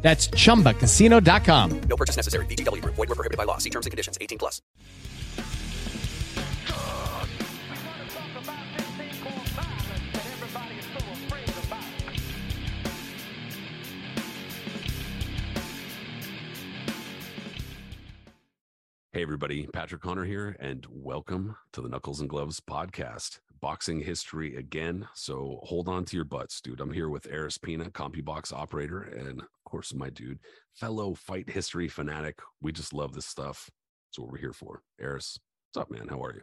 That's chumbacasino.com. No purchase necessary. VGW Group. Void were prohibited by law. See terms and conditions. 18 plus. Hey, everybody, Patrick Connor here, and welcome to the Knuckles and Gloves podcast. Boxing history again. So hold on to your butts, dude. I'm here with Aris Pina, CompuBox operator, and of course, my dude, fellow fight history fanatic. We just love this stuff. That's what we're here for. Aris, what's up, man? How are you?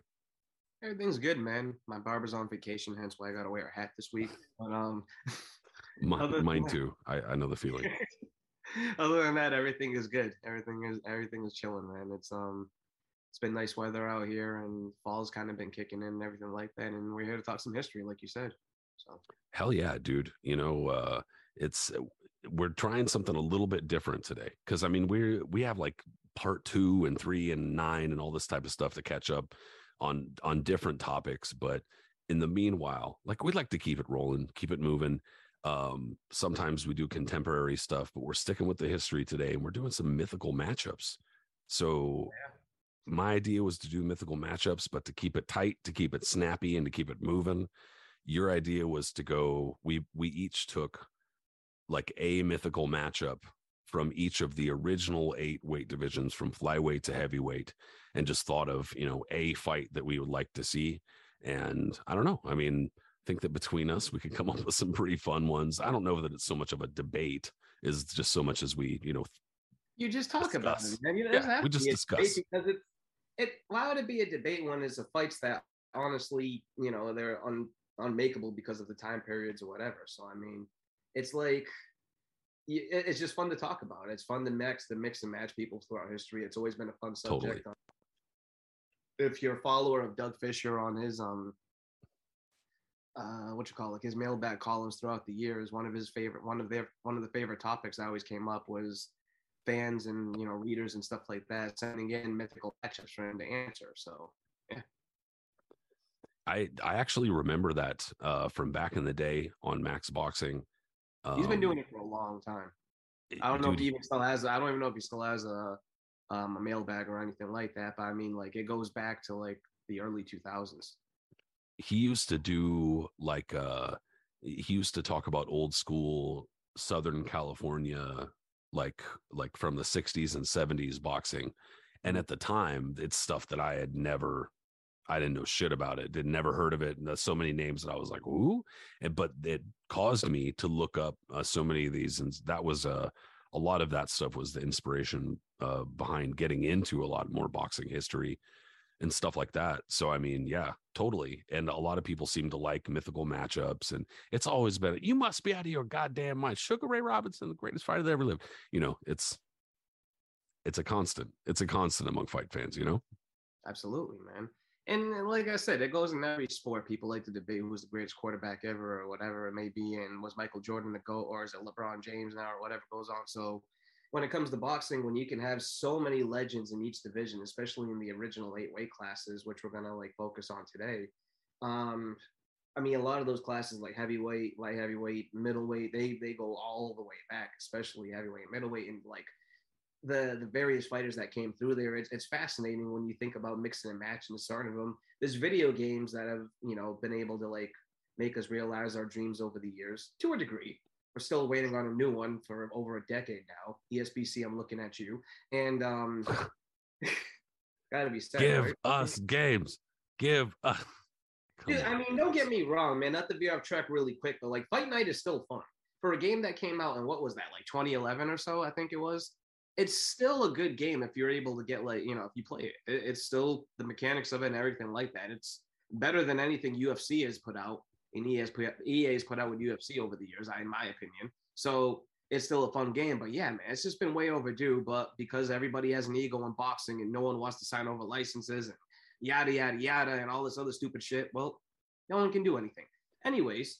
Everything's good, man. My barber's on vacation, hence why I gotta wear a hat this week. But um, Mine, mine too. I, I know the feeling. other than that, everything is good. Everything is everything is chilling, man. It's um, it's been nice weather out here, and fall's kind of been kicking in and everything like that. And we're here to talk some history, like you said. So Hell yeah, dude. You know, uh, it's we're trying something a little bit different today because I mean we're we have like part two and three and nine and all this type of stuff to catch up on on different topics. But in the meanwhile, like we'd like to keep it rolling, keep it moving. Um, sometimes we do contemporary stuff, but we're sticking with the history today and we're doing some mythical matchups. So my idea was to do mythical matchups, but to keep it tight, to keep it snappy, and to keep it moving. Your idea was to go. We we each took like a mythical matchup from each of the original eight weight divisions, from flyweight to heavyweight, and just thought of you know a fight that we would like to see. And I don't know. I mean, I think that between us, we could come up with some pretty fun ones. I don't know that it's so much of a debate, is just so much as we you know you just talk about Discuss. it, man. You Yeah, we just be discuss. because it it why would it be a debate when it's a fights that honestly, you know, they're un unmakeable because of the time periods or whatever. So I mean, it's like it's just fun to talk about. It's fun to mix, to mix and match people throughout history. It's always been a fun subject. Totally. subject. If you're a follower of Doug Fischer on his um uh what you call it his mailbag columns throughout the years one of his favorite one of their one of the favorite topics that always came up was fans and you know readers and stuff like that sending in mythical matchups for him to answer so yeah. I I actually remember that uh, from back in the day on Max Boxing. He's been Um, doing it for a long time. i don't know if he even still has i don't even know if he still has a um a mailbag or anything like that but i mean like it goes back to like the early 2000s he used to do like uh he used to talk about old school southern california like like from the 60s and 70s boxing. And at the time it's stuff that i had never i didn't know shit about it did never heard of it and so many names that i was like ooh and but it caused me to look up uh, so many of these and that was uh, a lot of that stuff was the inspiration uh, behind getting into a lot more boxing history and stuff like that. So I mean, yeah, totally. And a lot of people seem to like mythical matchups, and it's always been you must be out of your goddamn mind. Sugar Ray Robinson, the greatest fighter that ever lived. You know, it's it's a constant. It's a constant among fight fans. You know, Absolutely, man. And uh, like I said, it goes in every sport. People like to debate who's the greatest quarterback ever or whatever it may be. And was Michael Jordan the GOAT or is it LeBron James now or whatever goes on. So when it comes to boxing, when you can have so many legends in each division, especially in the original eight weight classes, which we're gonna like focus on today. Um, I mean, a lot of those classes like heavyweight, light heavyweight, middleweight, they they go all the way back, especially heavyweight, middleweight, and like the the various fighters that came through there. It's, it's fascinating when you think about mixing and matching the start of them. There's video games that have you know been able to like make us realize our dreams over the years to a degree. We're still waiting on a new one for over a decade now. ESBC, I'm looking at you, and um, gotta be said. give right? us games. Give us. Dude, I mean, don't get me wrong, man. Not to veer off track really quick, but like Fight Night is still fun for a game that came out in what was that, like 2011 or so? I think it was. It's still a good game if you're able to get like you know if you play it. it it's still the mechanics of it and everything like that. It's better than anything UFC has put out and EA has put EA has put out with UFC over the years, in my opinion. So it's still a fun game. But yeah, man, it's just been way overdue. But because everybody has an ego in boxing and no one wants to sign over licenses and yada yada yada and all this other stupid shit, well, no one can do anything. Anyways,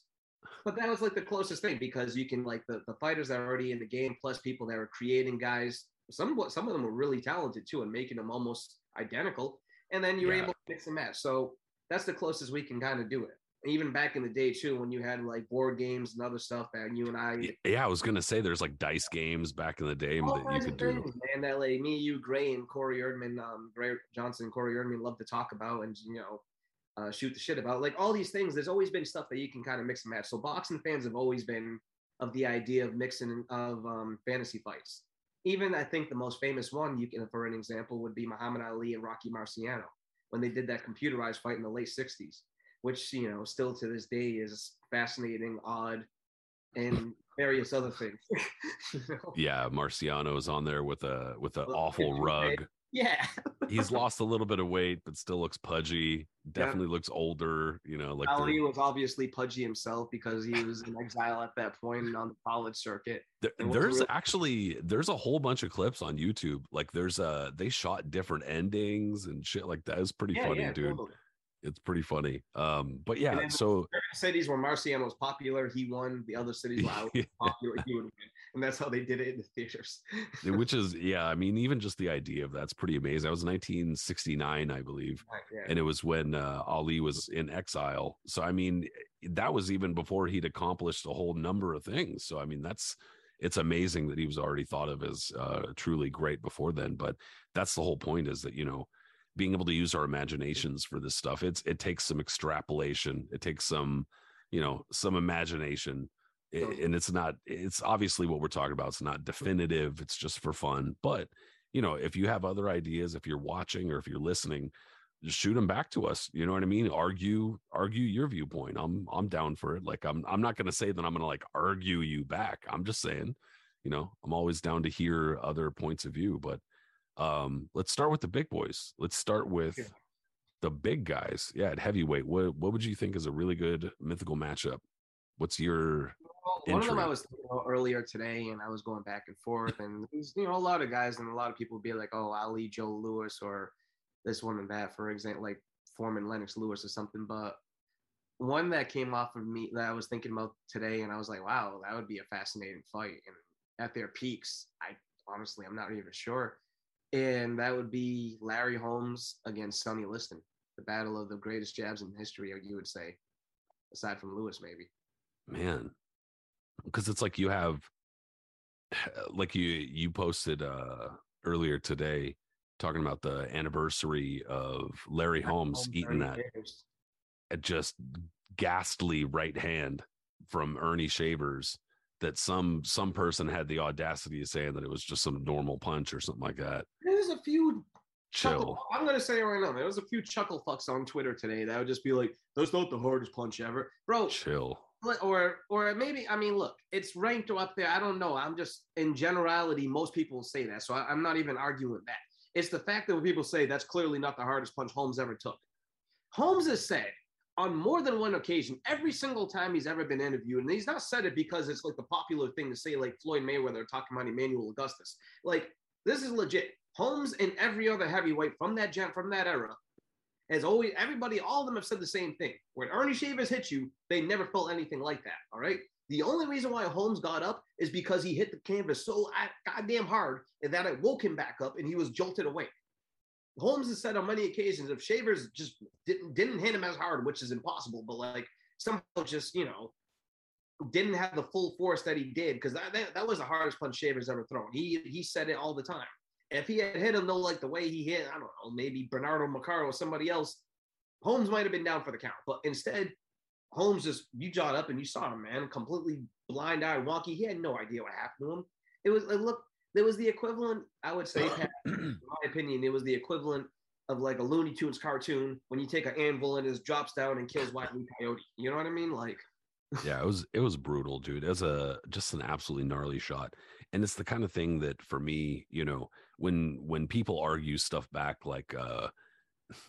but that was like the closest thing because you can like the, the fighters that are already in the game plus people that are creating guys. Some some of them were really talented too and making them almost identical. And then you're Yeah. able to mix and match. So that's the closest we can kind of do it. Even back in the day too, when you had like board games and other stuff that you and I Yeah, I was gonna say there's like dice games back in the day all that you could do. man. That like me, you, Gray, and Corey Erdman, um, Gray Johnson, Corey Erdman love to talk about and you know, uh, shoot the shit about. Like all these things, there's always been stuff that you can kind of mix and match. So boxing fans have always been of the idea of mixing of um, fantasy fights. Even I think the most famous one, you can for an example, would be Muhammad Ali and Rocky Marciano when they did that computerized fight in the late '60s, which you know still to this day is fascinating, odd, and various other things. You know? Yeah, Marciano's on there with a with an awful rug. Yeah. He's lost a little bit of weight, but still looks pudgy. Definitely looks older. You know, like Ali was obviously pudgy himself because he was in exile at that point and on the college circuit. There- there's real- actually there's a whole bunch of clips on YouTube. Like there's uh they shot different endings and shit like that. It's pretty Yeah, funny, yeah, dude. totally. It's pretty funny. Um, but yeah, so cities where Marciano was popular, he won. The other cities where I was popular, he would win. And that's how they did it in the theaters. which is yeah, I mean, even just the idea of that's pretty amazing. That was 1969, I believe. yeah. and it was when uh, Ali was in exile. So I mean, that was even before he'd accomplished a whole number of things. So I mean, that's it's amazing that he was already thought of as uh, truly great before then. But that's the whole point is that you know being able to use our imaginations for this stuff. It's it takes some extrapolation. It takes some you know some imagination. And it's not, it's obviously what we're talking about. It's not definitive. It's just for fun. But, you know, if you have other ideas, if you're watching or if you're listening, just shoot them back to us. You know what I mean? Argue, argue your viewpoint. I'm, I'm down for it. Like I'm, I'm not going to say that I'm going to like argue you back. I'm just saying, you know, I'm always down to hear other points of view. But um, let's start with the big boys. Let's start with Yeah. the big guys. Yeah, at heavyweight. What, what would you think is a really good mythical matchup? What's your Well, one of them I was thinking about earlier today, and I was going back and forth, and there's, you know a lot of guys and a lot of people be like, "Oh, Ali, Joe Louis, or this one and that," for example, like Foreman, Lennox Lewis, or something. But one that came off of me that I was thinking about today, and I was like, "Wow, that would be a fascinating fight." And at their peaks, I honestly, I'm not even sure. And that would be Larry Holmes against Sonny Liston, the battle of the greatest jabs in history, you would say, aside from Lewis, maybe. man because it's like you have like you you posted uh earlier today talking about the anniversary of larry holmes eating that just ghastly right hand from earnie shavers that some some person had the audacity of saying that it was just some normal punch or something like that There's a few chill chuckle. I'm gonna say right now. There was a few chuckle fucks on Twitter today that would just be like, "That's not the hardest punch ever, bro." chill Or, or maybe I mean, look, it's ranked up there. I don't know. I'm just in generality, most people say that, so I, I'm not even arguing that. It's the fact that when people say that's clearly not the hardest punch Holmes ever took. Holmes has said on more than one occasion, every single time he's ever been interviewed, and he's not said it because it's like the popular thing to say, like Floyd Mayweather talking about Emmanuel Augustus. Like this is legit. Holmes and every other heavyweight from that gen from that era has always everybody, all of them have said the same thing. When Earnie Shavers hit you, they never felt anything like that. All right. The only reason why Holmes got up is because he hit the canvas so goddamn hard that it woke him back up and he was jolted away. Holmes has said on many occasions if Shavers just didn't didn't hit him as hard, which is impossible, but like somehow just you know didn't have the full force that he did because that, that that was the hardest punch Shavers ever thrown. He he said it all the time. If he had hit him though, like the way he hit, I don't know, maybe Bernardo Mercado or somebody else, Holmes might have been down for the count. But instead, Holmes just you jawed up and you saw him, man, completely blind eye, wonky. He had no idea what happened to him. It was it looked there was the equivalent, I would say, Pat, in my opinion, it was the equivalent of like a Looney Tunes cartoon when you take an anvil and it just drops down and kills Wile E. Coyote. You know what I mean? Like yeah it was it was brutal dude as a just an absolutely gnarly shot and it's the kind of thing that for me you know when when people argue stuff back like uh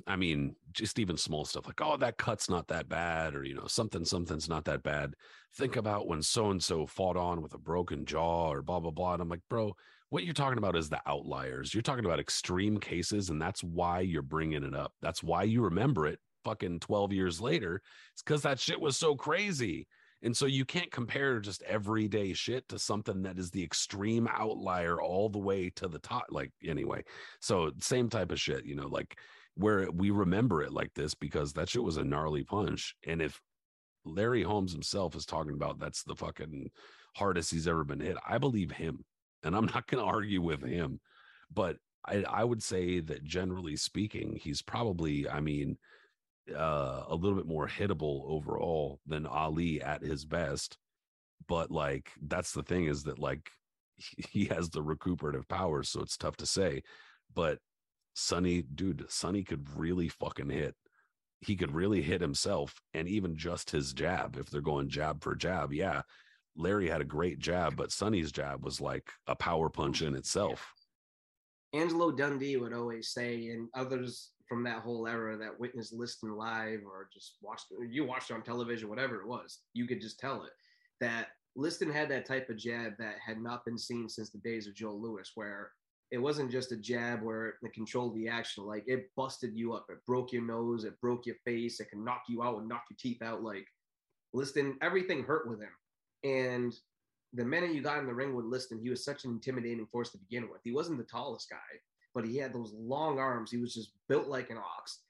I mean, just even small stuff like, oh, that cut's not that bad, or you know, something, something's not that bad. Think about when so and so fought on with a broken jaw or blah blah blah. And I'm like, bro, what you're talking about is the outliers. You're talking about extreme cases, and that's why you're bringing it up. That's why you remember it fucking 12 years later. It's because that shit was so crazy. And so you can't compare just everyday shit to something that is the extreme outlier all the way to the top. Like, anyway, so same type of shit, you know, like where we remember it like this because that shit was a gnarly punch. And if Larry Holmes himself is talking about that's the fucking hardest he's ever been hit, I believe him. And I'm not going to argue with him. But I, I would say that generally speaking, he's probably, I mean, uh, a little bit more hittable overall than Ali at his best. But like, that's the thing is that like he has the recuperative powers, so it's tough to say. But Sonny, dude, Sonny could really fucking hit. He could really hit himself and even just his jab. If they're going jab for jab, yeah. Larry had a great jab, but Sonny's jab was like a power punch in itself. Angelo Dundee would always say, and others from that whole era that witnessed Liston live or just watched, you watched on television, whatever it was, you could just tell it that Liston had that type of jab that had not been seen since the days of Joe Louis, where it wasn't just a jab where it controlled the action. Like it busted you up. It broke your nose. It broke your face. It can knock you out and knock your teeth out. Like Liston, everything hurt with him. And the minute you got in the ring with Liston, he was such an intimidating force to begin with. He wasn't the tallest guy, but he had those long arms. He was just built like an ox.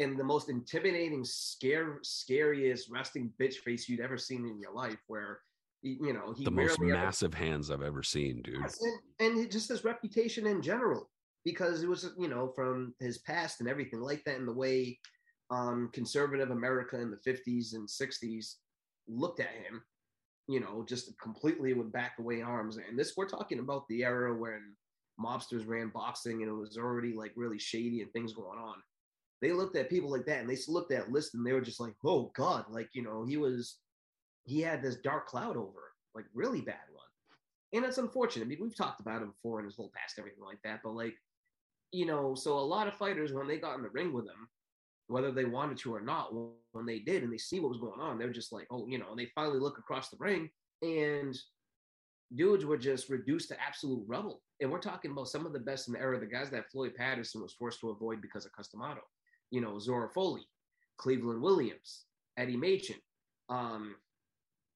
And the most intimidating, scare, scariest resting bitch face you'd ever seen in your life, where you know, he the most massive ever, hands I've ever seen, dude. And, and just his reputation in general, because it was, you know, from his past and everything like that, and the way um, conservative America in the 50s and 60s looked at him, you know, just completely with back away arms. And this, we're talking about the era when mobsters ran boxing and it was already like really shady and things going on. They looked at people like that and they looked at Liston they were just like, oh God, like, you know, he was he had this dark cloud over him, like really bad one. And it's unfortunate. I mean, we've talked about him before in his whole past, everything like that. But like, you know, so a lot of fighters when they got in the ring with him, whether they wanted to or not, when they did and they see what was going on, they're just like, oh, you know, and they finally look across the ring and dudes were just reduced to absolute rubble. And we're talking about some of the best in the era, the guys that Floyd Patterson was forced to avoid because of Cus D'Amato. You know, Zora Folley, Cleveland Williams, Eddie Machen, um,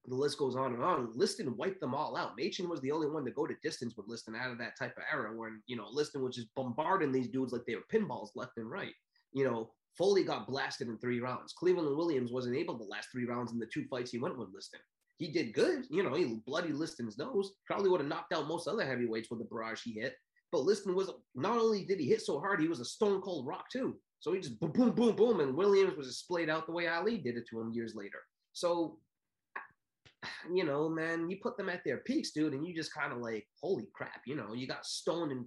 the list goes on and on. Liston wiped them all out. Machen was the only one to go to distance with Liston out of that type of era when, you know, Liston was just bombarding these dudes like they were pinballs left and right. You know, Folley got blasted in three rounds. Cleveland Williams wasn't able to last three rounds in the two fights he went with Liston. He did good. You know, he bloody Liston's nose. Probably would have knocked out most other heavyweights with the barrage he hit. But Liston was not only did he hit so hard, he was a stone cold rock too. So he just boom, boom, boom, boom. And Williams was just splayed out the way Ali did it to him years later. So you know, man, you put them at their peaks, dude, and you just kind of like, holy crap, you know, you got stoned and.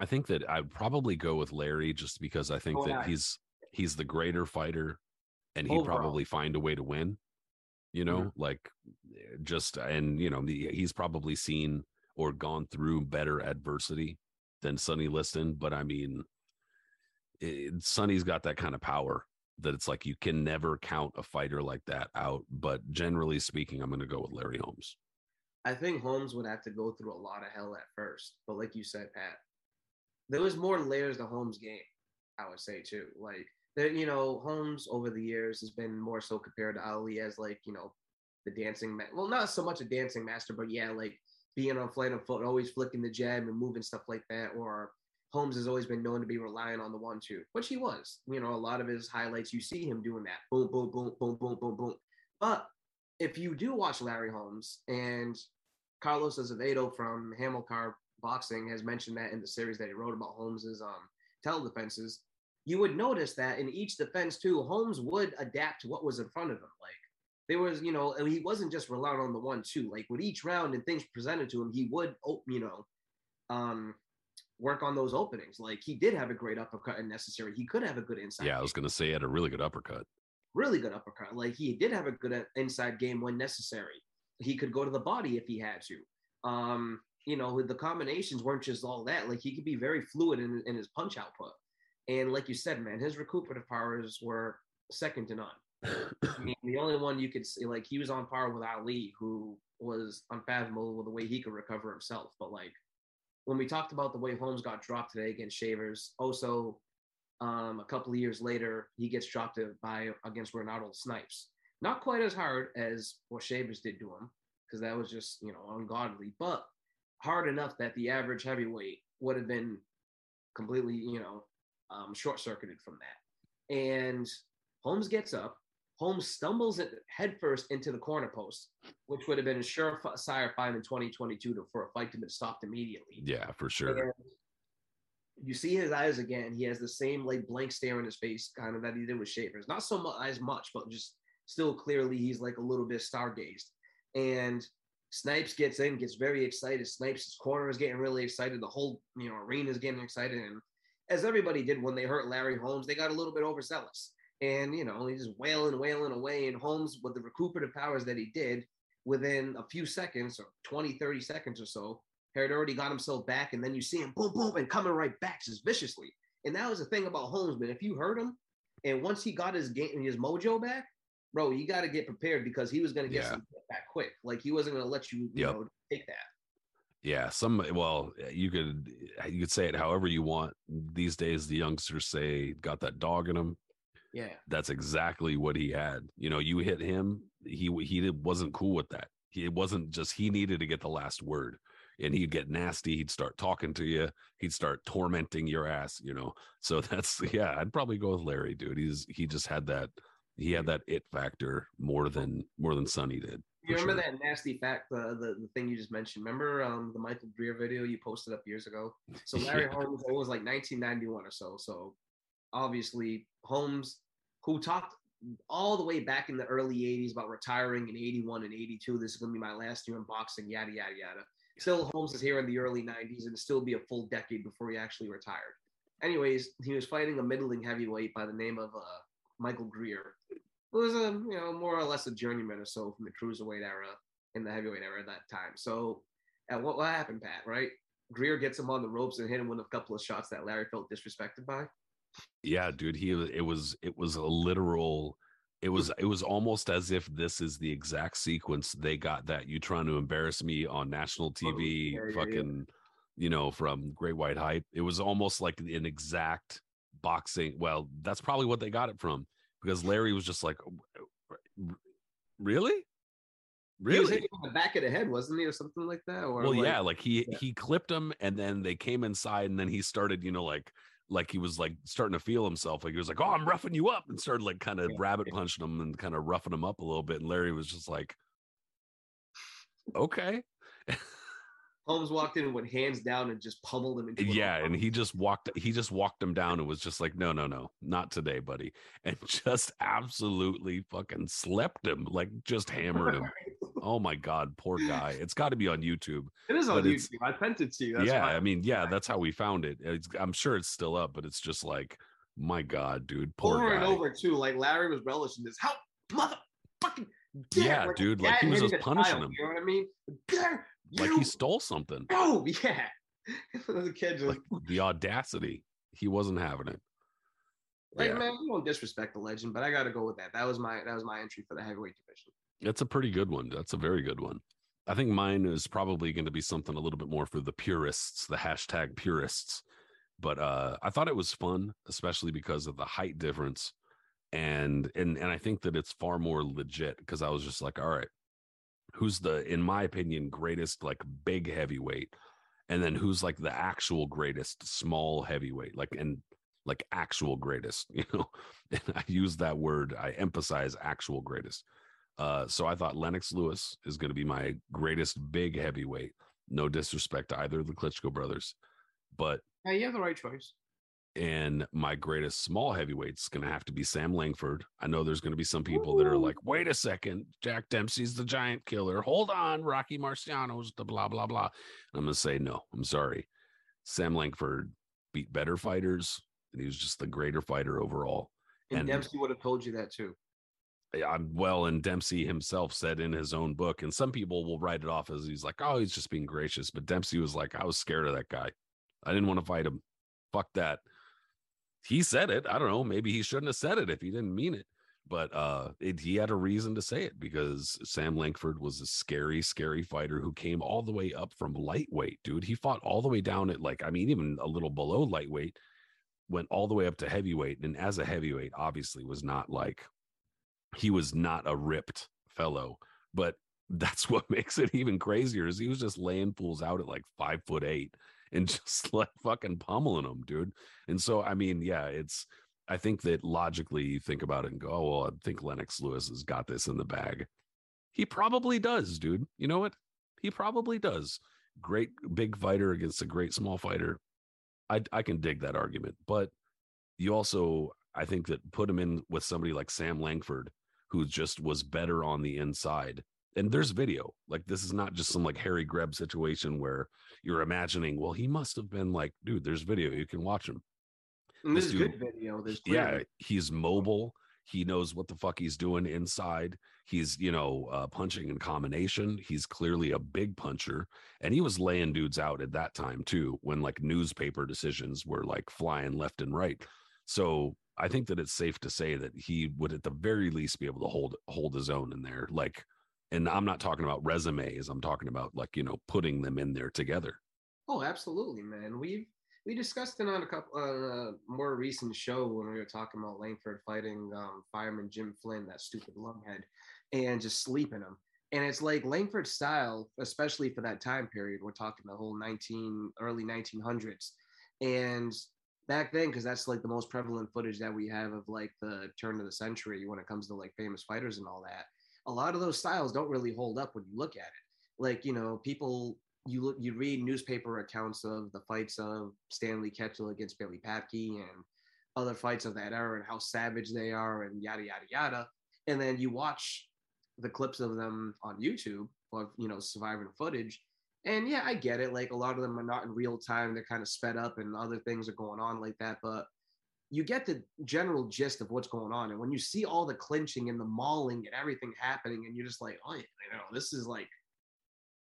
I think that I'd probably go with Larry just because I think oh, that he's he's the greater fighter, and he'd Overall. probably find a way to win. You know, mm-hmm. like just and you know he's probably seen or gone through better adversity than Sonny Liston, but I mean, it, Sonny's got that kind of power that it's like you can never count a fighter like that out. But generally speaking, I'm going to go with Larry Holmes. I think Holmes would have to go through a lot of hell at first. But like you said, Pat, there was more layers to Holmes' game, I would say, too. Like, you know, Holmes over the years has been more so compared to Ali as, like, you know, the dancing, ma- well, not so much a dancing master, but yeah, like being on flight of foot, always flicking the jab and moving stuff like that, or Holmes has always been known to be relying on the one two, which he was. You know, a lot of his highlights, you see him doing that boom, boom, boom, boom, boom, boom, boom. But if you do watch Larry Holmes and Carlos Acevedo from Hamilcar Boxing has mentioned that in the series that he wrote about Holmes's um, tele defenses, you would notice that in each defense too, Holmes would adapt to what was in front of him. Like there was, you know, he wasn't just relying on the one two. Like with each round and things presented to him, he would, you know, um, work on those openings. Like he did have a great uppercut and necessary. He could have a good inside. Yeah, game. I was going to say he had a really good uppercut. Really good uppercut. Like he did have a good uh, inside game when necessary. He could go to the body if he had to. Um, you know, the combinations weren't just all that. Like he could be very fluid in, in his punch output. And like you said, man, his recuperative powers were second to none. I mean, the only one you could see, like he was on par with Ali, who was unfathomable with the way he could recover himself. But like when we talked about the way Holmes got dropped today against Shavers, also um, a couple of years later, he gets dropped by against Renaldo Snipes. Not quite as hard as what Shavers did to him, because that was just you know ungodly, but hard enough that the average heavyweight would have been completely you know um, short circuited from that. And Holmes gets up. Holmes stumbles it headfirst into the corner post, which would have been a surefire fight in 2022 to, for a fight to be stopped immediately. Yeah, for sure. And you see his eyes again. He has the same like blank stare in his face, kind of that he did with Shavers. Not so much as much, but just still clearly he's like a little bit stargazed. And Snipes gets in, gets very excited. Snipes' corner is getting really excited. The whole you know arena is getting excited, and as everybody did when they hurt Larry Holmes, they got a little bit overzealous. And, you know, he's just wailing, wailing away. And Holmes, with the recuperative powers that he did, within a few seconds or 20, 30 seconds or so, had already got himself back. And then you see him boom, boom, and coming right back just viciously. And that was the thing about Holmes, man. If you hurt him, and once he got his game, his mojo back, bro, you got to get prepared because he was going to get yeah. some back quick. Like he wasn't going to let you, you yep. know, take that. Yeah, some well, eh, you could eh, you could say it however you want. These days, the youngsters say got that dog in him. Yeah, that's exactly what he had. You know, you hit him, he he wasn't cool with that. He it wasn't just he needed to get the last word, and he'd get nasty. He'd start talking to you. He'd start tormenting your ass. You know, so that's yeah. I'd probably go with Larry, dude. He's he just had that he had that it factor more than more than Sonny did. You remember sure. that nasty fact, the, the, the thing you just mentioned? Remember um, the Michael Greer video you posted up years ago? So Larry yeah. Holmes, it was like 1991 or so. So obviously Holmes, who talked all the way back in the early 80s about retiring in 81 and 82. This is going to be my last year in boxing, yada, yada, yada. Still, Holmes is here in the early 90s and still be a full decade before he actually retired. Anyways, he was fighting a middling heavyweight by the name of uh, Michael Greer was a you know more or less a journeyman or so from the cruiserweight era in the heavyweight era at that time. So, at what what happened, Pat? Right, Greer gets him on the ropes and hit him with a couple of shots that Larry felt disrespected by. Yeah, dude, he it was it was a literal. It was it was almost as if this is the exact sequence they got that you trying to embarrass me on national oh, TV, yeah, yeah, fucking, yeah. you know, from Great White Hype. It was almost like an exact boxing. Well, that's probably what they got it from because Larry was just like, really? Really? He was hitting the back of the head, wasn't he, or something like that? Or well, like, yeah, like he yeah. he clipped him, and then they came inside, and then he started, you know, like like he was like starting to feel himself, like he was like, "Oh, I'm roughing you up," and started like kind of yeah. rabbit punching him and kind of roughing him up a little bit, and Larry was just like, "Okay." Holmes walked in and went hands down and just pummeled him. Into yeah, and he just walked. He just walked him down and was just like, "No, no, no, not today, buddy," and just absolutely fucking slept him, like just hammered him. oh my god, poor guy. It's got to be on YouTube. It is on YouTube. I sent it to you. That's yeah, I mean, yeah, that's how we found it. It's, I'm sure it's still up, but it's just like, my god, dude, poor over guy. and over too. Like Larry was relishing this. How motherfucking yeah, like, dude. Like he was just punishing child, him. You know what I mean? Like he stole something. Oh yeah, the kid just like, the audacity. He wasn't having it. Like yeah. man, you don't disrespect the legend, but I got to go with that. That was my that was my entry for the heavyweight division. That's a pretty good one. That's a very good one. I think mine is probably going to be something a little bit more for the purists, the hashtag purists. But uh, I thought it was fun, especially because of the height difference, and and and I think that it's far more legit because I was just like, all right, who's the in my opinion greatest like big heavyweight and then who's like the actual greatest small heavyweight like and like actual greatest you know? And i use that word i emphasize actual greatest. Uh so i thought lennox lewis is going to be my greatest big heavyweight. No disrespect to either of the klitschko brothers but yeah you have the right choice and my greatest small heavyweight's going to have to be Sam Langford. I know there's going to be some people Ooh. that are like, wait a second, Jack Dempsey's the giant killer. Hold on, Rocky Marciano's the blah, blah, blah. I'm going to say, no, I'm sorry. Sam Langford beat better fighters, and he was just the greater fighter overall. And, and Dempsey would have told you that too. I'm well, and Dempsey himself said in his own book, and some people will write it off as he's like, oh, he's just being gracious. But Dempsey was like, I was scared of that guy. I didn't want to fight him. Fuck that. He said it. I don't know. Maybe he shouldn't have said it if he didn't mean it. But uh, it, he had a reason to say it because Sam Langford was a scary, scary fighter who came all the way up from lightweight, dude. He fought all the way down at like, I mean, even a little below lightweight, went all the way up to heavyweight. And as a heavyweight, obviously was not like he was not a ripped fellow, but that's what makes it even crazier is he was just laying fools out at like five foot eight and just like fucking pummeling them, dude. And so, I mean, yeah, it's, I think that logically you think about it and go, oh, well, I think Lennox Lewis has got this in the bag. He probably does, dude. You know what? He probably does. Great big fighter against a great small fighter. I, I can dig that argument. But you also, I think that put him in with somebody like Sam Langford, who just was better on the inside. And there's video. Like this is not just some like Harry Greb situation where you're imagining, well, he must have been like, dude, there's video. You can watch him. And This there's dude- good video. There's Yeah, he's mobile. He knows what the fuck he's doing inside. He's, you know, uh, punching in combination. He's clearly a big puncher. And he was laying dudes out at that time too, when like newspaper decisions were like flying left and right. So I think that it's safe to say that he would at the very least be able to hold hold his own in there. Like, and I'm not talking about resumes. I'm talking about like, you know, putting them in there together. Oh, absolutely, man. We've we discussed it on a couple on a more recent show when we were talking about Langford fighting um, fireman Jim Flynn, that stupid lunghead, and just sleeping him. And it's like Langford's style, especially for that time period. We're talking the whole 19 early 1900s, and back then, because that's like the most prevalent footage that we have of like the turn of the century when it comes to like famous fighters and all that. A lot of those styles don't really hold up when you look at it. Like you know, people you look you read newspaper accounts of the fights of Stanley Ketchel against Billy Papke and other fights of that era and how savage they are and yada yada yada. And then you watch the clips of them on YouTube of you know surviving footage. And yeah, I get it. Like a lot of them are not in real time; they're kind of sped up, and other things are going on like that. But you get the general gist of what's going on. And when you see all the clinching and the mauling and everything happening, and you're just like, oh, you know, this is like,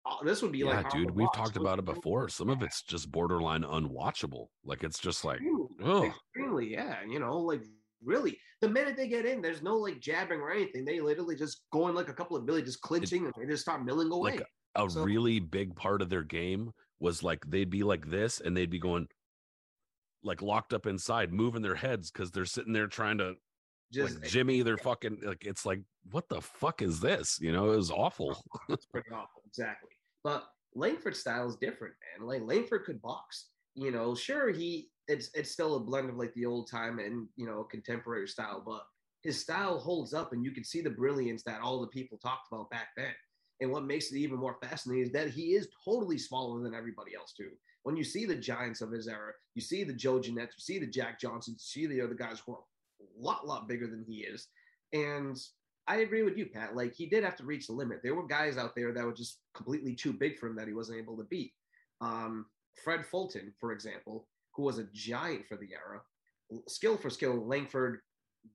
oh, this would be Yeah, like, dude, we've talked about it before. Some of it's just borderline unwatchable. Like it's just like, ugh. extremely, yeah. You know, like really, the minute they get in, there's no like jabbing or anything. They literally just go in like a couple of Billy, just clinching, and they just start milling away. Like a So- really big part of their game was like they'd be like this and they'd be going like locked up inside, moving their heads because they're sitting there trying to just like Jimmy, they're fucking like it's like, what the fuck is this? You know, it was awful. it's pretty awful, exactly. But Langford's style is different, man. Like Langford could box. You know, sure he it's it's still a blend of like the old time and you know contemporary style, but his style holds up, and you can see the brilliance that all the people talked about back then. And what makes it even more fascinating is that he is totally smaller than everybody else too. When you see the giants of his era, you see the Joe Jeannette, you see the Jack Johnson, you see the other guys who are a lot, lot bigger than he is. And I agree with you, Pat. Like he did have to reach the limit. There were guys out there that were just completely too big for him that he wasn't able to beat. Um, Fred Fulton, for example, who was a giant for the era, skill for skill, Langford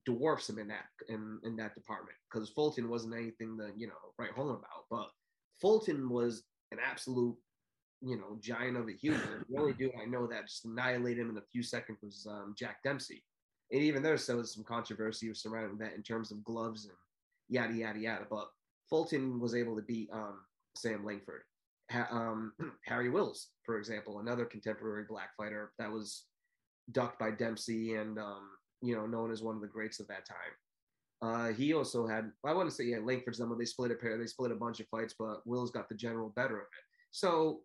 dwarfs him in that in, in that department because Fulton wasn't anything to you know write home about. But Fulton was an absolute you know giant of a human. the only dude I know that just annihilated him in a few seconds was um, Jack Dempsey. And even there's still some controversy surrounding that in terms of gloves and yada yada yada. But Fulton was able to beat um, Sam Langford. Ha- um, Harry Wills, for example, another contemporary black fighter that was ducked by Dempsey and um, you know known as one of the greats of that time. Uh, he also had I want to say yeah Langford's number. They split a pair. They split a bunch of fights, but Wills got the general better of it. So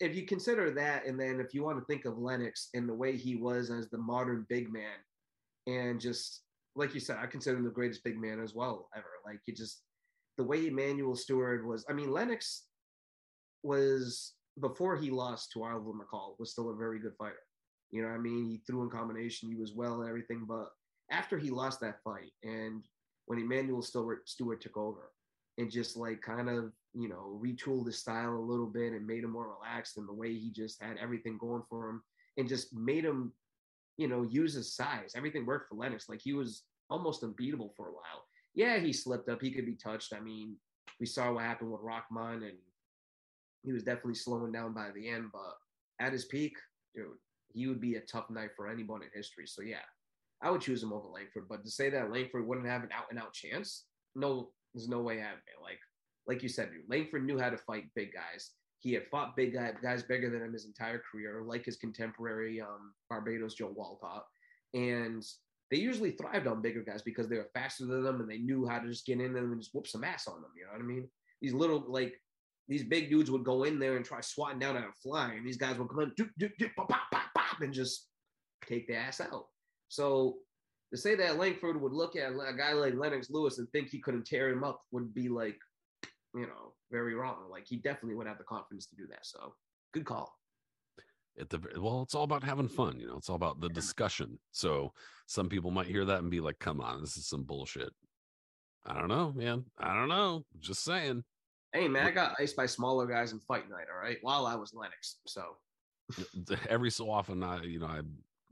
if you consider that, and then if you want to think of Lennox and the way he was as the modern big man, and just like you said, I consider him the greatest big man as well ever. Like you just the way Emanuel Steward was. I mean, Lennox was before he lost to Oliver McCall was still a very good fighter. You know, I mean, he threw in combination, he was well and everything. But after he lost that fight, and when Emanuel Steward, Steward took over, and just like kind of you know retooled his style a little bit and made him more relaxed and the way he just had everything going for him and just made him you know use his size everything worked for lennox like he was almost unbeatable for a while yeah, he slipped up. He could be touched. I mean, we saw what happened with Rahman and he was definitely slowing down by the end. But at his peak, dude, he would be a tough night for anyone in history. So yeah, I would choose him over Langford. But to say that Langford wouldn't have an out and out chance, no, there's no way out of it. Like like you said, Langford knew how to fight big guys. He had fought big guy, guys bigger than him his entire career, like his contemporary um, Barbados Joe Walcott. And they usually thrived on bigger guys because they were faster than them and they knew how to just get in them and just whoop some ass on them. You know what I mean? These little like these big dudes would go in there and try swatting down at a fly, and these guys would come in, pop, pop, pop, pop, and just take the ass out. So to say that Langford would look at a guy like Lennox Lewis and think he couldn't tear him up would be like, you know, very wrong. Like he definitely would have the confidence to do that. So good call. At the well, it's all about having fun, you know. It's all about the discussion. So some people might hear that and be like, "Come on, this is some bullshit." I don't know, man. I don't know. Just saying. Hey man, I got iced by smaller guys in fight night. All right, while I was Lennox. So every so often, I you know, I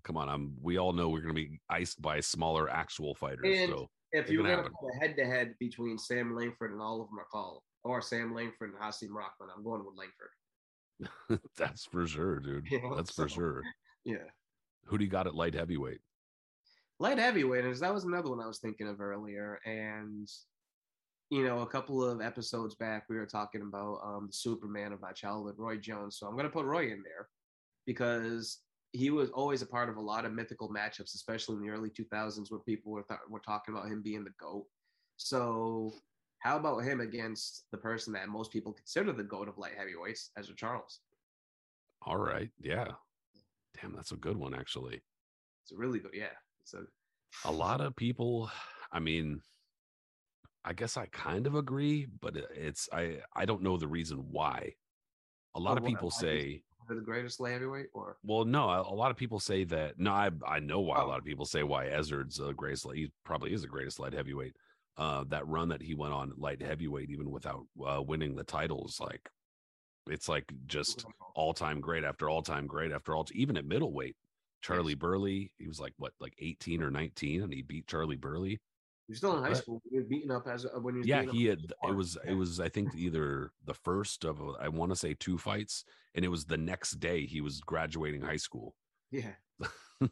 come on. I'm. We all know we're going to be iced by smaller actual fighters. And so if you were can gonna happen. put a head to head between Sam Langford and Oliver McCall, or Sam Langford and Hasim Rahman, I'm going with Langford. that's for sure, dude. You know, That's for sure. Yeah. Who do you got at light heavyweight? light heavyweight is that was another one i was thinking of earlier and you know a couple of episodes back we were talking about um the superman of my childhood roy jones so i'm going to put roy in there because he was always a part of a lot of mythical matchups especially in the early 2000s where people were, th- were talking about him being the goat so how about him against the person that most people consider the goat of light heavyweights ezzard charles All right, yeah. Damn, that's a good one actually. it's a really good yeah So a a lot of people i mean i guess i kind of agree but it's i i don't know the reason why a lot Oh, of people say the greatest light heavyweight or well no a, a lot of people say that no i i know why a Oh. lot of people say why Ezzard's the greatest light- he probably is the greatest light heavyweight uh that run that he went on light heavyweight even without uh, winning the titles like it's like just all-time great after all-time great after all even at middleweight charley burley he was like what like 18 or 19 and he beat charley burley You're still in high What? school. He was beating up as when you're yeah he had it was Yeah. it was i think either the first of i want to say two fights and it was the next day he was graduating high school yeah.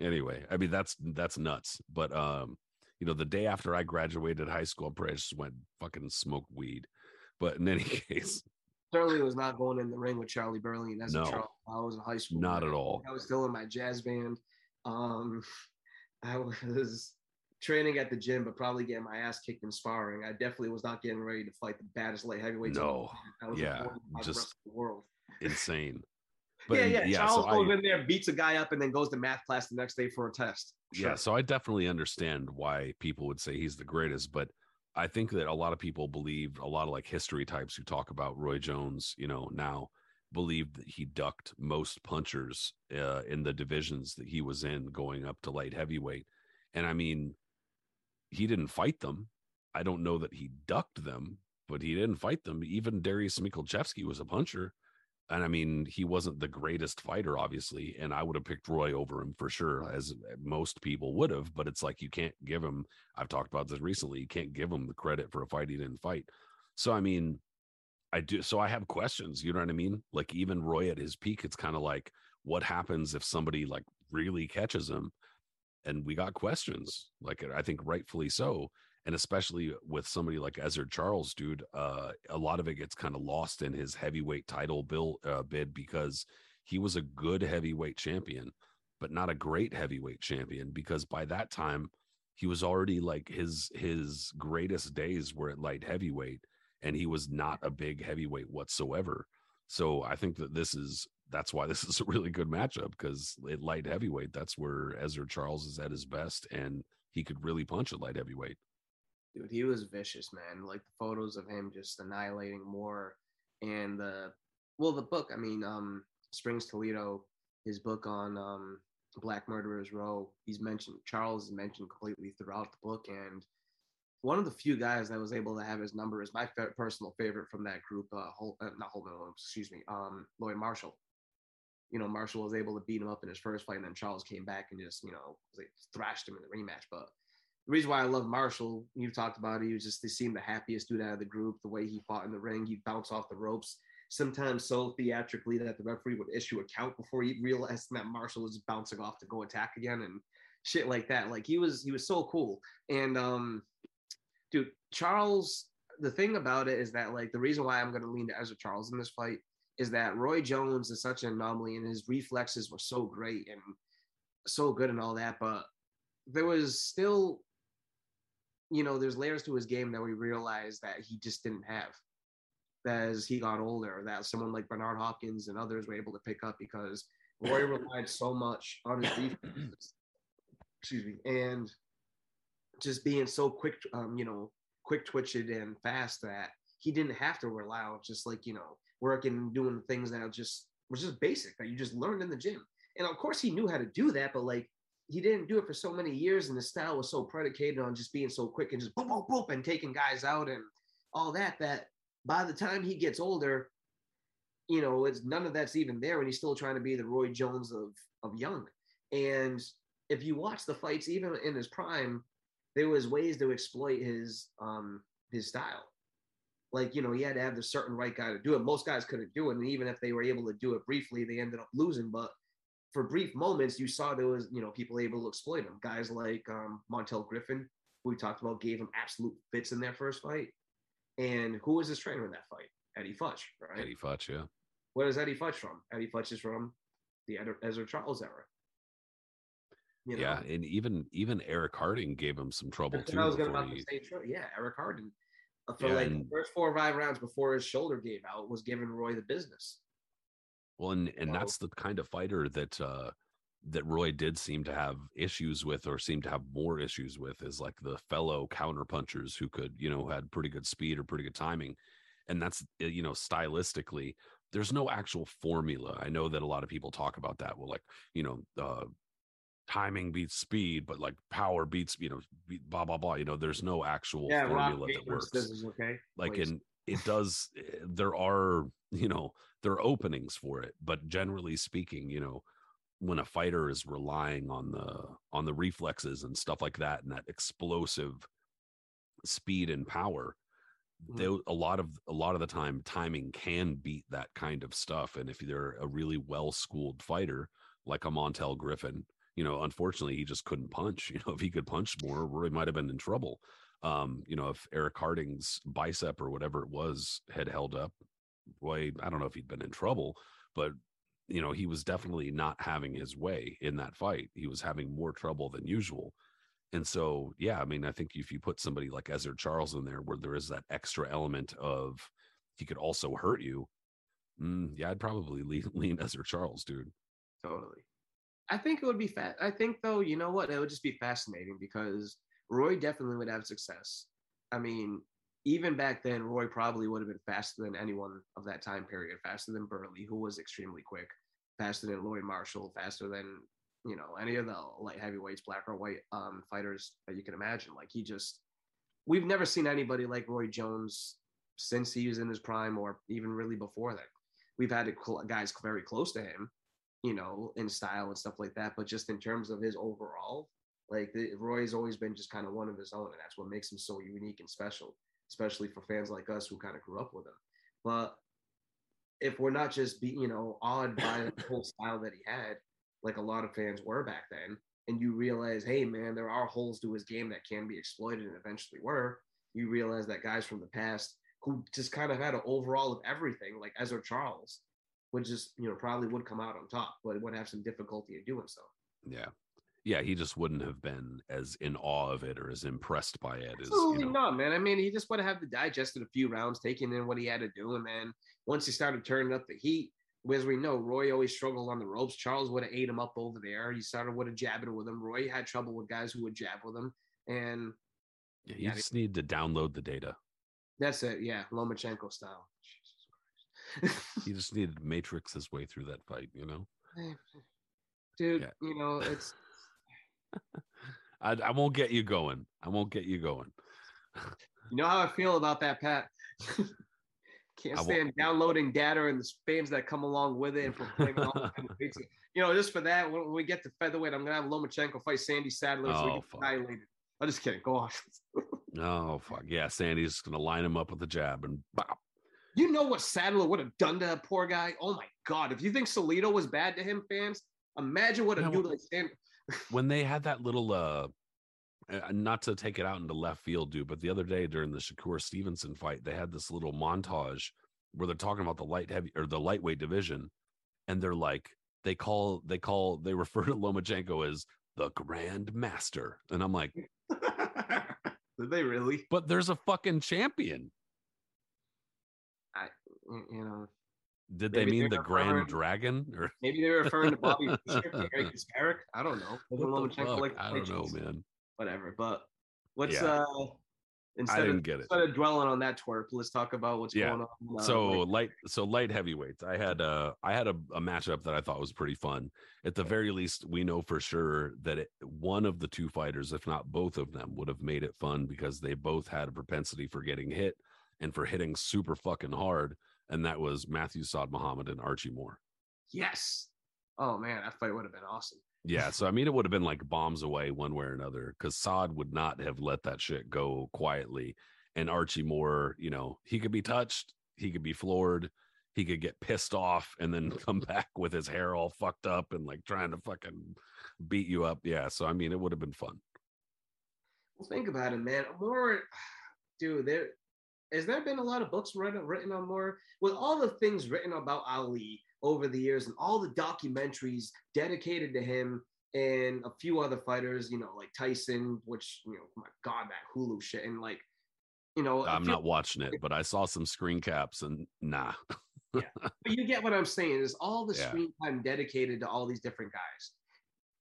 anyway i mean that's that's nuts but um you know the day after i graduated high school i probably just went fucking smoke weed but in any case Certainly was not going in the ring with Charley Burley as No. a Charles. I was in high school. Not at all. I was still in my jazz band. Um, I was training at the gym, but probably getting my ass kicked in sparring. I definitely was not getting ready to fight the baddest light the No. I was Yeah, just- the world. insane yeah, yeah. yeah Charles so goes I, in there, beats a guy up, and then goes to math class the next day for a test. yeah so i definitely understand why people would say he's the greatest but i think that a lot of people believe a lot of like history types who talk about roy jones you know now believe that he ducked most punchers uh, in the divisions that he was in going up to light heavyweight and i mean he didn't fight them i don't know that he ducked them but he didn't fight them even dariusz michalczewski was a puncher and I mean, he wasn't the greatest fighter, obviously, and I would have picked Roy over him for sure, as eh, most people would have. But it's like you can't give him. I've talked about this recently. You can't give him the credit for a fight he didn't fight. So I mean, I do. So I have questions. You know what I mean? Like even Roy at his peak, it's kind of like, what happens if somebody like really catches him? And we got questions. Like I think rightfully so and especially with somebody like Ezzard Charles, dude, uh, a lot of it gets kind of lost in his heavyweight title bill uh, bid because he was a good heavyweight champion, but not a great heavyweight champion. Because by that time, he was already like his his greatest days were at light heavyweight, and he was not a big heavyweight whatsoever. So I think that this is that's why this is a really good matchup because at light heavyweight, that's where Ezzard Charles is at his best, and he could really punch at light heavyweight. Dude, he was vicious, man. Like the photos of him just annihilating more, and the well, the book. I mean, um, Springs Toledo, his book on um, Black Murderers Row. He's mentioned Charles is mentioned completely throughout the book, and one of the few guys that was able to have his number is my fa- personal favorite from that group. Uh, Hol- uh not Holman Williams, excuse me, um, Lloyd Marshall. You know, Marshall was able to beat him up in his first fight, and then Charles came back and just, you know, like, thrashed him in the rematch. But the reason why I love Marshall, you talked about it, he was just he seemed the happiest dude out of the group. The way he fought in the ring, he'd bounce off the ropes, sometimes so theatrically that the referee would issue a count before he realized that Marshall was bouncing off to go attack again and shit like that. Like he was he was so cool. And um dude, Charles, the thing about it is that like the reason why I'm gonna lean to Ezzard Charles in this fight is that Roy Jones is such an anomaly and his reflexes were so great and so good and all that, but there was still you know, there's layers to his game that we realized that he just didn't have as he got older, that someone like Bernard Hopkins and others were able to pick up because Roy relied so much on his defense. Excuse me. And just being so quick, um, you know, quick twitched and fast that he didn't have to rely on just like, you know, working, doing things that just was just basic that you just learned in the gym. And of course he knew how to do that, but like he didn't do it for so many years, and the style was so predicated on just being so quick and just boom, boom, boom, and taking guys out and all that. That by the time he gets older, you know, it's none of that's even there, and he's still trying to be the Roy Jones of of young. And if you watch the fights, even in his prime, there was ways to exploit his um his style. Like you know, he had to have the certain right guy to do it. Most guys couldn't do it, and even if they were able to do it briefly, they ended up losing. But for brief moments, you saw there was, you know, people able to exploit him. Guys like um, Montel Griffin, who we talked about, gave him absolute fits in their first fight. And who was his trainer in that fight? Eddie Futch, right? Eddie Futch, yeah. Where is Eddie Futch from? Eddie Futch is from the Ezzard Charles era. You know? Yeah, and even even Eric Harding gave him some trouble too. I was going to say, yeah, Eric Harding uh, for yeah, like and, the first four or five rounds before his shoulder gave out was giving Roy the business. Well, and and wow. that's the kind of fighter that uh that Roy did seem to have issues with or seem to have more issues with is like the fellow counter punchers who could, you know, had pretty good speed or pretty good timing. And that's eh, you know, stylistically, there's no actual formula. I know that a lot of people talk about that. Well, like, you know, uh timing beats speed, but like power beats, you know, blah blah blah. You know, there's no actual yeah, formula that works. okay. Like in it does eh, there are you know there are openings for it but generally speaking you know when a fighter is relying on the on the reflexes and stuff like that and that explosive speed and power they mm-hmm. a lot of a lot of the time timing can beat that kind of stuff. And if they're a really well schooled fighter like a montel griffin you know unfortunately he just couldn't punch. You know if he could punch more roy might have been in trouble. Um you know if eric harding's bicep or whatever it was had held up boy, I don't know if he'd been in trouble, but you know, he was definitely not having his way in that fight. He was having more trouble than usual. And so, yeah, I mean, I think if you put somebody like Ezzard Charles in there where there is that extra element of he could also hurt you, mm, yeah, I'd probably lean, lean Ezzard Charles, dude. Totally. I think it would be fat. I think though, you know what? It would just be fascinating because Roy definitely would have success. I mean, even back then, Roy probably would have been faster than anyone of that time period, faster than Burley, who was extremely quick, faster than Lloyd Marshall, faster than you know any of the light heavyweights, black or white um, fighters that you can imagine. Like he just, we've never seen anybody like Roy Jones since he was in his prime, or even really before that. We've had guys very close to him, you know, in style and stuff like that. But just in terms of his overall, like the, Roy's always been just kind of one of his own, and that's what makes him so unique and special especially for fans like us who kind of grew up with him. But if we're not just be, you know, awed by the whole style that he had, like a lot of fans were back then, and you realize, hey man, there are holes to his game that can be exploited and eventually were, you realize that guys from the past who just kind of had an overall of everything, like Ezzard Charles, would just, you know, probably would come out on top, but would have some difficulty in doing so. Yeah yeah, he just wouldn't have been as in awe of it or as impressed by it. As, Absolutely you know. not, man. I mean, he just would have to digested a few rounds, taking in what he had to do, and then once he started turning up the heat, as we know, Roy always struggled on the ropes. Charles would have ate him up over there. He started with a jabbing with him. Roy had trouble with guys who would jab with him, and yeah, you just need to download the data. That's it. Yeah, Lomachenko style. he just needed matrix his way through that fight, you know. Dude, yeah. you know it's I, I won't get you going. I won't get you going. you know how I feel about that, Pat. Can't stand downloading data and the spams that come along with it and proclaiming all You know, just for that, when we get to featherweight, I'm gonna have Lomachenko fight Sandy Saddler. Oh, annihilated. I'm just kidding. Go on. Oh fuck yeah, Sandy's gonna line him up with a jab and bop. You know what Saddler would have done to that poor guy? Oh my god! If you think Salido was bad to him, fans, imagine what a Yeah, dude well- like. When they had that little uh not to take it out into left field dude but the other day during the Shakur Stevenson fight they had this little montage where they're talking about the light heavy or the lightweight division and they're like they call they call they refer to Lomachenko as the grand master and I'm like Did they really? but there's a fucking champion I, you know, did they Maybe mean they're the grand dragon or maybe they're referring to Bobby Fischer, Kasparov. I don't know. What the fuck? like I don't know man Whatever. But let's Yeah. uh I instead didn't of get it instead of dwelling on that twerp, let's talk about what's Yeah. going on. uh, so with- light so light heavyweights i had a i had a, a matchup that i thought was pretty fun at the very least we know for sure that it, one of the two fighters if not both of them would have made it fun because they both had a propensity for getting hit and for hitting super fucking hard and that was matthew Saad muhammad and archie moore yes. Oh man, that fight would have been awesome. yeah so i mean it would have been like bombs away one way or another because Saad would not have let that shit go quietly and archie moore you know he could be touched he could be floored he could get pissed off and then come back with his hair all fucked up and like trying to fucking beat you up yeah so i mean it would have been fun Well, think about it, man. Moore, dude. There has there been a lot of books written written on Moore with all the things written about Ali over the years and all the documentaries dedicated to him and a few other fighters. You know, like Tyson, which you know, my God, that Hulu shit, and like, you know, i'm few- not watching it but i saw some screen caps and nah yeah But you get what I'm saying is all the Yeah. screen time dedicated to all these different guys.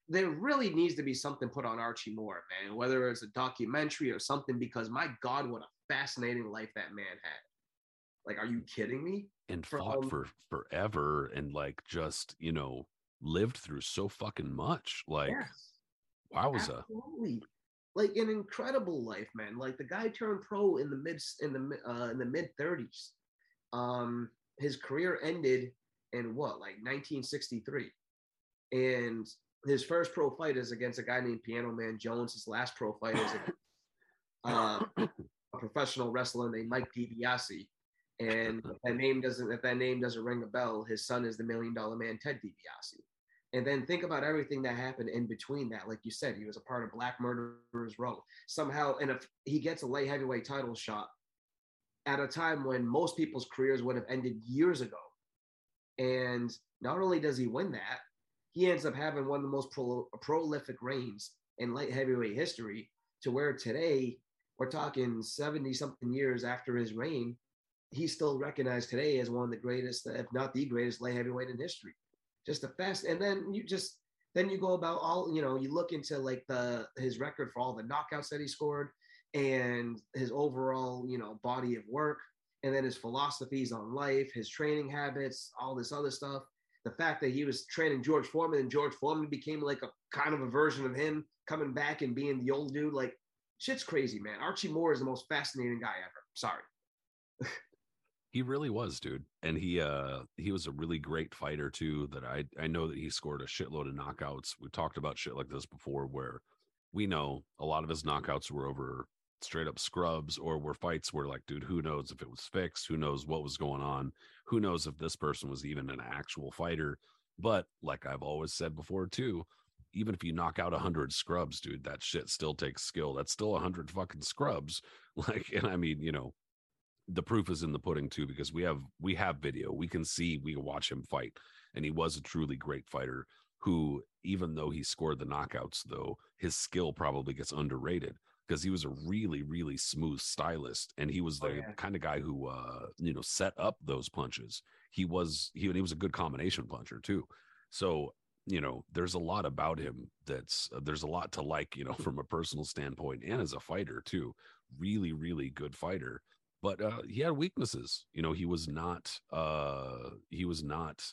There really needs to be something put on Archie Moore, man, whether it's a documentary or something, because my God, what a fascinating life that man had. Like, are you kidding me? and For, fought um, for forever and like just you know lived through so fucking much like yes, wowza absolutely. Like an incredible life, man. Like the guy turned pro in the mid in the uh, in the mid 30s. Um, his career ended in what, like 1963, and his first pro fight is against a guy named Piano Man Jones. His last pro fight is against, uh, a professional wrestler named Mike DiBiase. And if that name doesn't, if that name doesn't ring a bell, his son is the Million Dollar Man Ted DiBiase. And then think about everything that happened in between that. Like you said, he was a part of Black Murderers Row somehow. And if he gets a light heavyweight title shot at a time when most people's careers would have ended years ago, and not only does he win that, he ends up having one of the most pro- prolific reigns in light heavyweight history. To where today we're talking 70 something years after his reign, he's still recognized today as one of the greatest, if not the greatest, light heavyweight in history. Just a fast, and then you just then you go about all you know. You look into like the his record for all the knockouts that he scored, and his overall you know body of work, and then his philosophies on life, his training habits, all this other stuff. The fact that he was training George Foreman and George Foreman became like a kind of a version of him coming back and being the old dude, like shit's crazy, man. Archie Moore is the most fascinating guy ever. Sorry. He really was, dude. And he uh he was a really great fighter too. That I I know that he scored a shitload of knockouts. We talked about shit like this before where we know a lot of his knockouts were over straight up scrubs or were fights where like, dude, who knows if it was fixed, who knows what was going on, who knows if this person was even an actual fighter. But like I've always said before too, even if you knock out a hundred scrubs, dude, that shit still takes skill. That's still a hundred fucking scrubs. Like, and I mean, you know, the proof is in the pudding too because we have we have video we can see we can watch him fight and he was a truly great fighter who even though he scored the knockouts though his skill probably gets underrated because he was a really really smooth stylist and he was Oh, the yeah. kind of guy who uh you know set up those punches he was he, he was a good combination puncher too so you know there's a lot about him that's uh, there's a lot to like you know from a personal standpoint and as a fighter too really really good fighter but uh, he had weaknesses. You know, he was not uh, he was not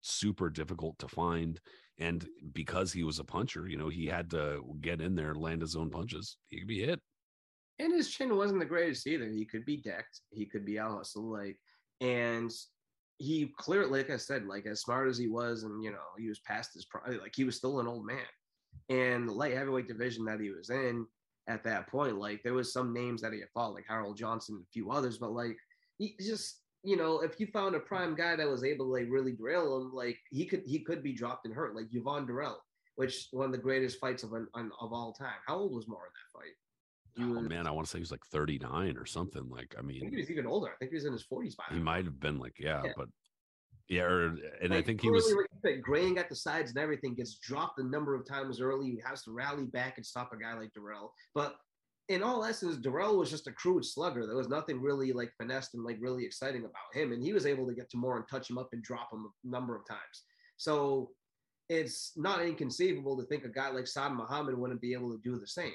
super difficult to find, and because he was a puncher, you know, he had to get in there, land his own punches. He could be hit. And his chin wasn't the greatest either. He could be decked. He could be out hustled. Like, and he clearly, like I said, like as smart as he was, and you know, he was past his prime. Like he was still an old man. And the light heavyweight division that he was in, at that point. Like there was some names that he had fought, like Harold Johnson and a few others, but like he just you know, if you found a prime guy that was able to like really drill him, like he could he could be dropped and hurt, like Yvon Durelle, which one of the greatest fights of an, of all time. How old was Moore in that fight? Oh man, I want to say he was like 39 or something. Like, I mean, I he was even older. I think he was in his 40s by He might have been like, yeah, yeah. but yeah, or, and like, I think he was like, graying at the sides and everything gets dropped a number of times early. He has to rally back and stop a guy like Durelle. But in all essence, Durelle was just a crude slugger. There was nothing really like finessed and like really exciting about him. And he was able to get to Moore and touch him up and drop him a number of times. So it's not inconceivable to think a guy like Saad Muhammad wouldn't be able to do the same.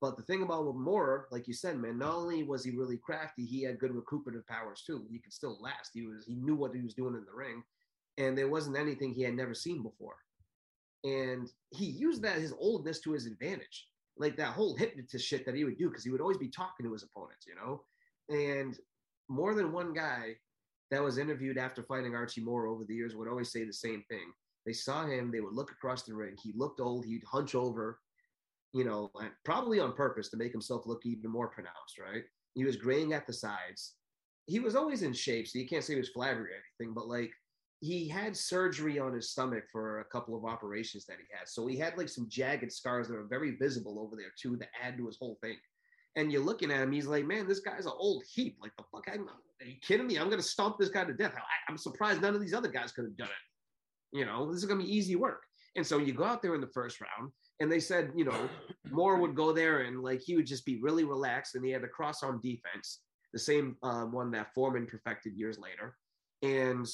But the thing about Moore, like you said, man, not only was he really crafty, he had good recuperative powers too. He could still last. He was he knew what he was doing in the ring, and there wasn't anything he had never seen before. And he used that his oldness to his advantage, like that whole hypnotist shit that he would do, because he would always be talking to his opponents, you know. And more than one guy that was interviewed after fighting Archie Moore over the years would always say the same thing. They saw him, they would look across the ring. He looked old, he'd hunch over, you know, probably on purpose to make himself look even more pronounced, right? He was graying at the sides. He was always in shape, so you can't say he was flabby or anything, but like he had surgery on his stomach for a couple of operations that he had. So he had like some jagged scars that are very visible over there too to add to his whole thing. And you're looking at him, he's like, man, this guy's an old heap. Like the fuck, I'm, are you kidding me? I'm gonna stomp this guy to death. I, I'm surprised none of these other guys could have done it. You know, this is gonna be easy work. And so you go out there in the first round, and they said, you know, Moore would go there and like he would just be really relaxed, and he had the cross arm defense, the same uh, one that Foreman perfected years later, and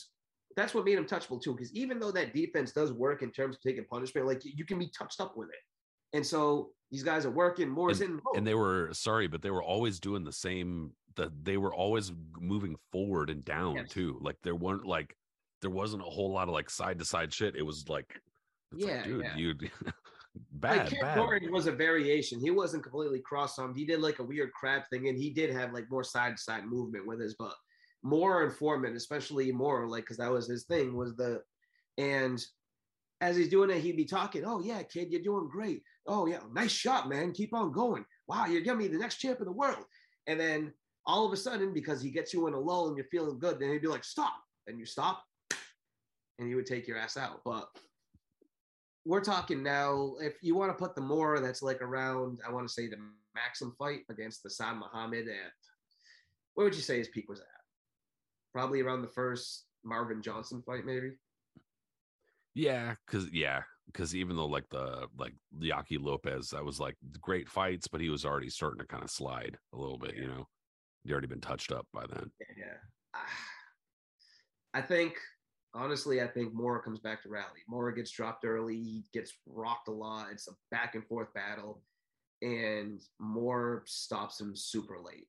that's what made him touchable too. Because even though that defense does work in terms of taking punishment, like you can be touched up with it, and so these guys are working. Moore's and, in, and they were sorry, but they were always doing the same. That they were always moving forward and down yes. too. Like there weren't like there wasn't a whole lot of like side to side shit. It was like, yeah, like, dude, yeah. you bad. Like bad. Gordon was a variation. He wasn't completely cross armed. He did like a weird crab thing, and he did have like more side to side movement with his butt. More informant, especially more like because that was his thing was the and as he's doing it, he'd be talking, Oh, yeah, kid, you're doing great. Oh, yeah, nice shot, man. Keep on going. Wow, you're gonna be the next champ of the world. And then all of a sudden, because he gets you in a lull and you're feeling good, then he'd be like, Stop. And you stop, and he would take your ass out. But we're talking now. If you want to put the more that's like around, I want to say the Maxim fight against the Saad Muhammad at what would you say his peak was at? Probably around the first Marvin Johnson fight, maybe. Yeah, because yeah, because even though like the like Yaqui Lopez, that was like great fights, but he was already starting to kind of slide a little bit. Yeah. You know, he already been touched up by then. Yeah, ah, I think honestly, I think Moore comes back to rally. Moore gets dropped early, he gets rocked a lot. It's a back and forth battle, and Moore stops him super late.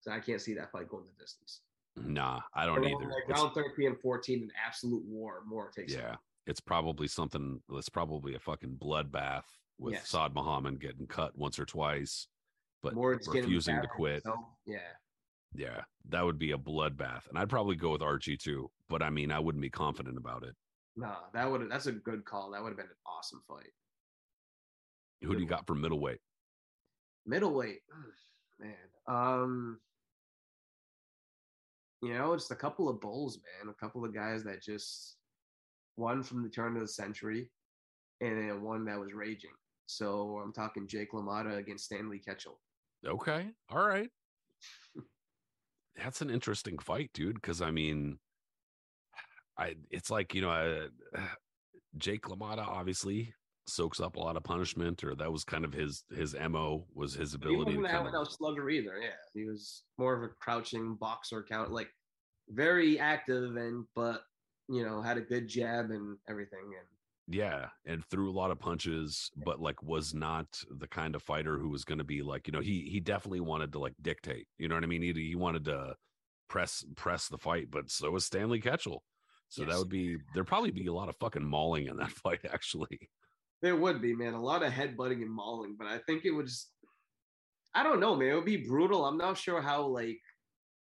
So I can't see that fight going the distance. Nah, I don't either. Like round 13 and 14, an absolute war. Moore takes Yeah. It's probably something that's probably a fucking bloodbath with yes. Saad Muhammad getting cut once or twice, but Moore's refusing to quit. yeah. Yeah, that would be a bloodbath, and I'd probably go with Archie too. But I mean, I wouldn't be confident about it. No, that would that's a good call. That would have been an awesome fight. Who good do you got for middleweight? Middleweight, man. Um, you know, it's a couple of bulls, man. A couple of guys that just one from the turn of the century, and then one that was raging. So I'm talking Jake LaMotta against Stanley Ketchel. Okay, all right that's an interesting fight, dude. Because I mean, I it's like you know, uh, Jake LaMotta obviously soaks up a lot of punishment, or that was kind of his his mo was his ability. He wasn't to without slugger either. Yeah, he was more of a crouching boxer, count like very active and but you know had a good jab and everything and yeah, and threw a lot of punches, but like was not the kind of fighter who was going to be like, you know, he he definitely wanted to like dictate. You know what I mean? He he wanted to press press the fight, but so was Stanley Ketchel. So yes. that would be there'd probably be a lot of fucking mauling in that fight, actually. There would be, man, a lot of headbutting and mauling, but I think it would just I don't know, man. It would be brutal. I'm not sure how like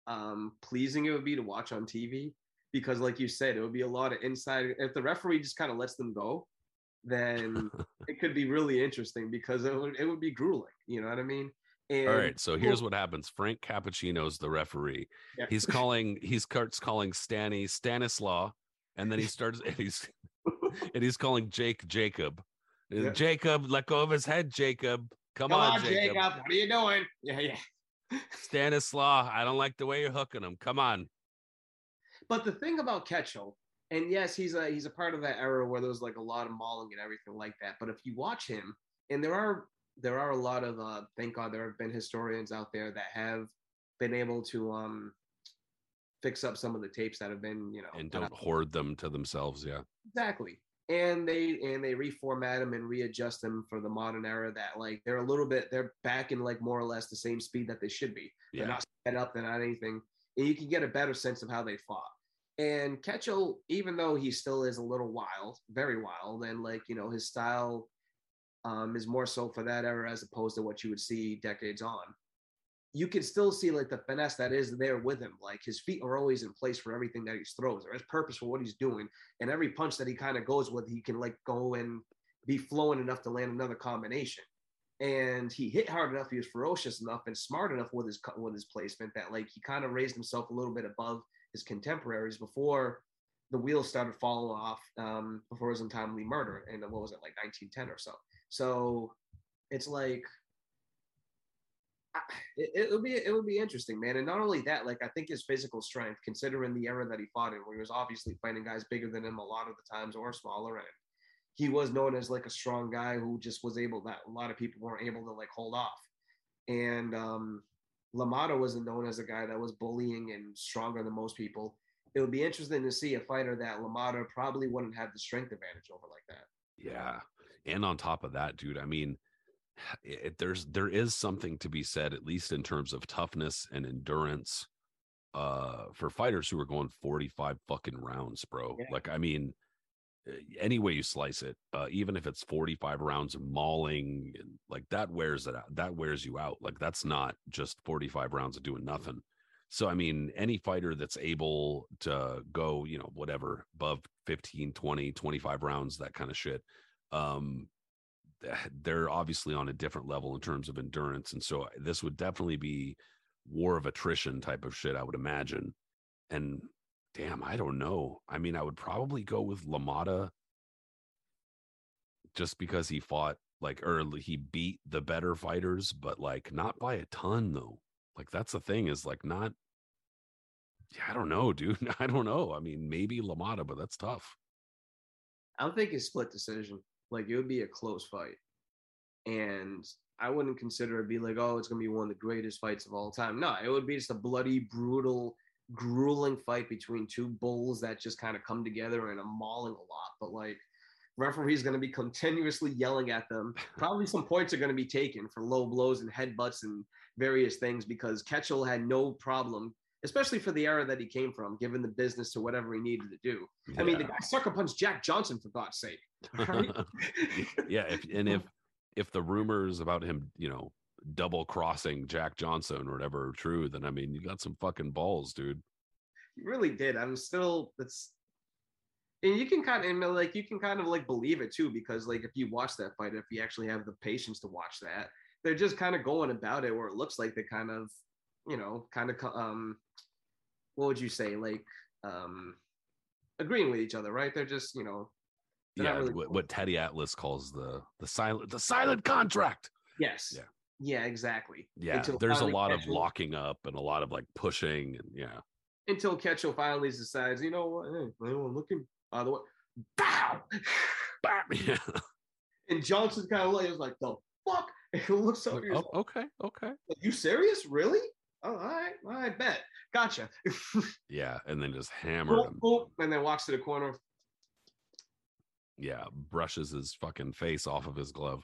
um pleasing it would be to watch on TV because like you said it would be a lot of inside if the referee just kind of lets them go then it could be really interesting because it would it would be grueling. You know what I mean? And All right, so here's what happens. Frank Cappuccino's the referee. Yeah. He's calling. He's starts calling Stanny Stanislaw, and then he starts. And he's and he's calling Jake Jacob. Yeah. Jacob, let go of his head. Jacob, come, Come on, on, Jacob. Jacob. What are you doing? Yeah, yeah. Stanislaw, I don't like the way you're hooking him. Come on. But the thing about Ketchel, and yes, he's a he's a part of that era where there was like a lot of mauling and everything like that. But if you watch him, and there are there are a lot of uh thank God there have been historians out there that have been able to um fix up some of the tapes that have been, you know, And don't hoard them to themselves. Yeah. Exactly. And they and they reformat them and readjust them for the modern era that like they're a little bit they're back in like more or less the same speed that they should be. They're not sped up, they're not anything. And you can get a better sense of how they fought. And Ketchel, even though he still is a little wild, very wild, and like, you know, his style um, is more so for that era as opposed to what you would see decades on. You can still see like the finesse that is there with him. Like his feet are always in place for everything that he throws. There is purpose for what he's doing and every punch that he kind of goes with, he can like go and be flowing enough to land another combination. And he hit hard enough, he was ferocious enough and smart enough with his with his placement that like he kind of raised himself a little bit above his contemporaries before the wheels started falling off um, before his untimely murder and what was it like 1910 or so. So it's like it, would be it would be interesting, man. And not only that, like I think his physical strength, considering the era that he fought in, where he was obviously fighting guys bigger than him a lot of the times or smaller, and he was known as like a strong guy who just was able that a lot of people weren't able to like hold off. And um LaMotta wasn't known as a guy that was bullying and stronger than most people. It would be interesting to see a fighter that LaMotta probably wouldn't have the strength advantage over like that. Yeah. And on top of that, dude, I mean, it, there's there is something to be said, at least in terms of toughness and endurance, uh, for fighters who are going 45 fucking rounds, bro. Yeah. Like, I mean, any way you slice it, uh, even if it's 45 rounds of mauling, and like that wears it out. That wears you out. Like that's not just 45 rounds of doing nothing. So, I mean, any fighter that's able to go, you know, whatever, above 15, 20, 25 rounds, that kind of shit, um, they're obviously on a different level in terms of endurance. And so this would definitely be war of attrition type of shit, I would imagine. And damn, I don't know. I mean, I would probably go with LaMotta just because he fought like early, he beat the better fighters, but like not by a ton though. Like that's the thing is like not. Yeah, I don't know, dude. I don't know. I mean, maybe LaMotta, but that's tough. I'm thinking split decision. Like it would be a close fight. And I wouldn't consider it be like, oh, it's gonna be one of the greatest fights of all time. No, it would be just a bloody, brutal, grueling fight between two bulls that just kind of come together and are mauling a lot. But like referee's gonna be continuously yelling at them. Probably some points are gonna be taken for low blows and headbutts and various things because Ketchel had no problem, especially for the era that he came from, giving the business to whatever he needed to do. I mean, the guy sucker punched Jack Johnson for God's sake. right? yeah, if, and if if the rumors about him, you know, double crossing Jack Johnson or whatever true, then I mean, you got some fucking balls, dude. You really did. I'm still that's and you can kind of and like you can kind of like believe it too because like if you watch that fight, if you actually have the patience to watch that, they're just kind of going about it where it looks like they kind of, you know, kind of um, what would you say like um, agreeing with each other, right? They're just you know, yeah, really what, what Teddy Atlas calls the the silent the silent contract. yes, Yeah. Yeah, exactly. Yeah, Until there's a lot of locking up and a lot of like pushing and yeah. until Ketchel finally decides, you know what, hey, anyone looking by the way, bow. Bam! Yeah. And Johnson kind of like was like, the fuck? And he looks over Like, oh, okay, okay. like, you serious? Really? Oh, all right, I bet. Gotcha. Yeah, and then just hammer him. and then walks to the corner. Yeah, brushes his fucking face off of his glove.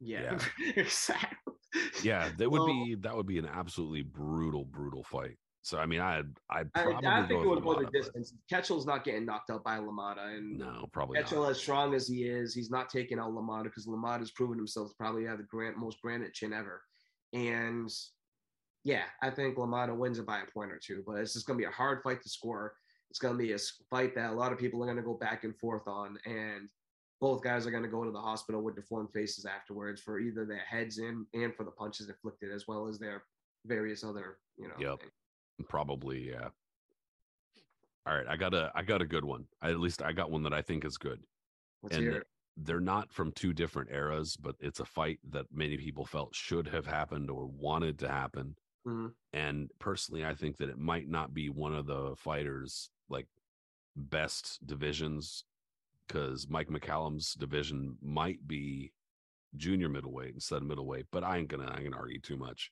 Yeah, exactly. Yeah, that would Well, be that would be an absolutely brutal, brutal fight. So I mean, I'd I'd I, probably I go think it would go the LaMotta, but distance. Ketchel's not getting knocked out by LaMotta, and No, probably Ketchel, not. as strong as he is, he's not taking out LaMotta because LaMotta's proven himself to probably have the grand, most granite chin ever. And yeah, I think LaMotta wins it by a point or two, but it's just going to be a hard fight to score. It's going to be a fight that a lot of people are going to go back and forth on. And both guys are going to go to the hospital with deformed faces afterwards for either their heads in and for the punches inflicted, as well as their various other, you know. Yep. things. Probably, yeah. All right, I got a I got a good one. I, at least I got one that I think is good. Let's and they're not from two different eras, but it's a fight that many people felt should have happened or wanted to happen. Mhm. And personally, I think that it might not be one of the fighters like best divisions because Mike McCallum's division might be junior middleweight instead of middleweight, but I ain't gonna I ain't gonna argue too much.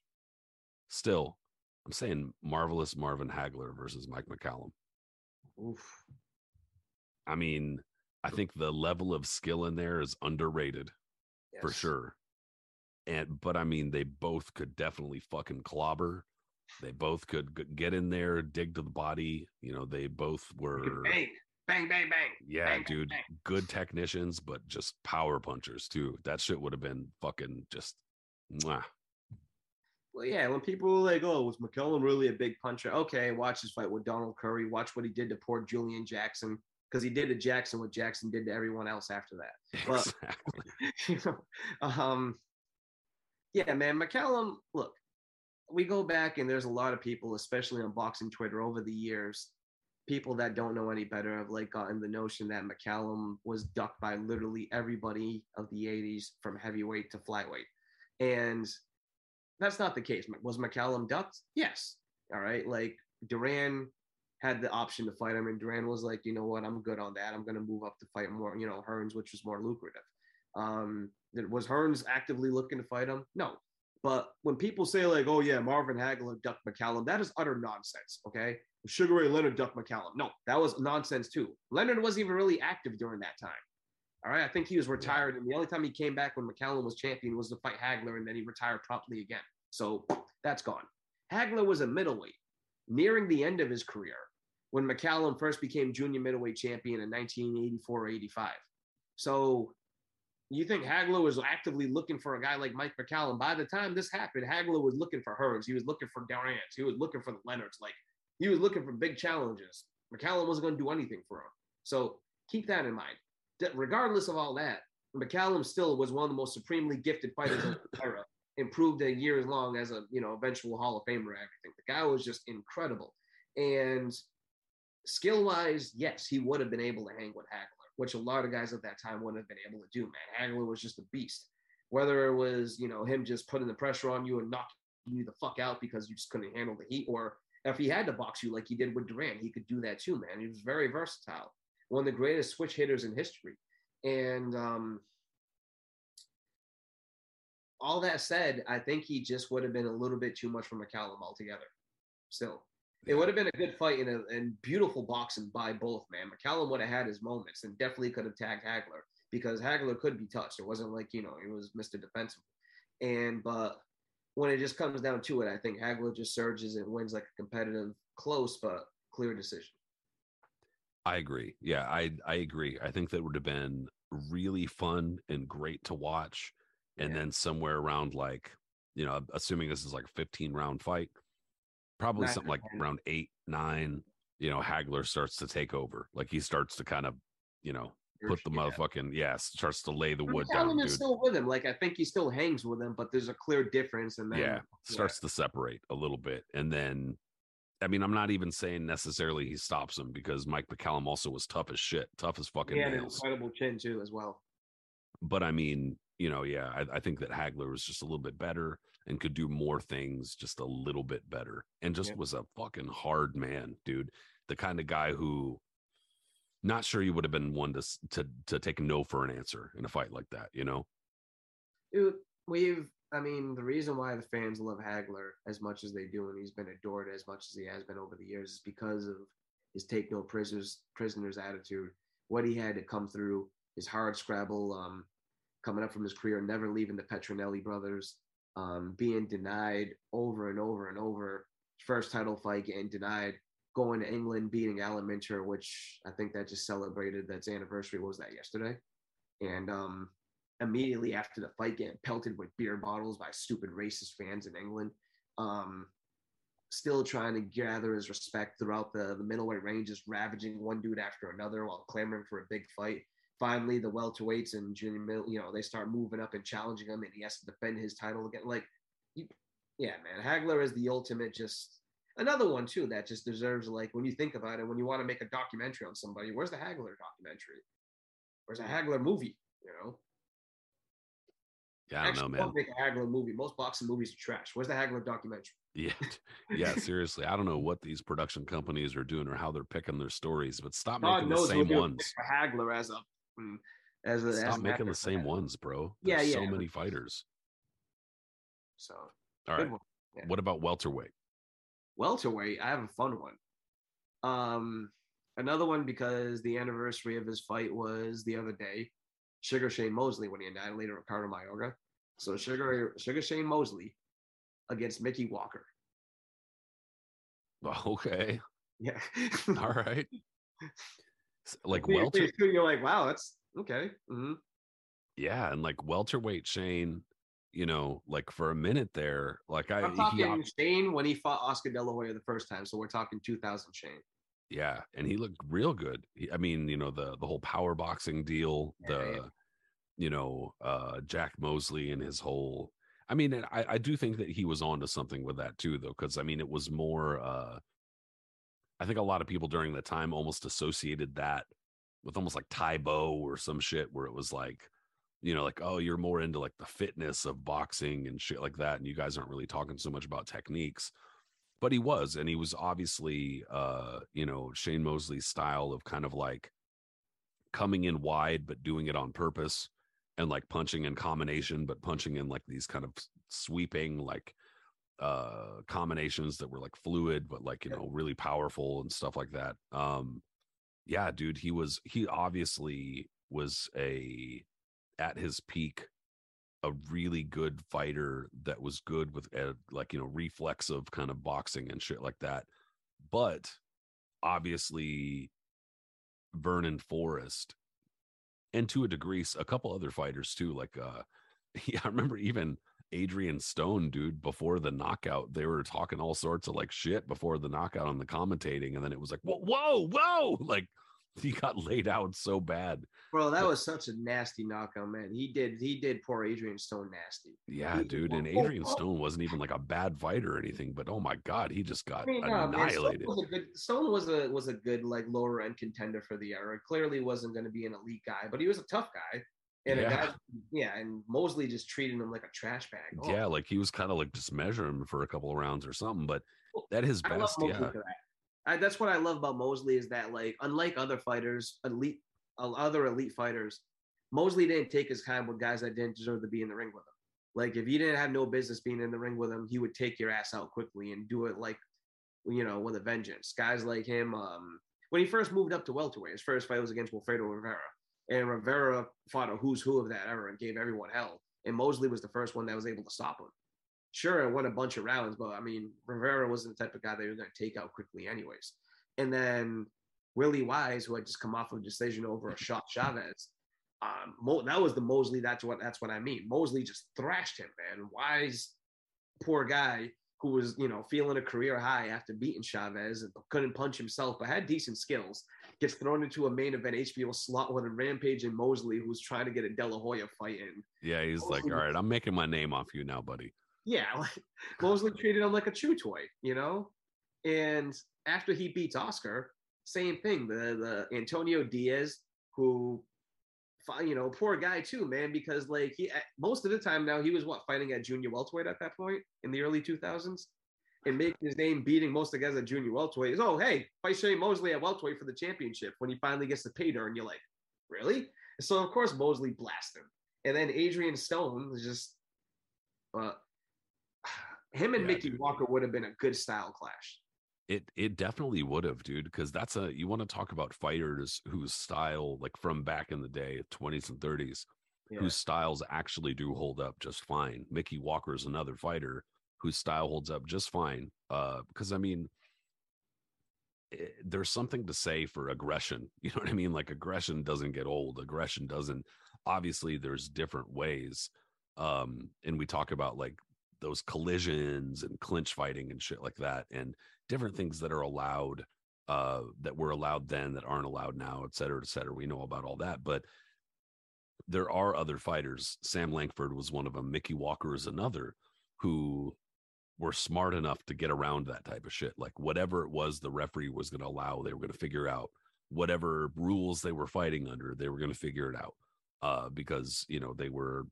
Still, I'm saying marvelous Marvin Hagler versus Mike McCallum. Oof. I mean, I think the level of skill in there is underrated for sure. And but I mean, they both could definitely fucking clobber. They both could get in there, dig to the body. You know, they both were bang, bang, bang. yeah, bang, bang, dude, bang. good technicians, but just power punchers too. That shit would have been fucking just mwah. Well, yeah, when people were like, "Oh, was McCallum really a big puncher?" Okay, watch his fight with Donald Curry. Watch what he did to poor Julian Jackson because he did to Jackson what Jackson did to everyone else after that. But- Exactly. you know, um, yeah, man, McCallum. Look, we go back and there's a lot of people, especially on boxing Twitter, over the years, people that don't know any better have like gotten the notion that McCallum was ducked by literally everybody of the '80s from heavyweight to flyweight, and that's not the case. Was McCallum ducked? Yes. All right, like Duran had the option to fight him, and Duran was like, you know what, I'm good on that. I'm going to move up to fight more, you know, Hearns, which was more lucrative. Um, was Hearns actively looking to fight him? No. But when people say like, "Oh yeah, Marvin Hagler ducked McCallum," that is utter nonsense. Okay, Sugar Ray Leonard ducked McCallum. No, that was nonsense too. Leonard wasn't even really active during that time. All right, I think he was retired, and the only time he came back when McCallum was champion was to fight Hagler, and then he retired promptly again. So that's gone. Hagler was a middleweight, nearing the end of his career when McCallum first became junior middleweight champion in 1984 85. So you think Hagler was actively looking for a guy like Mike McCallum? By the time this happened, Hagler was looking for Hearns. He was looking for Duran. He was looking for the Leonards. Like he was looking for big challenges. McCallum wasn't going to do anything for him. So keep that in mind. That regardless of all that, McCallum still was one of the most supremely gifted fighters of the era. Improved a years long as a you know eventual Hall of Famer. Everything. The guy was just incredible. And skill wise, yes, he would have been able to hang with Hagler, which a lot of guys at that time wouldn't have been able to do, man. Hagler was just a beast. Whether it was, you know, him just putting the pressure on you and knocking you the fuck out because you just couldn't handle the heat, or if he had to box you like he did with Duran, he could do that too, man. He was very versatile. One of the greatest switch hitters in history. And um all that said, I think he just would have been a little bit too much for McCallum altogether. Still, it would have been a good fight and, a, and beautiful boxing by both, man. McCallum would have had his moments and definitely could have tagged Hagler because Hagler could be touched. It wasn't like, you know, he was Mr. Defensive. And, but when it just comes down to it, I think Hagler just surges and wins like a competitive, close, but clear decision. I agree. Yeah, I I agree. I think that would have been really fun and great to watch. And Yeah. then somewhere around like, you know, assuming this is like a 15 round fight, probably Nine something like 10. round eight, nine, you know, Hagler starts to take over. Like he starts to kind of, you know, put the Yeah. motherfucking yeah, starts to lay the wood down, is dude. still with him. Like I think he still hangs with him, but there's a clear difference. And then yeah, starts to separate a little bit. And then I mean, I'm not even saying necessarily he stops him because Mike McCallum also was tough as shit, tough as fucking an nails. incredible chin too, as well. but I mean, you know, yeah, I, I think that Hagler was just a little bit better and could do more things just a little bit better and just Yeah. was a fucking hard man, dude. The kind of guy who not sure you would have been one to to to take no for an answer in a fight like that, you know? We've I mean, the reason why the fans love Hagler as much as they do, and he's been adored as much as he has been over the years, is because of his take no prisoners prisoners attitude, what he had to come through, his hard scrabble, um, coming up from his career, never leaving the Petronelli brothers, um, being denied over and over and over. First title fight getting denied, going to England, beating Alan Minter, which I think that just celebrated that's anniversary. What was that yesterday? And um, immediately after the fight getting pelted with beer bottles by stupid racist fans in England. Um, still trying to gather his respect throughout the, the middleweight range, just ravaging one dude after another while clamoring for a big fight. finally the welterweights and junior middle, you know, they start moving up and challenging him, and he has to defend his title again. Like, yeah, man, Hagler is the ultimate. Just another one too that just deserves like when you think about it, when you want to make a documentary on somebody, where's the Hagler documentary? Where's the Hagler movie? You know. Yeah, I don't Actually, know, man. Make a Hagler movie. Most boxing movies are trash. Where's the Hagler documentary? Yeah, yeah, seriously. I don't know what these production companies are doing or how they're picking their stories, but stop God making the same ones. for Hagler as a mm, as a Stop an making the same ones, bro. Yeah, There's yeah. so many fighters. So All right. one. Yeah. What about welterweight? Welterweight, I have a fun one. Um, another one because the anniversary of his fight was the other day. Sugar Shane Mosley when he annihilated Ricardo Mayorga. So Sugar Sugar Shane Mosley against Mickey Walker. Okay. Yeah. All right. Like welter, You're like, wow, that's okay. Mhm. yeah, and like welterweight Shane, you know, like for a minute there, like I, I'm he, talking op- Shane when he fought Oscar De La Hoya the first time. So we're talking 2000 Shane. yeah, and he looked real good. He- I mean, you know, the the whole power boxing deal, Yeah, the, yeah. you know, uh Jack Mosley and his whole. I mean, and I I do think that he was onto something with that too, though, because I mean, it was more. uh I think a lot of people during the time almost associated that with almost like Tae Bo or some shit, where it was like, you know, like, oh, you're more into like the fitness of boxing and shit like that. And you guys aren't really talking so much about techniques. But he was, and he was obviously uh, you know, Shane Mosley's style of kind of like coming in wide, but doing it on purpose and like punching in combination, but punching in like these kind of sweeping, like uh combinations that were like fluid but like you know really powerful and stuff like that um yeah dude he was he obviously was a at his peak a really good fighter that was good with uh, like you know reflexive kind of boxing and shit like that but obviously vernon forrest and to a degree a couple other fighters too like uh yeah i remember even Adrian Stone, dude, before the knockout, they were talking all sorts of like shit before the knockout on the commentating. And then it was like, whoa, whoa, whoa. Like he got laid out so bad. Bro, that was such a nasty knockout, man. He did he did poor Adrian Stone nasty. Yeah, He- dude. And Adrian. Stone wasn't even like a bad fighter or anything, but oh my God, he just got I mean, no, man, Stone annihilated. was good Stone was a was a good like lower end contender for the era. Clearly wasn't going to be an elite guy, but he was a tough guy. And Yeah. a guy, yeah, and Mosley just treated him like a trash bag. Oh, Yeah, like he was kind of like just measuring him for a couple of rounds or something. But at his I best, yeah. I, that's what I love about Mosley is that like unlike other fighters, elite uh, other elite fighters, Mosley didn't take his time with guys that didn't deserve to be in the ring with him. Like if you didn't have no business being in the ring with him, he would take your ass out quickly and do it like you know with a vengeance. Guys like him, um, when he first moved up to welterweight, his first fight was against Wilfredo Rivera, and Rivera fought a who's who of that era and gave everyone hell. And Mosley was the first one that was able to stop him. Sure, it won a bunch of rounds, but I mean, Rivera wasn't the type of guy they were going to take out quickly, anyways. And then Willie Wise, who had just come off of a decision over a shot Chavez, um, Mo- that was the Mosley. That's what that's what I mean. Mosley just thrashed him, man. Wise, poor guy who was you know feeling a career high after beating Chavez and couldn't punch himself, but had decent skills. Gets thrown into a main event HBO slot with a Rampage and Mosley, who's trying to get a De La Hoya fight in. Yeah, he's like, Mosley all was- I'm making my name off you now, buddy. Yeah, like Mosley treated him like a chew toy, you know. And after he beats Oscar, same thing. The the Antonio Diaz, who, you know, poor guy too, man, because like he most of the time now he was what fighting at junior welterweight at that point in the early two thousands, and making his name beating most of the guys at junior welterweight. Is oh hey, fight Shane Mosley at welterweight for the championship when he finally gets the pay dirt, and you're like, really? So of course Mosley blasted him, and then Adrian Stone just, uh, him and Yeah, Mickey dude. Walker would have been a good style clash. It it definitely would have, dude, because that's a you want to talk about fighters whose style, like from back in the day, 20s and 30s, Yeah. whose styles actually do hold up just fine. Mickey Walker is another fighter whose style holds up just fine. Uh, because I mean, eh, there's something to say for aggression. You know what I mean? Like aggression doesn't get old. Aggression doesn't. Obviously, there's different ways. Um, and we talk about like those collisions and clinch fighting and shit like that, and different things that are allowed uh that were allowed then that aren't allowed now et cetera et cetera we know about all that but there are other fighters. Sam Langford was one of them. Mickey Walker is another who were smart enough to get around that type of shit. Like whatever it was the referee was going to allow, they were going to figure out whatever rules they were fighting under, they were going to figure it out. Uh, because you know they were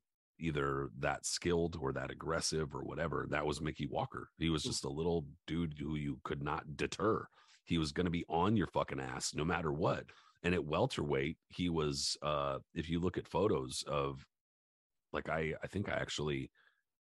either that skilled or that aggressive or whatever. That was Mickey Walker. He was just a little dude who you could not deter. He was going to be on your fucking ass no matter what. And at welterweight, he was uh if you look at photos of like I I think I actually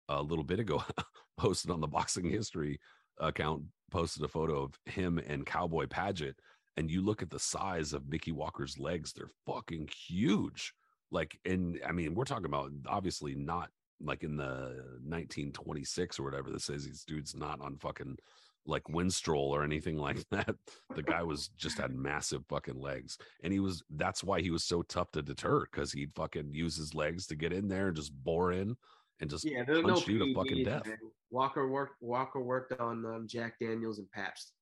a little bit ago posted on the boxing history account posted a photo of him and Cowboy Paget and you look at the size of Mickey Walker's legs, they're fucking huge. Like, and I mean, we're talking about obviously not like in the 1926 or whatever this is. these dudes not on fucking like Winstrol or anything like that. The guy was just had massive fucking legs. And he was that's why he was so tough to deter because he'd fucking use his legs to get in there and just bore in and just Yeah, there's no punch you to fucking death. man. Walker worked. Walker worked on um, Jack Daniels and Pabst.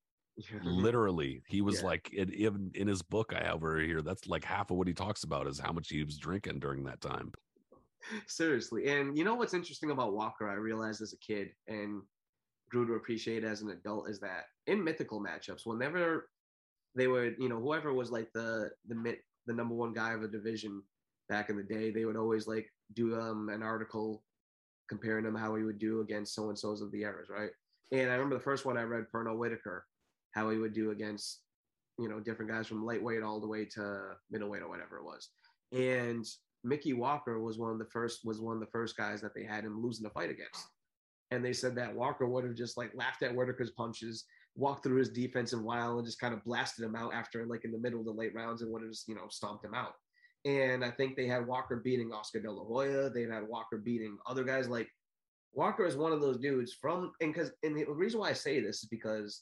Literally, he was Yeah. like in, in in his book I have over here. That's like half of what he talks about is how much he was drinking during that time. Seriously. And you know what's interesting about Walker, I realized as a kid and grew to appreciate as an adult is that in mythical matchups, whenever they would, you know, whoever was like the the mit the number one guy of a division back in the day, they would always like do um an article comparing him how he would do against so and so's of the eras, right? And I remember the first one I read, Pernell Whitaker, how he would do against, you know, different guys from lightweight all the way to middleweight or whatever it was. And Mickey Walker was one of the first was one of the first guys that they had him losing the fight against. And they said that Walker would have just like laughed at Whitaker's punches, walked through his defense defensive wile, and just kind of blasted him out after like in the middle of the late rounds and would have just, you know, stomped him out. And I think they had Walker beating Oscar De La Hoya. They had Walker beating other guys. Like Walker is one of those dudes from and because and the reason why I say this is because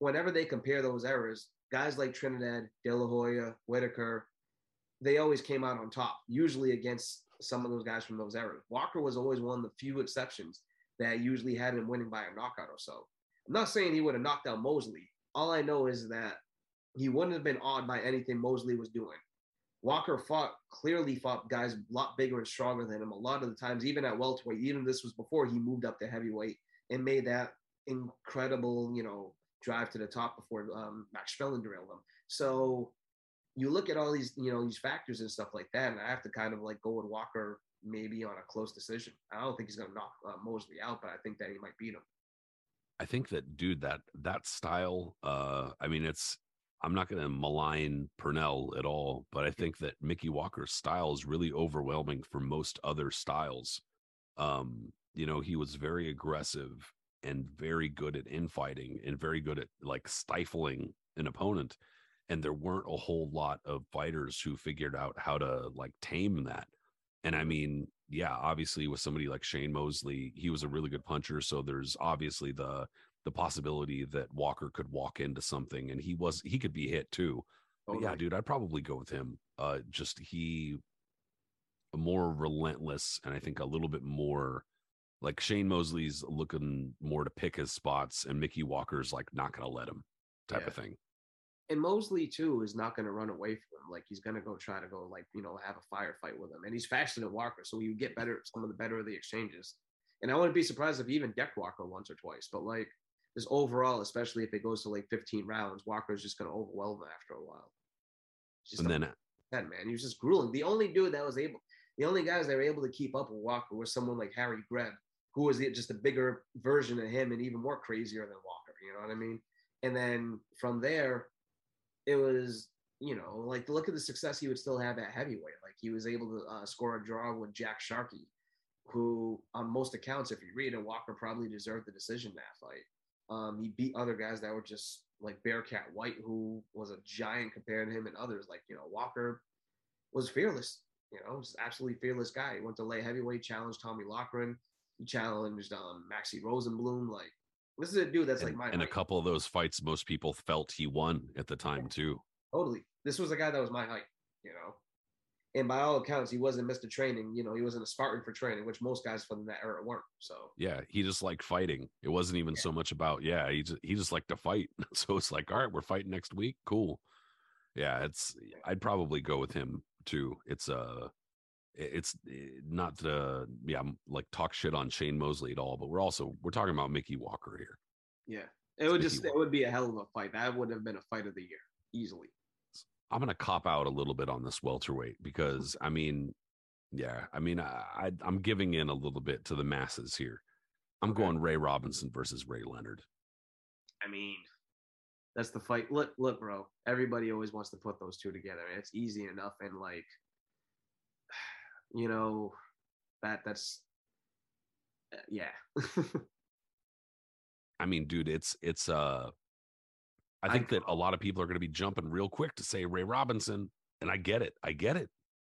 whenever they compare those eras, guys like Trinidad, De La Hoya, Whitaker, they always came out on top, usually against some of those guys from those eras. Walker was always one of the few exceptions that usually had him winning by a knockout or so. I'm not saying he would have knocked out Mosley. All I know is that he wouldn't have been awed by anything Mosley was doing. Walker fought clearly fought guys a lot bigger and stronger than him. A lot of the times, even at welterweight, even this was before he moved up to heavyweight and made that incredible, you know, drive to the top before um, Max Schmeling derailed them. So you look at all these, you know, these factors and stuff like that, and I have to kind of like go with Walker maybe on a close decision. I don't think he's going to knock uh, Mosley out, but I think that he might beat him. I think that dude that that style uh I mean it's I'm not going to malign Pernell at all, but I think that Mickey Walker's style is really overwhelming for most other styles. Um you know, he was very aggressive and very good at infighting and very good at like stifling an opponent and there weren't a whole lot of fighters who figured out how to like tame that. And I mean, yeah, obviously with somebody like Shane Mosley, he was a really good puncher. So there's obviously the the possibility that Walker could walk into something and he was he could be hit too. Yeah, dude, I'd probably go with him. Uh just he more relentless and I think a little bit more like Shane Mosley's looking more to pick his spots and Mickey Walker's like not gonna let him type Yeah. of thing. and Mosley too is not going to run away from him. Like he's going to go try to go like you know have a firefight with him, and he's faster than Walker, so you get better some of the better of the exchanges. And I wouldn't be surprised if he even decked Walker once or twice. But like just overall, especially if it goes to like 15 rounds, Walker's just going to overwhelm him after a while. Just And then uh, that man, he was just grueling. The only dude that was able, the only guys that were able to keep up with Walker was someone like Harry Greb, who was just a bigger version of him and even more crazier than Walker. You know what I mean? And then from there, it was you know like look at the success he would still have at heavyweight. Like he was able to uh, score a draw with Jack Sharkey, who on most accounts, if you read it, Walker probably deserved the decision that fight. Um, he beat other guys that were just like Bearcat White, who was a giant compared to him, and others like you know Walker was fearless. You know, was absolutely fearless guy. He went to lay heavyweight, challenged Tommy Loughran, he challenged um, Maxie Rosenblum. Like this is a dude that's and, like my and a couple of those fights most people felt he won at the time too. Totally. This was a guy that was my height, you know. And by all accounts, he wasn't Mr. Training. You know, he wasn't a Spartan for training, which most guys from that era weren't. So Yeah, he just liked fighting. It wasn't even Yeah. so much about yeah, he just he just liked to fight. So it's like, all right, we're fighting next week. Cool. Yeah, it's I'd probably go with him too. It's uh It's eh, not to yeah, I'm like talk shit on Shane Mosley at all, but we're also we're talking about Mickey Walker here. Yeah, it would Mickey just it would be a hell of a fight. That would have been a fight of the year easily. I'm gonna cop out a little bit on this welterweight because I mean, yeah, I mean, I, I I'm giving in a little bit to the masses here. I'm Okay. going Ray Robinson versus Ray Leonard. I mean, that's the fight. Look, look, bro. Everybody always wants to put those two together. It's easy enough, and like, you know, that that's uh, yeah. I mean, dude, it's it's uh I I- think that a lot of people are going to be jumping real quick to say Ray Robinson, and I get it. I get it.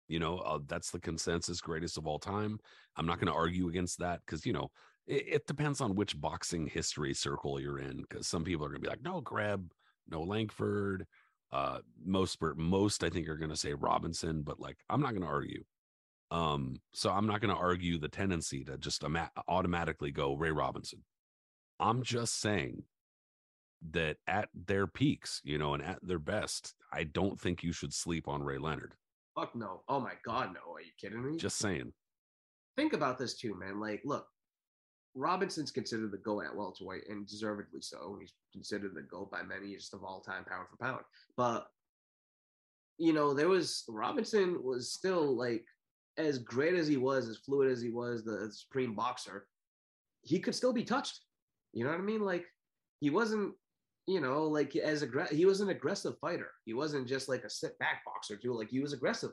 You know, uh, that's the consensus greatest of all time. I'm not going to argue against that because, you know, it, it depends on which boxing history circle you're in because some people are going to be like, no, Greb, no Langford. Uh, most, most I think are going to say Robinson, but like, I'm not going to argue. Um, so I'm not going to argue the tendency to just ama- automatically go Ray Robinson. I'm just saying that at their peaks, you know, and at their best, I don't think you should sleep on Ray Leonard. Fuck no. Oh my god, no. Are you kidding me? Just saying. think about this too, man. Like, look, Robinson's considered the GOAT at welterweight, and deservedly so. He's considered the GOAT by many, just of all time, pound for pound. But you know, there was Robinson was still like as great as he was, as fluid as he was, the supreme boxer. He could still be touched. You know what I mean? Like, he wasn't. You know, like as aggressive, he was an aggressive fighter. He wasn't just like a sit back boxer too. Like he was aggressive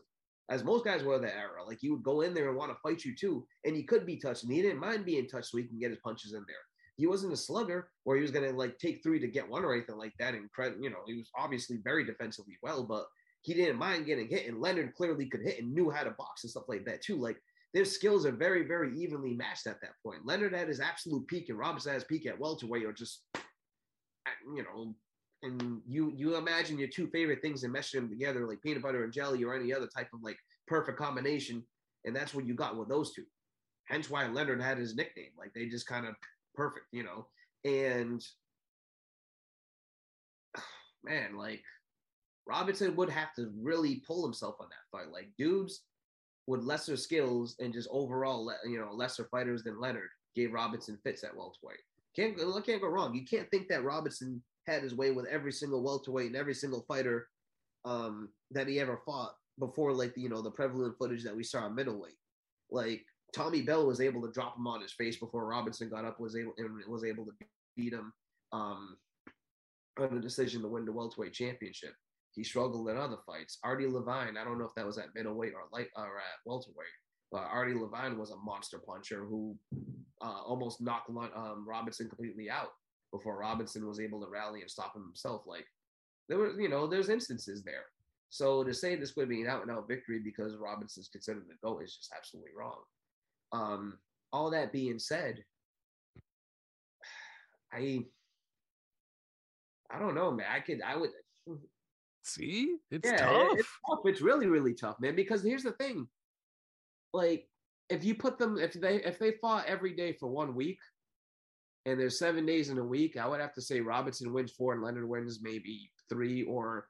as most guys were that era. Like he would go in there and want to fight you too, and he could be touched, and he didn't mind being touched so he can get his punches in there. He wasn't a slugger where he was gonna like take three to get one or anything like that. And you know, he was obviously very defensively well, but he didn't mind getting hit. And Leonard clearly could hit and knew how to box and stuff like that too. Like their skills are very, very evenly matched at that point. Leonard at his absolute peak and Robinson at his peak at welterweight are just, you know, and you you imagine your two favorite things and mesh them together like peanut butter and jelly or any other type of like perfect combination, and that's what you got with those two. Hence why Leonard had his nickname. Like they just kind of perfect, you know. And man, like Robinson would have to really pull himself on that fight. Like dudes with lesser skills and just overall, you know, lesser fighters than Leonard gave Robinson fits at welterweight. Can't can't go wrong. You can't think that Robinson had his way with every single welterweight and every single fighter um, that he ever fought before, like you know the prevalent footage that we saw in middleweight. Like Tommy Bell was able to drop him on his face before Robinson got up was able and was able to beat him um, on a decision to win the welterweight championship. He struggled in other fights. Artie Levine, I don't know if that was at middleweight or light or at welterweight, but Artie Levine was a monster puncher who uh, almost knocked um, Robinson completely out before Robinson was able to rally and stop him himself. Like there were, you know, there's instances there. So to say this would be an out and out victory because Robinson's considered the GOAT is just absolutely wrong. Um, all that being said, I I don't know, man. I could I would See, it's yeah, it- tough. it's tough. It's really, really tough, man. Because here's the thing: like, if you put them, if they if they fought every day for one week, and there's seven days in a week, I would have to say Robinson wins four and Leonard wins maybe three or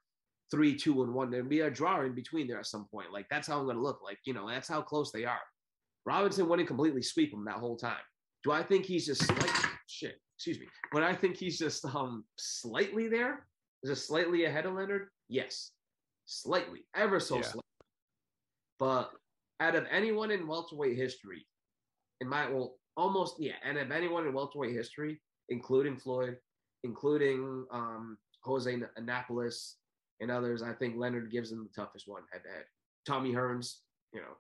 three, two, and one. There'd be a draw in between there at some point. Like that's how I'm gonna look. Like you know, that's how close they are. Robinson wouldn't completely sweep him that whole time. Do I think he's just slight shit? Excuse me, but I think he's just um slightly there, just slightly ahead of Leonard. Yes, slightly, ever so Yeah. slightly. But out of anyone in welterweight history, in my well, almost yeah, and of anyone in welterweight history, including Floyd, including um, Jose Napoles and others, I think Leonard gives him the toughest one head to head. Tommy Hearns, you know,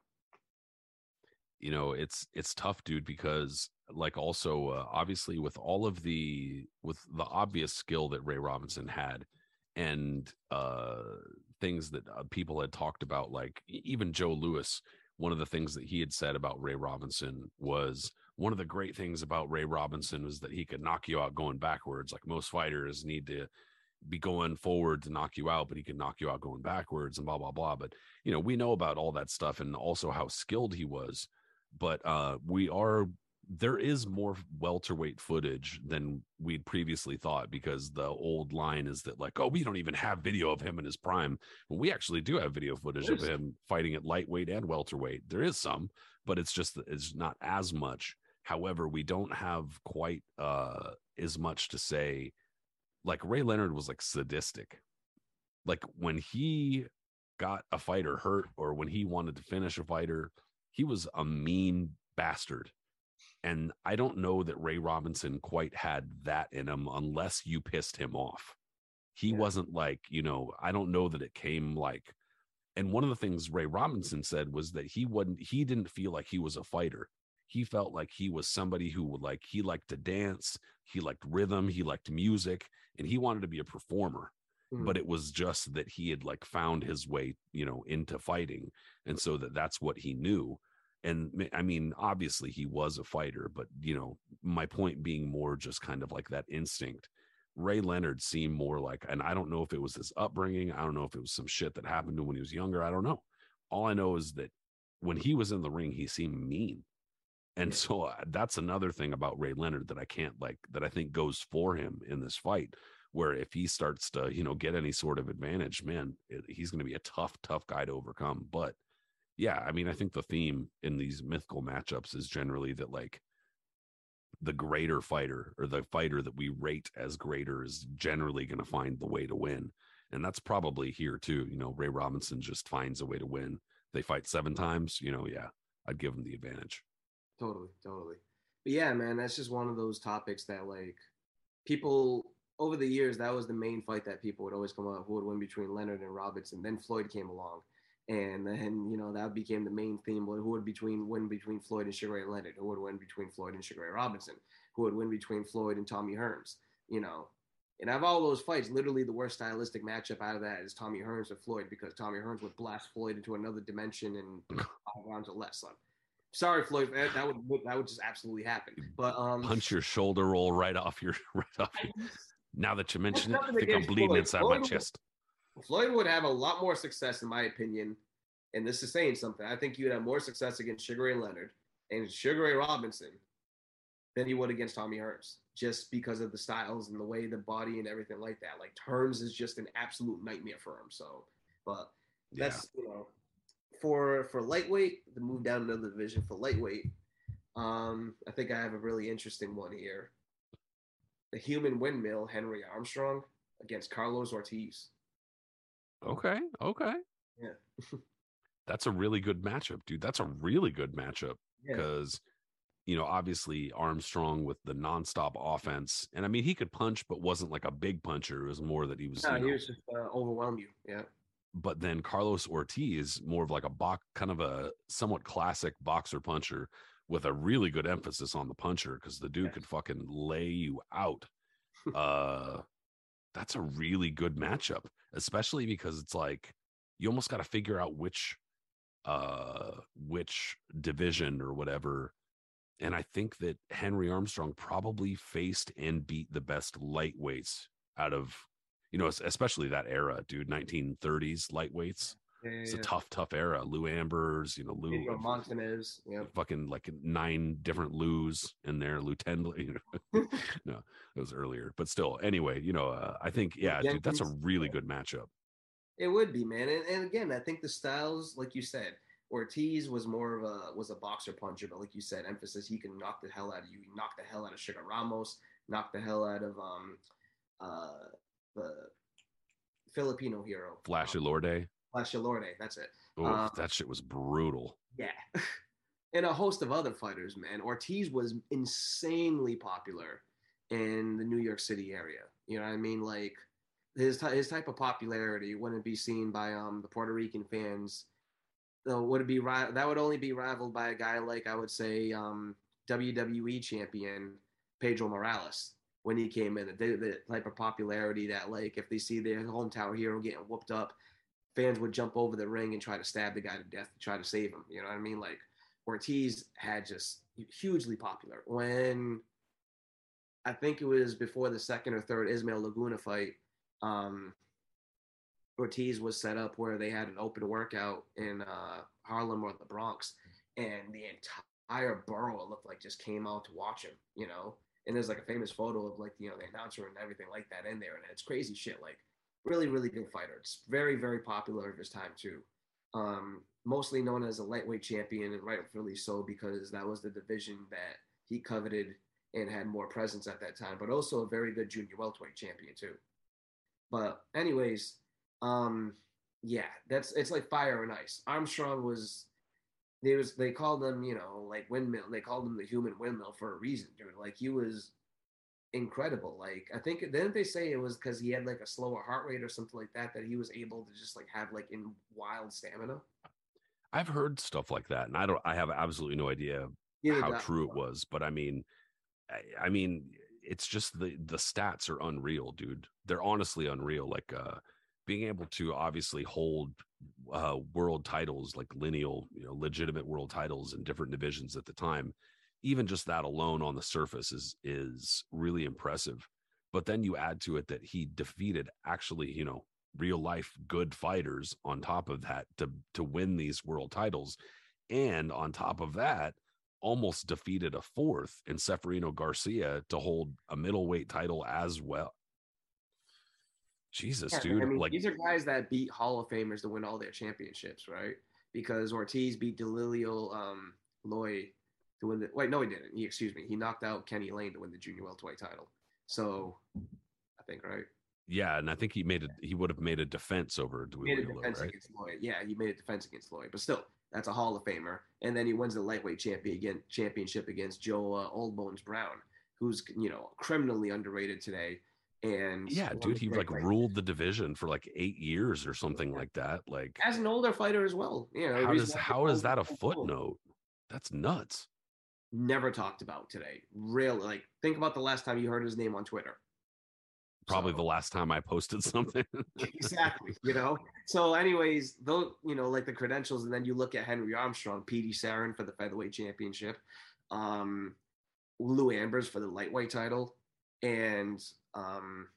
you know it's it's tough dude because like also uh, obviously with all of the with the obvious skill that ray robinson had and uh things that uh, people had talked about like even joe louis one of the things that he had said about ray robinson was one of the great things about ray robinson was that he could knock you out going backwards. Like most fighters need to be going forward to knock you out but he could knock you out going backwards and blah blah blah. But you know we know about all that stuff and also how skilled he was. But uh we are there is more welterweight footage than we'd previously thought because the old line is that like, oh, we don't even have video of him in his prime. Well, we actually do have video footage of him fighting at lightweight and welterweight. There is some, but it's just it's not as much. However, we don't have quite uh as much to say. Like Ray Leonard was like sadistic. Like when he got a fighter hurt or when he wanted to finish a fighter, he was a mean bastard and I don't know that Ray Robinson quite had that in him unless you pissed him off. He Yeah. wasn't like, you know, I don't know that it came like and one of the things Ray Robinson said was that he wasn't he didn't feel like he was a fighter. He felt like he was somebody who would like he liked to dance, he liked rhythm, he liked music, and he wanted to be a performer but mm. it was just that he had like found his way you know into fighting and so that that's what he knew and i mean obviously he was a fighter but you know my point being more just kind of like that instinct. Ray leonard seemed more like and i don't know if it was his upbringing i don't know if it was some shit that happened to him when he was younger i don't know. All i know is that when he was in the ring he seemed mean. And so uh, that's another thing about ray leonard that i can't like that i think goes for him in this fight where if he starts to you know get any sort of advantage man it, he's going to be a tough tough guy to overcome but yeah i mean i think the theme in these mythical matchups is generally that like the greater fighter or the fighter that we rate as greater is generally going to find the way to win and that's probably here too you know ray robinson just finds a way to win they fight seven times you know yeah i'd give him the advantage Totally, totally. But yeah, man, that's just one of those topics that like people over the years that was the main fight that people would always come up who would win between Leonard and Robinson. Then Floyd came along. And then, you know, that became the main theme. Who would between win between Floyd and Sugar Ray Leonard? Who would win between Floyd and Sugar Ray Robinson? Who would win between Floyd and Tommy Hearns? You know, and out of all those fights, literally the worst stylistic matchup out of that is Tommy Hearns with Floyd because Tommy Hearns would blast Floyd into another dimension in five rounds or less. Son. Sorry, Floyd, that that would that would just absolutely happen. But um, punch your shoulder roll right off your right off your, now that you mention it i think i'm bleeding Floyd. inside Floyd my chest Floyd would have a lot more success, in my opinion. And this is saying something. I think you'd have more success against Sugar Ray Leonard and Sugar Ray Robinson than he would against Tommy Hearns, just because of the styles and the way the body and everything like that. Like Hearns is just an absolute nightmare for him. So, but yeah that's you know, for for lightweight, the move down another division for lightweight. Um, I think I have a really interesting one here. The human windmill, Henry Armstrong against Carlos Ortiz. Okay. Okay. Yeah. That's a really good matchup, dude. That's a really good matchup Yeah. because, you know, obviously Armstrong with the nonstop offense, and I mean he could punch, but wasn't like a big puncher. It was more that he was. No, you know, he was just uh, overwhelm you. Yeah. but then Carlos Ortiz, more of like a box, kind of a somewhat classic boxer puncher with a really good emphasis on the puncher because the dude Yes. could fucking lay you out. uh, that's a really good matchup, especially because it's like you almost got to figure out which, uh, which division or whatever. And I think that Henry Armstrong probably faced and beat the best lightweights out of, you know, especially that era, dude. 1930s lightweights. Yeah, yeah, It's yeah. a tough, tough era. Lou Ambers, you know, Lou Pedro Montanez. Yeah. fucking like nine different Lou's in there. Lou ten, you know, no, it was earlier, but still. Anyway, you know, uh, I think yeah, dude, that's a really good matchup. It would be, man. And, and again, I think the styles, like you said, Ortiz was more of a was a boxer puncher, but like you said, emphasis he can knock the hell out of you. He knocked the hell out of Sugar Ramos, knocked the hell out of um uh the Filipino hero. Flash um, Elorde. Flash Elorde, that's it. Oh, uh, that shit was brutal. Yeah. and a host of other fighters, man. Ortiz was insanely popular in the New York City area. You know what I mean? Like his ty- his type of popularity wouldn't be seen by um the Puerto Rican fans. Though would it be ri- that would only be rivaled by a guy like I would say um WWE champion Pedro Morales when he came in. The, the type of popularity that like if they see their hometown hero getting whooped up, fans would jump over the ring and try to stab the guy to death to try to save him. You know what I mean? Like Ortiz had just hugely popular when I think it was before the second or third Ismael Laguna fight. Um, Ortiz was set up where they had an open workout in uh, Harlem or the Bronx, and the entire borough looked like just came out to watch him, you know. And there's like a famous photo of like you know the announcer and everything like that in there, and it's crazy shit. Like really, really good fighter. It's very, very popular of his time too. Um, mostly known as a lightweight champion, and rightfully so because that was the division that he coveted and had more presence at that time. But also a very good junior welterweight champion too. But anyways, um, yeah, that's it's like fire and ice. Armstrong was they was they called him, you know, like windmill. They called him the human windmill for a reason, dude. Like he was incredible. Like I think didn't they say it was because he had like a slower heart rate or something like that that he was able to just like have like in wild stamina. I've heard stuff like that, and I don't. I have absolutely no idea Neither how true it was, but I mean, I, I mean, it's just the the stats are unreal, dude. They're honestly unreal. Like uh, being able to obviously hold uh, world titles, like lineal, you know, legitimate world titles in different divisions at the time. Even just that alone on the surface is is really impressive. But then you add to it that he defeated actually, you know, real life good fighters on top of that to to win these world titles, and on top of that, almost defeated a fourth in Ceferino Garcia to hold a middleweight title as well. Jesus, Yeah, dude! I mean, like, these are guys that beat Hall of Famers to win all their championships, right? Because Ortiz beat Duilio um, Loi to win the. Wait, no, he didn't. He excuse me. He knocked out Kenny Lane to win the junior welterweight title. So, I think right. yeah, and I think he made it. He would have made a defense over He made a defense right? against Lloyd. Yeah, he made a defense against Lloyd, but still, that's a Hall of Famer. And then he wins the lightweight champion again, championship against Joe uh, Old Bones Brown, who's you know criminally underrated today. And Yeah, dude, he like ruled the division for like eight years or something like that. Like, as an older fighter as well. You know, how does how is that a footnote? That's nuts. Never talked about today. Really, like think about the last time you heard his name on Twitter. Probably So- the last time I posted something. exactly. You know. So, anyways, though you know like the credentials, and then you look at Henry Armstrong, Petey Sarron for the featherweight championship, um, Lou Ambers for the lightweight title, and um,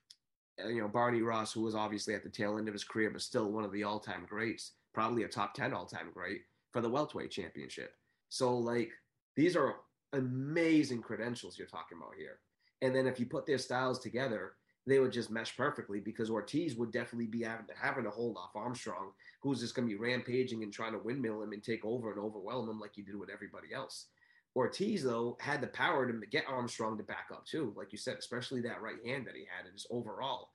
uh, you know Barney Ross, who was obviously at the tail end of his career, but still one of the all-time greats, probably a top ten all-time great for the welterweight championship. So, like these are amazing credentials you're talking about here. And then if you put their styles together, they would just mesh perfectly because Ortiz would definitely be having to, having to hold off Armstrong, who's just going to be rampaging and trying to windmill him and take over and overwhelm him like he did with everybody else. Ortiz, though, had the power to get Armstrong to back up too, like you said, especially that right hand that he had and his overall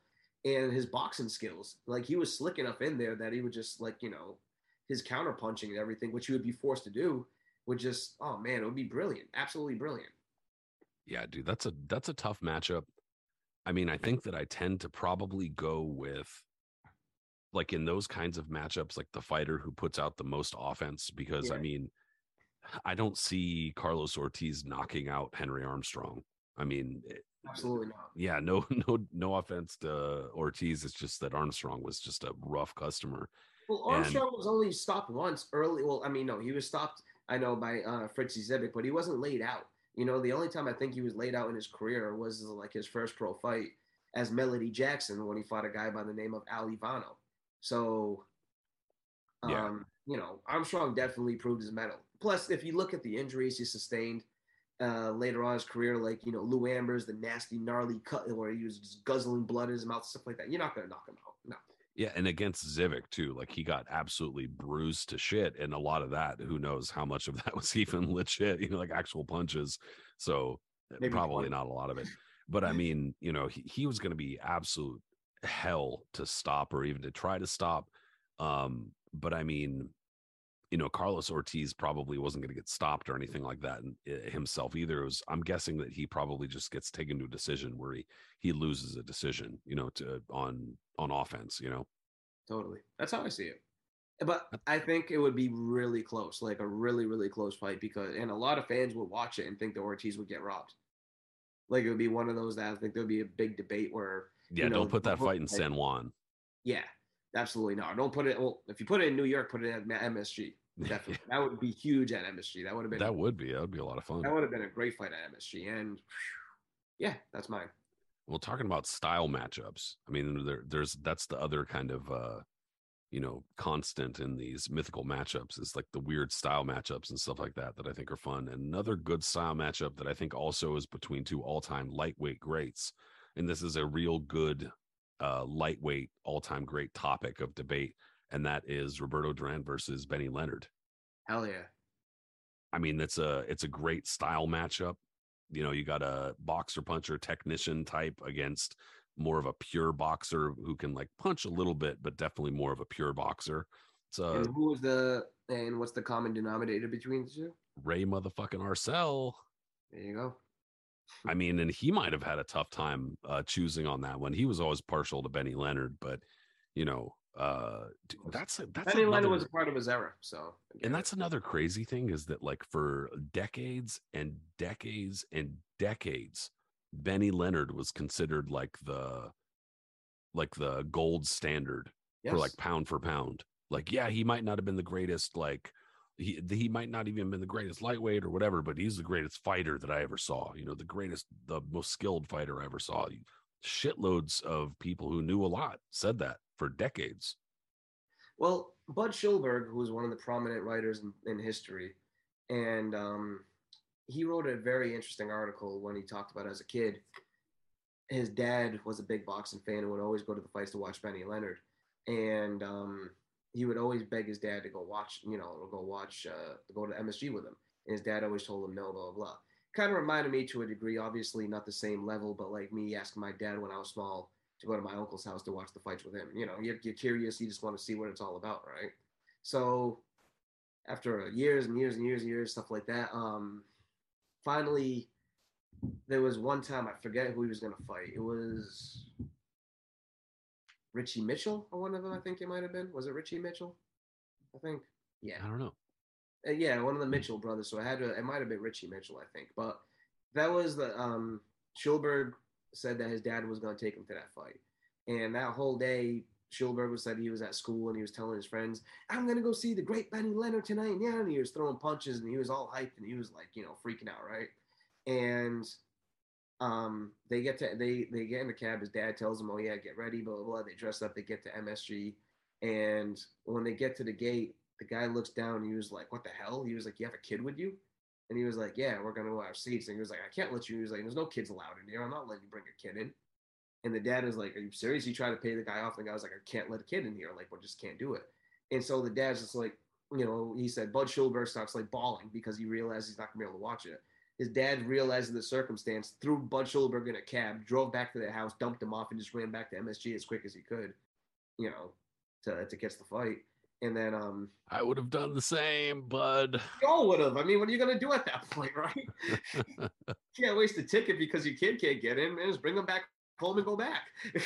and his boxing skills. Like he was slick enough in there that he would just like, you know, his counter punching and everything, which he would be forced to do, would just, oh man, it would be brilliant. Absolutely brilliant. yeah, dude, that's a that's a tough matchup. I mean, I think that I tend to probably go with like in those kinds of matchups, like the fighter who puts out the most offense, because I mean, I don't see Carlos Ortiz knocking out Henry Armstrong. I mean, eh, Absolutely not. yeah, no, no, no offense to Ortiz. It's just that Armstrong was just a rough customer. Well, And- Armstrong was only stopped once early. Well, I mean, no, he was stopped, I know, by uh, Fritzie Zivic, but he wasn't laid out. You know, the only time I think he was laid out in his career was like his first pro fight as Melody Jackson when he fought a guy by the name of Al Iovino. So, um, Yeah. you know, Armstrong definitely proved his mettle. Plus, if you look at the injuries he sustained uh, later on in his career, like, you know, Lou Ambers, the nasty, gnarly cut where he was just guzzling blood in his mouth, stuff like that, you're not going to knock him out. No. Yeah, and against Zivic too, like he got absolutely bruised to shit, and a lot of that, who knows how much of that was even legit, you know, like actual punches. So uh, Maybe probably 20. not a lot of it, but I mean, you know, he, he was going to be absolute hell to stop or even to try to stop. Um, but I mean, you know, Carlos Ortiz probably wasn't going to get stopped or anything like that himself either. It was, I'm guessing that he probably just gets taken to a decision where he he loses a decision, you know, to on on offense, you know. Totally. That's how I see it. But I think it would be really close, like a really, really close fight because, and a lot of fans would watch it and think that Ortiz would get robbed. Like it would be one of those that I think there would be a big debate where, Yeah, you know, don't put that fight in like- San Juan. yeah, absolutely not. Don't put it. Well, if you put it in New York, put it at MSG. Definitely, that would be huge at MSG. That would have been That would be that would be a lot of fun. that would have been a great fight at MSG. And yeah, that's mine. Well, talking about style matchups, I mean, there, there's that's the other kind of uh you know, constant in these mythical matchups is like the weird style matchups and stuff like that that I think are fun. Another good style matchup that I think also is between two all-time lightweight greats. And this is a real good uh lightweight all-time great topic of debate, and that is Roberto Duran versus Benny Leonard. Hell yeah. I mean, it's a it's a great style matchup. You know, you got a boxer puncher technician type against more of a pure boxer who can like punch a little bit, but definitely more of a pure boxer. So and who was the and what's the common denominator between the two? Ray motherfucking Arcel. There you go. I mean, and he might have had a tough time uh, choosing on that one. He was always partial to Benny Leonard, but you know, uh, dude, that's a, that's Benny Leonard another- was a part of his era, so and that's another crazy thing is that like for decades and decades and decades benny leonard was considered like the like the gold standard yes. for like pound for pound like yeah he might not have been the greatest like he he might not even been the greatest lightweight or whatever but he's the greatest fighter that i ever saw you know the greatest the most skilled fighter i ever saw. Shitloads of people who knew a lot said that for decades. Well, Bud Schulberg, who was one of the prominent writers in, in history, and um, he wrote a very interesting article when he talked about as a kid. His dad was a big boxing fan and would always go to the fights to watch Benny Leonard, and um, he would always beg his dad to go watch, you know, go watch, uh, to go to MSG with him. And his dad always told him no, blah blah blah. Kind of reminded me to a degree, obviously not the same level, but like me asking my dad when I was small to go to my uncle's house to watch the fights with him. You know, you're, you're curious, you just want to see what it's all about, right? So after years and years and years and years, stuff like that, um, finally there was one time I forget who he was gonna fight. It was Richie Mitchell or one of them. I think it might have been. Was it Richie Mitchell? I think. Yeah. i don't know Uh, yeah, one of the Mitchell brothers. So I had to. It might have been Richie Mitchell, I think. But that was the um Schulberg said that his dad was going to take him to that fight, and that whole day. Schulberg was said he was at school and he was telling his friends, "I'm gonna go see the great Benny Leonard tonight." And yeah, and he was throwing punches and he was all hyped and he was like, you know, freaking out, right? And um, they get to they they get in the cab. His dad tells them, "Oh yeah, get ready." Blah blah blah. They dress up. They get to MSG, and when they get to the gate, the guy looks down. he was like, "What the hell?" He was like, "You have a kid with you?" And he was like, "Yeah, we're gonna go seats." And he was like, "I can't let you." He was like, "There's no kids allowed in here. I'm not letting you bring a kid in." And the dad is like, "Are you serious?" He tried to pay the guy off. And the guy was like, "I can't let a kid in here. Like, we just can't do it." And so the dad's just like, you know, he said Bud Schulberg starts like bawling because he realized he's not gonna be able to watch it. His dad realized the circumstance, threw Bud Schulberg in a cab, drove back to their house, dumped him off, and just ran back to MSG as quick as he could, you know, to to catch the fight. And then um i would have done the same bud you all would have. I mean, what are you gonna do at that point, right? You can't waste a ticket because your kid can't get in, man. Just bring them back home and go back.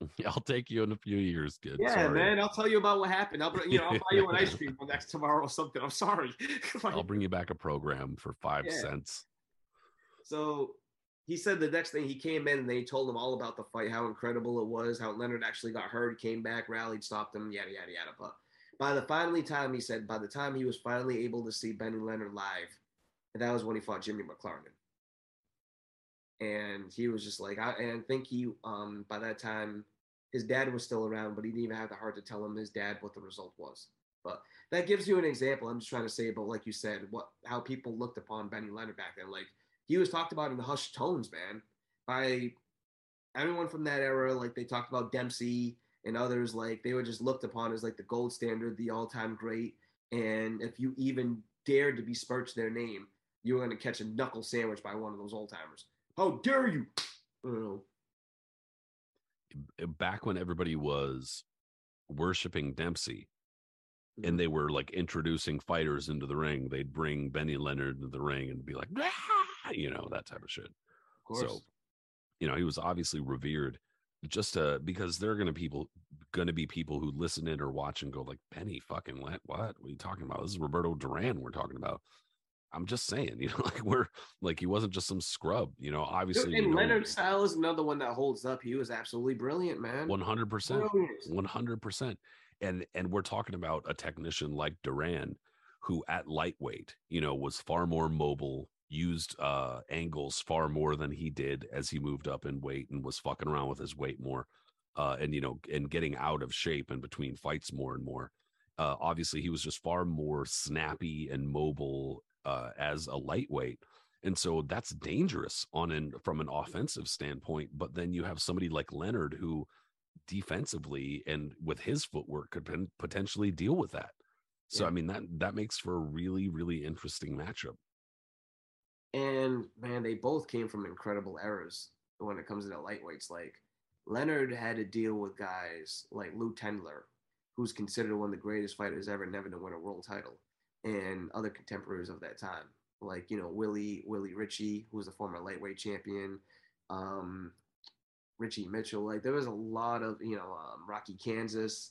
i'll take you in a few years kid yeah, Sorry. man. I'll tell you about what happened. I'll bring, you know, I'll buy you an ice cream next tomorrow or something. I'm sorry. Like, i'll bring you back a program for five Yeah. cents So he said the next thing he came in and they told him all about the fight, how incredible it was, how Leonard actually got hurt, came back, rallied, stopped him, yada yada yada. But by the finally time he said, by the time he was finally able to see Benny Leonard live, and that was when he fought Jimmy McLarnin. And he was just like, I and think he um by that time his dad was still around, but he didn't even have the heart to tell him his dad what the result was. But that gives you an example. I'm just trying to say about like you said, what how people looked upon Benny Leonard back then. Like he was talked about in the hushed tones, man, by everyone from that era. Like they talked about Dempsey and others. Like they were just looked upon as like the gold standard, the all-time great. And if you even dared to besmirch their name, you were going to catch a knuckle sandwich by one of those old timers. How dare you? Know, back when everybody was worshiping Dempsey and they were like introducing fighters into the ring, they'd bring Benny Leonard into the ring and be like, "Ah!" you know, that type of shit. of course. So, you know, he was obviously revered just uh because there are gonna people gonna be people who listen in or watch and go like Benny fucking what what are you talking about? This is Roberto Duran we're talking about. I'm just saying, you know, like we're like he wasn't just some scrub, you know. Obviously, Dude, and Leonard Style is another one that holds up. He was absolutely brilliant, man. one hundred percent, one hundred percent, and and we're talking about a technician like Duran, who at lightweight, you know, was far more mobile, used uh angles far more than he did as he moved up in weight and was fucking around with his weight more. uh, and you know, and getting out of shape and between fights more and more. Uh, obviously, he was just far more snappy and mobile uh, as a lightweight, and so that's dangerous on an from an offensive standpoint. But then you have somebody like Leonard who defensively and with his footwork could potentially deal with that. So Yeah. I mean that that makes for a really really interesting matchup. And man, they both came from incredible eras when it comes to the lightweights. Like Leonard had to deal with guys like Lou Tendler, who's considered one of the greatest fighters ever, never to win a world title, and other contemporaries of that time, like you know Willie Willie Ritchie, who was a former lightweight champion, um, Richie Mitchell. Like there was a lot of you know um, Rocky Kansas.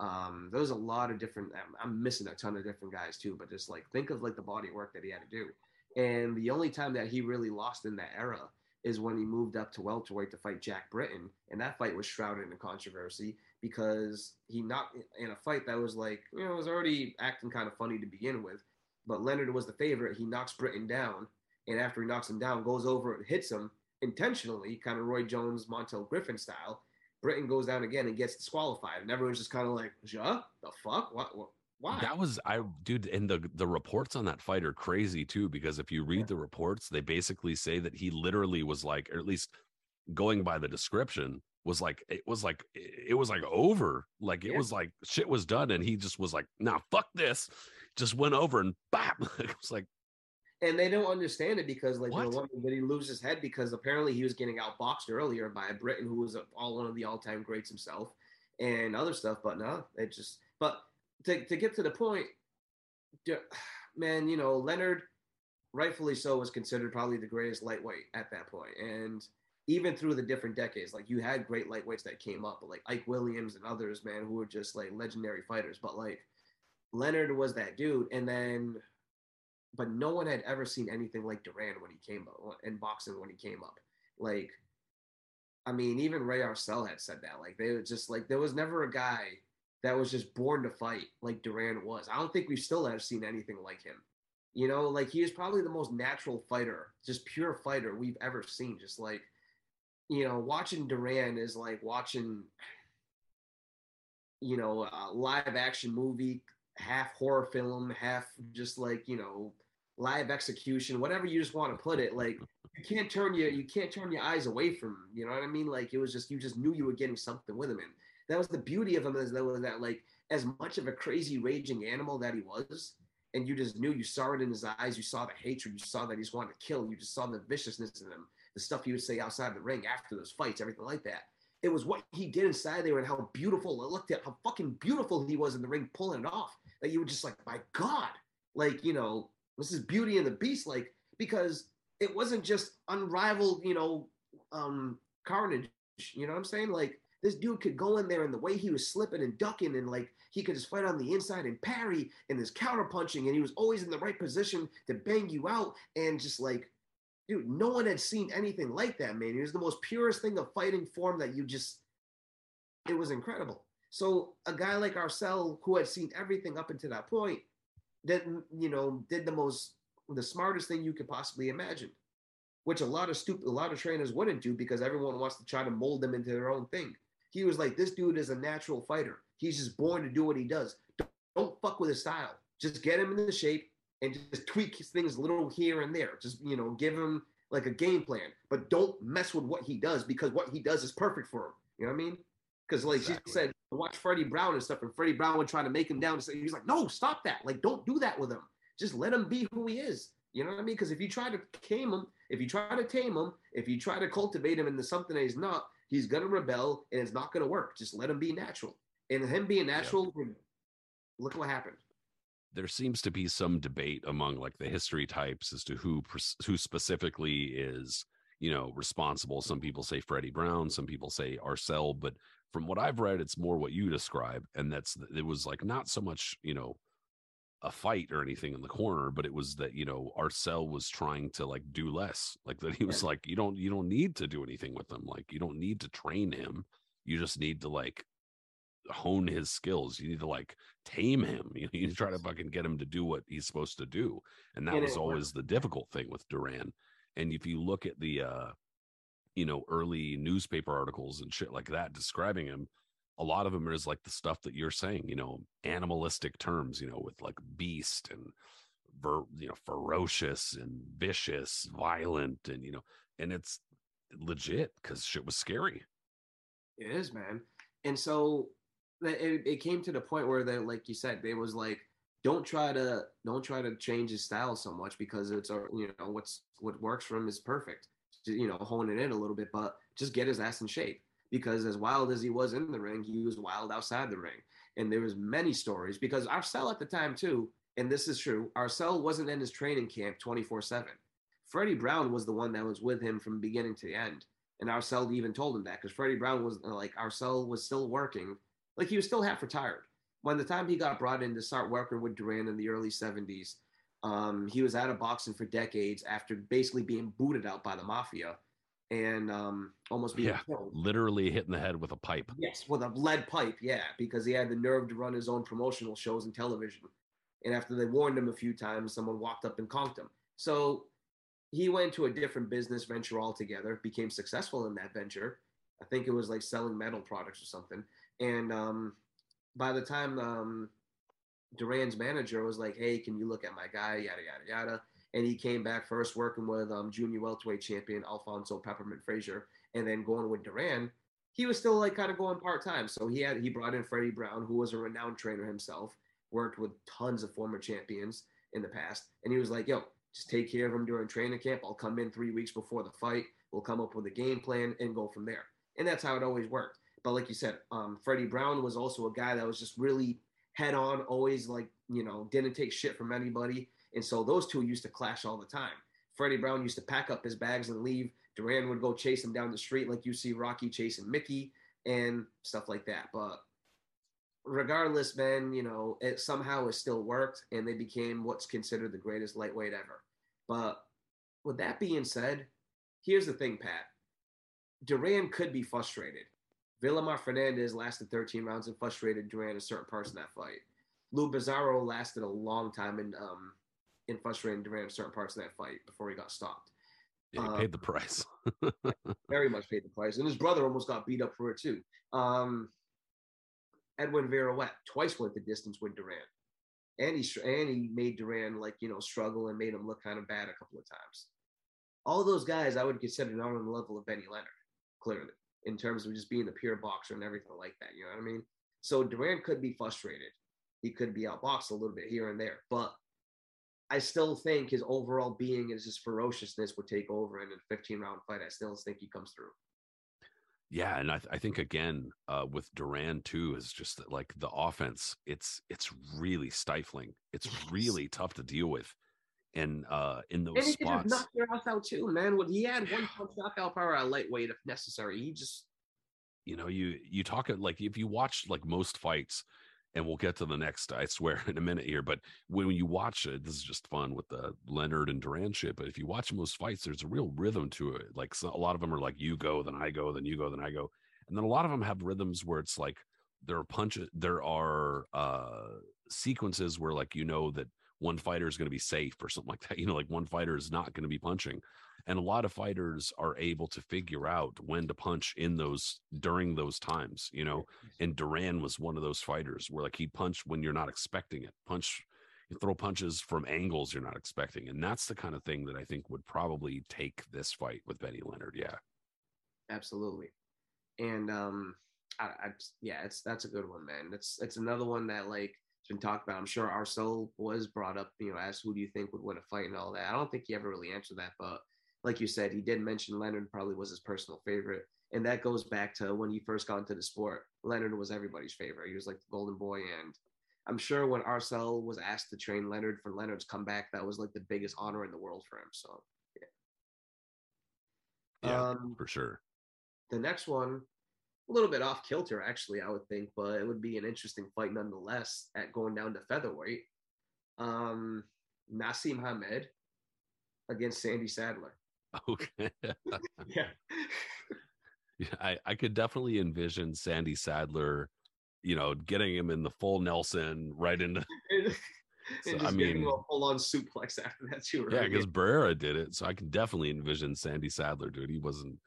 Um, there was a lot of different. I'm, I'm missing a ton of different guys too, but just like think of like the body work that he had to do. And the only time that he really lost in that era is when he moved up to welterweight to fight Jack Britton, and that fight was shrouded in controversy because he knocked in a fight that was like you know was already acting kind of funny to begin with, but Leonard was the favorite. He knocks Britton down, and after he knocks him down, goes over and hits him intentionally, kind of Roy Jones, Montel Griffin style. Britton goes down again and gets disqualified, and everyone's just kind of like, "Yeah, the fuck? What? what why?" That was I dude, and the the reports on that fight are crazy too, because if you read Yeah. the reports, they basically say that he literally was like, or at least going by the description, was like it was like it was like over. Like it Yeah. was like shit was done, and he just was like, nah, fuck this. Just went over and bap. it was like, and they don't understand it because like What? one did he lose his head because apparently he was getting outboxed earlier by a Britton who was all one of the all-time greats himself and other stuff but no it just but to, to get to the point man you know Leonard rightfully so was considered probably the greatest lightweight at that point and even through the different decades like you had great lightweights that came up like Ike Williams and others man who were just like legendary fighters but like Leonard was that dude and then but no one had ever seen anything like Duran when he came up in boxing when he came up. Like, I mean, even Ray Arcel had said that. Like, they were just like there was never a guy that was just born to fight like Duran was. I don't think we still have seen anything like him. You know, like he is probably the most natural fighter, just pure fighter we've ever seen. Just like, you know, watching Duran is like watching, you know, a live action movie, half horror film, half just like, you know, live execution, whatever you just want to put it. Like you can't turn your you can't turn your eyes away from him. You know what I mean? Like it was just you just knew you were getting something with him. And that was the beauty of him is that was that like as much of a crazy raging animal that he was, and you just knew you saw it in his eyes, you saw the hatred, you saw that he just wanted to kill, you just saw the viciousness in him, the stuff he would say outside the ring after those fights, everything like that. It was what he did inside there and how beautiful it looked at, how fucking beautiful he was in the ring pulling it off. That you were just like, my God, like, you know, this is Beauty and the Beast, like, because it wasn't just unrivaled, you know, um, carnage. You know what I'm saying? Like, this dude could go in there and the way he was slipping and ducking and like he could just fight on the inside and parry and his counter punching and he was always in the right position to bang you out and just like dude no one had seen anything like that man It was the most purest thing of fighting form that you just it was incredible so a guy like Arcel who had seen everything up until that point didn't you know did the most the smartest thing you could possibly imagine which a lot of stupid a lot of trainers wouldn't do because everyone wants to try to mold them into their own thing he was like, this dude is a natural fighter. He's just born to do what he does. Don't, don't fuck with his style. Just get him in the shape and just tweak his things a little here and there. Just, you know, give him like a game plan, but don't mess with what he does because what he does is perfect for him. You know what I mean? Because like Exactly. she said, watch Freddie Brown and stuff, and Freddie Brown would try to make him down and say, he's like, no, stop that. Like, don't do that with him. Just let him be who he is. You know what I mean? Because if you try to tame him, if you try to tame him, if you try to cultivate him into something that he's not, he's gonna rebel and it's not gonna work. Just let him be natural. And him being natural, look what happened. There seems to be some debate among like the history types as to who who specifically is you know responsible. Some people say freddie brown some people say arcel but from what i've read it's more what you describe and that's it was like not so much you know a fight or anything in the corner but it was that you know arcel was trying to like do less like that he was like you don't you don't need to do anything with him like you don't need to train him. You just need to like hone his skills. You need to like tame him. You, you need to try to fucking get him to do what he's supposed to do. And that And was it always the difficult thing with Duran. And if you look at the uh you know, early newspaper articles and shit like that describing him, a lot of them is like the stuff that you're saying, you know, animalistic terms, you know, with like beast and ver, you know, ferocious and vicious, violent, and you know, and it's legit because shit was scary. It is, man. And so it, it came to the point where they, like you said, they was like, don't try to don't try to change his style so much because it's uh, you know what's what works for him is perfect. You know, hone it in a little bit, but just get his ass in shape because as wild as he was in the ring, he was wild outside the ring. And there was many stories because Arcel at the time too, and this is true, Arcel wasn't in his training camp 24/7. Freddie Brown was the one that was with him from beginning to the end. And Arcel even told him that because Freddie Brown was like Arcel was still working, like he was still half retired. When the time he got brought in to start working with Duran in the early 70s, um, he was out of boxing for decades after basically being booted out by the mafia and um, almost being Yeah, killed. literally hitting the head with a pipe. Yes, with a lead pipe, yeah, because he had the nerve to run his own promotional shows and television. And after they warned him a few times, someone walked up and conked him. So he went to a different business venture altogether, became successful in that venture. I think it was like selling metal products or something. And um, by the time um, Duran's manager was like, "Hey, can you look at my guy?" Yada yada yada. And he came back first working with um, junior welterweight champion Alfonso Peppermint Frazer, and then going with Duran. He was still like kind of going part time. So he had he brought in Freddie Brown, who was a renowned trainer himself, worked with tons of former champions in the past, and he was like, "Yo, just take care of him during training camp. I'll come in three weeks before the fight. We'll come up with a game plan and go from there." And that's how it always worked. But like you said, um, Freddie Brown was also a guy that was just really head on, always like, you know, didn't take shit from anybody. And so those two used to clash all the time. Freddie Brown used to pack up his bags and leave. Duran would go chase him down the street like you see Rocky chasing Mickey and stuff like that. But regardless, man, you know, it somehow it still worked and they became what's considered the greatest lightweight ever. But with that being said, here's the thing, Pat. Duran could be frustrated. Vilomar Fernandez lasted 13 rounds and frustrated Duran in certain parts of that fight. Lou Bizzarro lasted a long time in um in frustrating Duran in certain parts of that fight before he got stopped. Yeah, he Um, paid the price. Very much paid the price, and his brother almost got beat up for it too. Um, Edwin Viruet twice went the distance with Duran, and he and he made Duran like you know struggle and made him look kind of bad a couple of times. All those guys I would consider not on the level of Benny Leonard, clearly in terms of just being a pure boxer and everything like that. You know what I mean? So Duran could be frustrated. He could be outboxed a little bit here and there, but I still think his overall being and his ferociousness would take over in a 15 round fight. I still think he comes through. Yeah, and I, th- I think again uh, with Duran too is just like the offense. It's it's really stifling. It's Yes. really tough to deal with, and uh, in those And he could just spots, knock your ass out too, man. When he had one punch knockout power at lightweight if necessary, he just you know, you you talk it like if you watch like most fights, and we'll get to the next. I swear in a minute here, but when you watch it, this is just fun with the Leonard and Duran shit. But if you watch most fights, there's a real rhythm to it. Like so, a lot of them are like you go, then I go, then you go, then I go, and then a lot of them have rhythms where it's like there are punches, there are uh sequences where like you know that one fighter is going to be safe or something like that. You know, like one fighter is not going to be punching. And a lot of fighters are able to figure out when to punch in those during those times, you know. And Duran was one of those fighters where like he punched when you're not expecting it. Punch you throw punches from angles you're not expecting. And that's the kind of thing that I think would probably take this fight with Benny Leonard. Yeah. absolutely. And um, I, I yeah, it's that's a good one, man. That's it's another one that like it's been talked about. I'm sure Arcel was brought up, you know, as who do you think would win a fight and all that. I don't think he ever really answered that, but like you said, he did mention Leonard probably was his personal favorite. And that goes back to when he first got into the sport. Leonard was everybody's favorite. He was like the golden boy. And I'm sure when Arcel was asked to train Leonard for Leonard's comeback, that was like the biggest honor in the world for him. So, yeah. Yeah, Um, for sure. the next one, a little bit off kilter, actually, I would think, but it would be an interesting fight nonetheless at going down to featherweight. Um, Naseem Hamed against Sandy Saddler. Okay. Yeah. Yeah, I, I could definitely envision Sandy Saddler, you know, getting him in the full Nelson right into So, I getting mean- a full on suplex after that, too, yeah, right? because Barrera did it, so I can definitely envision Sandy Saddler, dude. He wasn't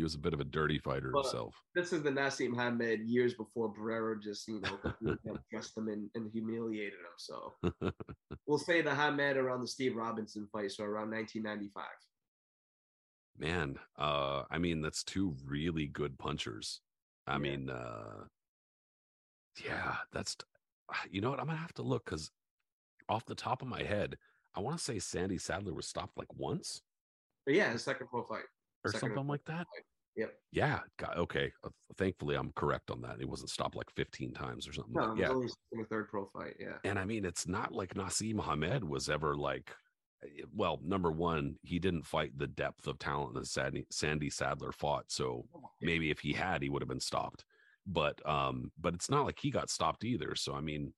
he was a bit of a dirty fighter But- himself. This is the Naseem Hamed years before Barrera just, you know, dressed him and, and humiliated him. So we'll say the Hamed around the Steve Robinson fight, so around 1995. Man, uh, I mean, that's two really good punchers. I Yeah. mean, uh, yeah, that's you know what? I'm gonna have to look because off the top of my head, I want to say Sandy Saddler was stopped like once yeah, his second pro fight. or Second or something like that. Yep. Yeah. God, okay. Uh, thankfully, I'm correct on that. It wasn't stopped like 15 times or something. No, yeah. second or third pro fight. Yeah. And I mean, it's not like Naseem Mohammed was ever like, eh, well, number one, he didn't fight the depth of talent that Sandy, Sandy Saddler fought. So maybe if he had, he would have been stopped. But um, but it's not like he got stopped either. So I mean,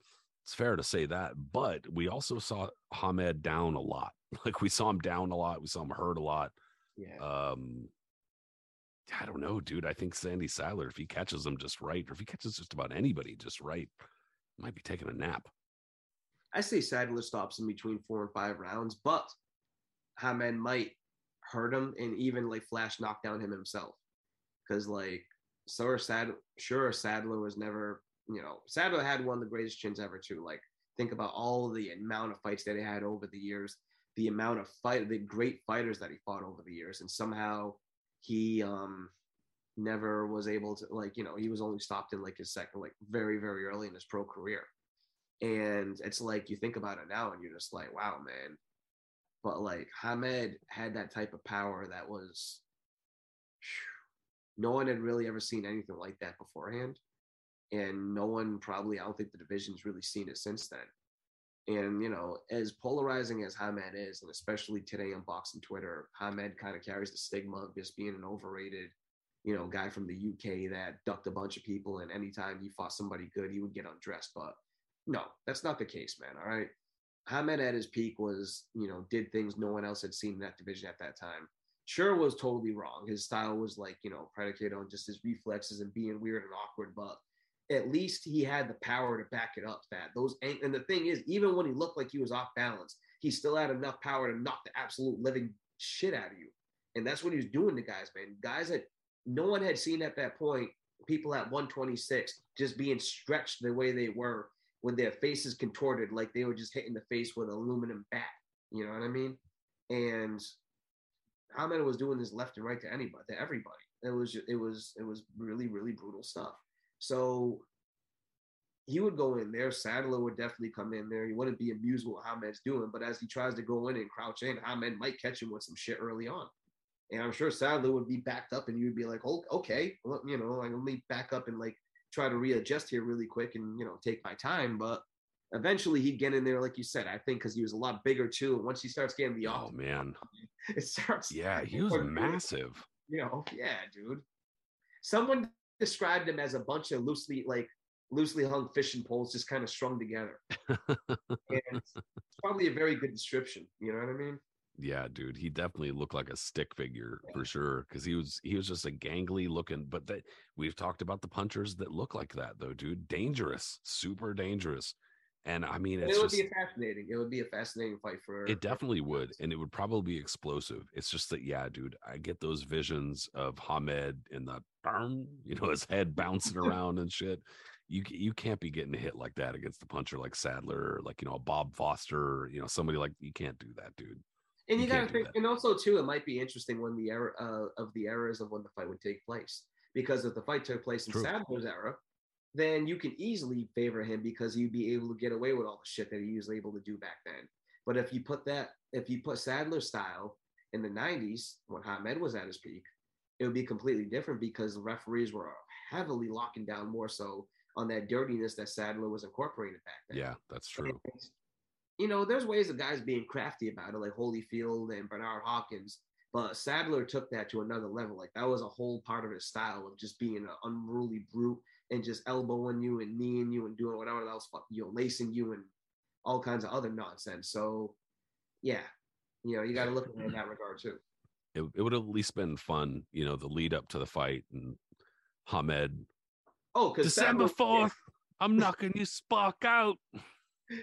it's fair to say that. But we also saw Hamed down a lot. Like we saw him down a lot. We saw him hurt a lot. Yeah. Um, I don't know, dude. I think Sandy Saddler, if he catches him just right, or if he catches just about anybody just right, might be taking a nap. I say Saddler stops in between four and five rounds, but Hamed might hurt him and even like flash knock down him himself. Because like Sir Sad sure Saddler was never, you know, Saddler had one of the greatest chins ever too. Like think about all the amount of fights that he had over the years, the amount of fight the great fighters that he fought over the years, and somehow he um never was able to like, you know, he was only stopped in like his second, like very, very early in his pro career. And it's like you think about it now and you're just like, wow, man. But like Hamed had that type of power that was no one had really ever seen anything like that beforehand. And no one probably, I don't think the division's really seen it since then. And you know, as polarizing as Hamed is, and especially today on boxing Twitter, Hamed kind of carries the stigma of just being an overrated, you know, guy from the UK that ducked a bunch of people, and anytime he fought somebody good, he would get undressed. But no, that's not the case, man. All right. Hamed at his peak was, you know, did things no one else had seen in that division at that time. Sure was totally wrong. His style was like, you know, predicated on just his reflexes and being weird and awkward, but at least he had the power to back it up. That those and the thing is, even when he looked like he was off balance, he still had enough power to knock the absolute living shit out of you. And that's what he was doing to guys, man. Guys that no one had seen at that point, people at 126 just being stretched the way they were with their faces contorted, like they were just hitting the face with an aluminum bat. You know what I mean? And Hamed was doing this left and right to anybody, to everybody. It was it was it was really really brutal stuff. So he would go in there. Saddler would definitely come in there. He wouldn't be amused with what doing, but as he tries to go in and crouch in, Hamed might catch him with some shit early on. And I'm sure Saddler would be backed up, and you would be like, "Oh, okay, well, you know, like let me back up and like try to readjust here really quick, and you know, take my time." But eventually, he'd get in there, like you said. I think because he was a lot bigger too. And once he starts getting the Oh man, it starts. yeah, he was massive. You know, yeah, dude. Someone described him as a bunch of loosely like loosely hung fishing poles just kind of strung together. and it's probably a very good description. You know what I mean? Yeah, dude, he definitely looked like a stick figure for sure. Because he was he was just a gangly looking. But that we've talked about the punchers that look like that though, dude. Dangerous, super dangerous. And I mean, And it would just be fascinating. It would be a fascinating fight for it definitely would, and it would probably be explosive. It's just that, yeah, dude, I get those visions of Hamed and the you know, his head bouncing around and shit. You you can't be getting hit like that against a puncher like Saddler, or like you know Bob Foster, you know somebody like you can't do that, dude. And you, You gotta think, and also too, it might be interesting when the era uh, of the eras of when the fight would take place. Because if the fight took place in True. Saddler's era, then you can easily favor him because he'd be able to get away with all the shit that he was able to do back then. But if you put that, if you put Saddler style in the '90s when Hamed was at his peak, it would be completely different because the referees were heavily locking down more so on that dirtiness that Saddler was incorporated back then. Yeah, that's true. And, you know, there's ways of guys being crafty about it, like Holyfield and Bernard Hopkins. But Saddler took that to another level. Like that was a whole part of his style of just being an unruly brute and just elbowing you and kneeing you and doing whatever else, you know, lacing you and all kinds of other nonsense. So, yeah, you know, you got to look at it in that regard too. It, it would have at least been fun, you know, the lead up to the fight and Hamed. Oh, because December fourth, I'm knocking you spark out.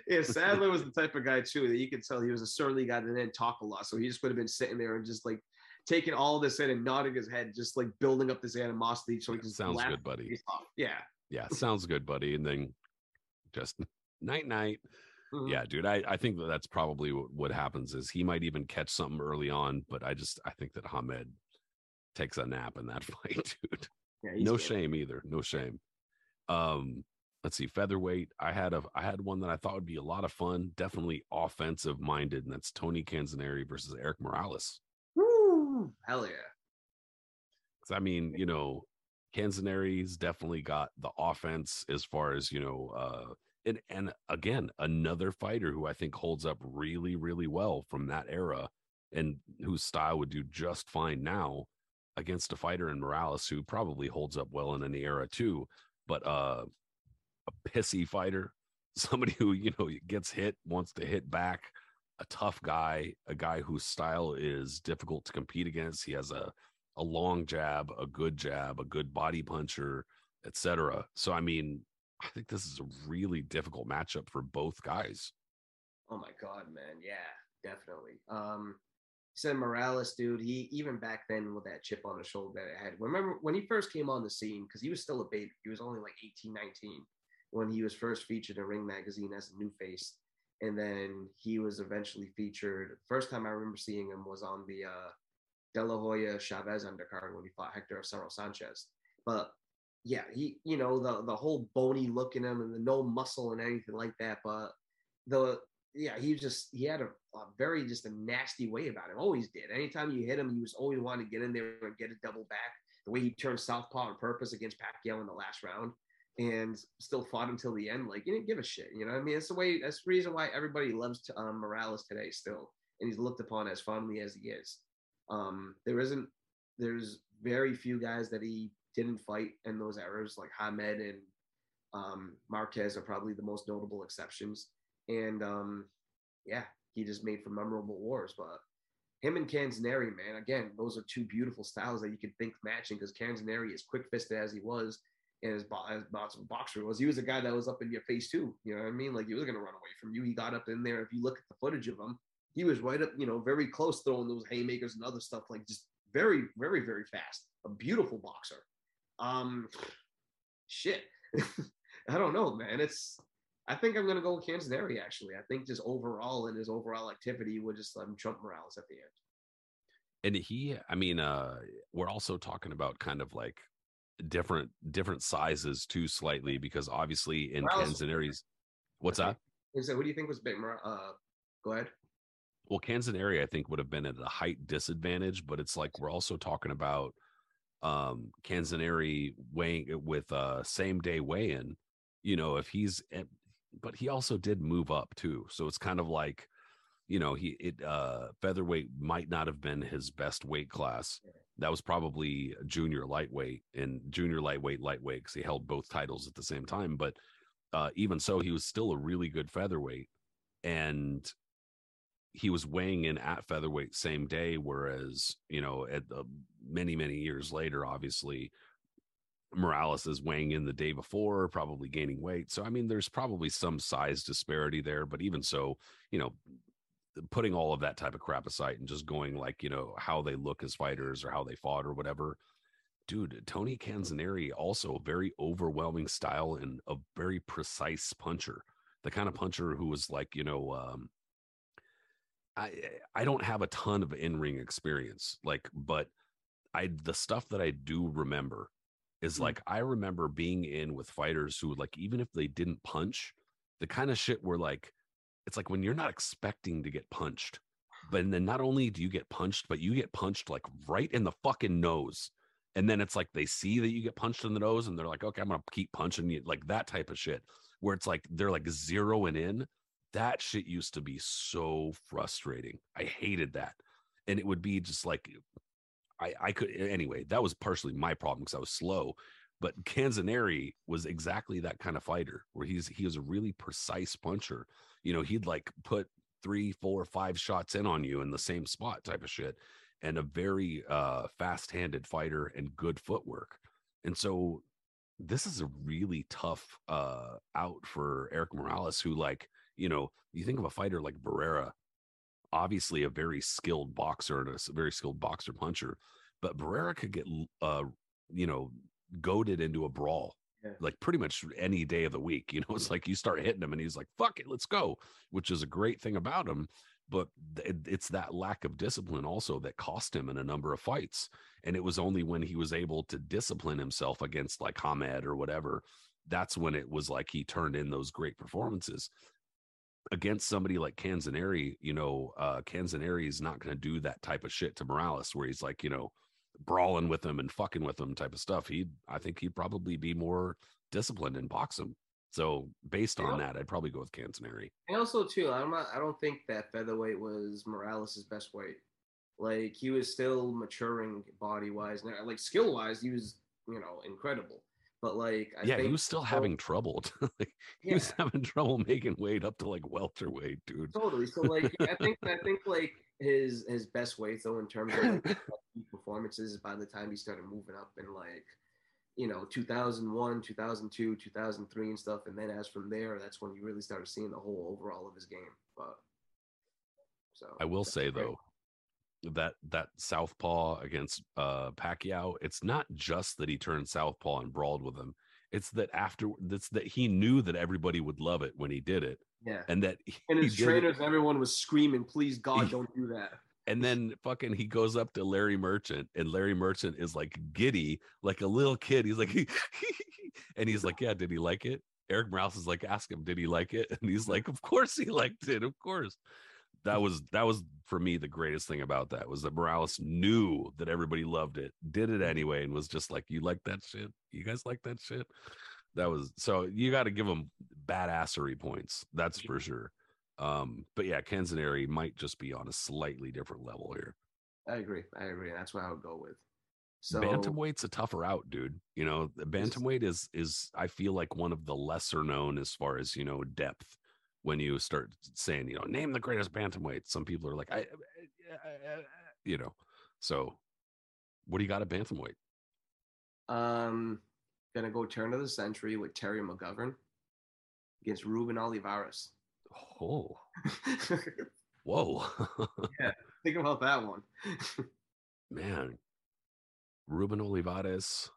Yeah, Saddler was the type of guy too that you could tell he was a surly guy that didn't talk a lot. So he just would have been sitting there and just like taking all this in and nodding his head, just like building up this animosity so he can Sounds good, buddy. his face off. Yeah. Yeah, sounds good, buddy. And then just night night. Mhm. Yeah, dude. I, I think that that's probably what, what happens is he might even catch something early on, but I just I think that Hamed takes a nap in that fight, dude. Yeah, no good. shame either. No shame. Um, let's see, featherweight. I had a I had one that I thought would be a lot of fun, definitely offensive minded, and that's Tony Canzoneri versus Erik Morales. Woo! Hell yeah. 'Cause, I mean, you know, Canzoneri's definitely got the offense as far as you know, uh, and and again, another fighter who I think holds up really, really well from that era, and whose style would do just fine now against a fighter in Morales who probably holds up well in any era too, but uh, a pissy fighter, somebody who you know gets hit, wants to hit back, a tough guy, a guy whose style is difficult to compete against. He has a a long jab, a good jab, a good body puncher, etc. So I mean, I think this is a really difficult matchup for both guys. Oh my god, man. Yeah, definitely. Um said Morales, dude, he even back then with that chip on his shoulder that I had. Remember when he first came on the scene, because he was still a baby, he was only like 18, 19 when he was first featured in Ring Magazine as a new face. And then he was eventually featured. First time I remember seeing him was on the uh De La Hoya Chavez undercard when he fought Hector Acero Sanchez. But yeah, he, you know, the the whole bony look in him and the no muscle and anything like that. But the yeah, he just he had a, a very just a nasty way about him. Always did. Anytime you hit him, he was always wanting to get in there and get a double back. The way he turned southpaw on purpose against Pacquiao in the last round, and still fought until the end. Like he didn't give a shit. You know, what I mean, it's the way. That's the reason why everybody loves um, Morales today still, and he's looked upon as fondly as he is. Um, there isn't. There's very few guys that he didn't fight in those eras, like Hamed and um, Marquez are probably the most notable exceptions. And um, yeah, he just made for memorable wars. But him and Canzoneri, man, again, those are two beautiful styles that you could think matching because Canzoneri, as quick fisted as he was, as, bo- box- boxer was, he was a guy that was up in your face too. You know what I mean? Like he was gonna run away from you. He got up in there. If you look at the footage of him, he was right up, you know, very close, throwing those haymakers and other stuff, like just very, very, very fast. A beautiful boxer. Um, shit. I don't know, man. It's I think I'm gonna go with Canzoneri actually. I think just overall in his overall activity would just let him trump Morales at the end. And he, I mean, uh, we're also talking about kind of like different different sizes too, slightly because obviously in Morales- Canzoneri's, what's that? So, who do you think was big? Uh, go ahead. Well, Canzoneri, I think, would have been at a height disadvantage, but it's like we're also talking about um Canzoneri weighing with uh same day weigh in. You know, if he's, at, but he also did move up too, so it's kind of like, you know, he it uh featherweight might not have been his best weight class. That was probably junior lightweight and junior lightweight lightweight because he held both titles at the same time. But uh even so, he was still a really good featherweight, and he was weighing in at featherweight same day whereas you know at the many many years later obviously morales is weighing in the day before probably gaining weight so i mean there's probably some size disparity there but even so you know putting all of that type of crap aside and just going like you know how they look as fighters or how they fought or whatever dude tony canzoneri also a very overwhelming style and a very precise puncher the kind of puncher who was like you know um I I don't have a ton of in ring experience, like, but I the stuff that I do remember is Mm. like I remember being in with fighters who like even if they didn't punch, the kind of shit where like it's like when you're not expecting to get punched, but then not only do you get punched, but you get punched like right in the fucking nose. And then it's like they see that you get punched in the nose and they're like, okay, I'm gonna keep punching you, like that type of shit, where it's like they're like zeroing in that shit used to be so frustrating. I hated that. And it would be just like I I could anyway, that was partially my problem because I was slow. But Canzoneri was exactly that kind of fighter where he's he was a really precise puncher. You know, he'd like put three, four, five shots in on you in the same spot type of shit. And a very uh fast-handed fighter and good footwork. And so this is a really tough uh out for Erik Morales, who like you know, you think of a fighter like Barrera obviously a very skilled boxer and a very skilled boxer puncher, but Barrera could get uh you know goaded into a brawl Yeah. like pretty much any day of the week. You know, it's like you start hitting him and he's like, fuck it, let's go, which is a great thing about him. But it's that lack of discipline also that cost him in a number of fights. And it was only when he was able to discipline himself against like Hamed or whatever, that's when it was like he turned in those great performances. Against somebody like Canzoneri, you know, uh Canzoneri is not going to do that type of shit to Morales where he's like, you know, brawling with him and fucking with him type of stuff. He'd I think he'd probably be more disciplined and box him. So based on that, I'd probably go with Canzoneri. And also too, I'm not. I don't think that featherweight was Morales' best weight. Like he was still maturing body wise, and like skill wise, he was you know incredible. But like, I yeah, think he was still so- having trouble. like, he was having trouble making weight up to like welterweight, dude. Totally. So like, I think I think like his his best weight though in terms of like, performances by the time he started moving up in like you know 2001 2002 2003 and stuff and then as from there that's when you really started seeing the whole overall of his game but so I will say great. though, that that southpaw against uh Pacquiao, it's not just that he turned southpaw and brawled with him. It's that after that's that he knew that everybody would love it when he did it, yeah and that he, and his it- trainers and everyone was screaming please god don't do that And then fucking he goes up to Larry Merchant, and Larry Merchant is like giddy, like a little kid. He's like, and he's like, Yeah, did he like it? Erik Morales is like, ask him, did he like it? And he's like, Of course he liked it, of course. That was that was for me the greatest thing about that was that Morales knew that everybody loved it, did it anyway, and was just like, You like that shit? You guys like that shit? That was so you got to give him badassery points, that's for sure. Um, but yeah, Canzoneri might just be on a slightly different level here. i agree i agree that's what i would go with so Bantamweight's a tougher out, dude. You know, the bantamweight is is I feel like one of the lesser known as far as you know depth. When you start saying, you know, name the greatest bantamweight, some people are like, I, I- I- you know. So, what do you got at bantamweight? um gonna go turn of the century with terry mcgovern against ruben olivares Oh, whoa, yeah, think about that one man, Ruben Olivares,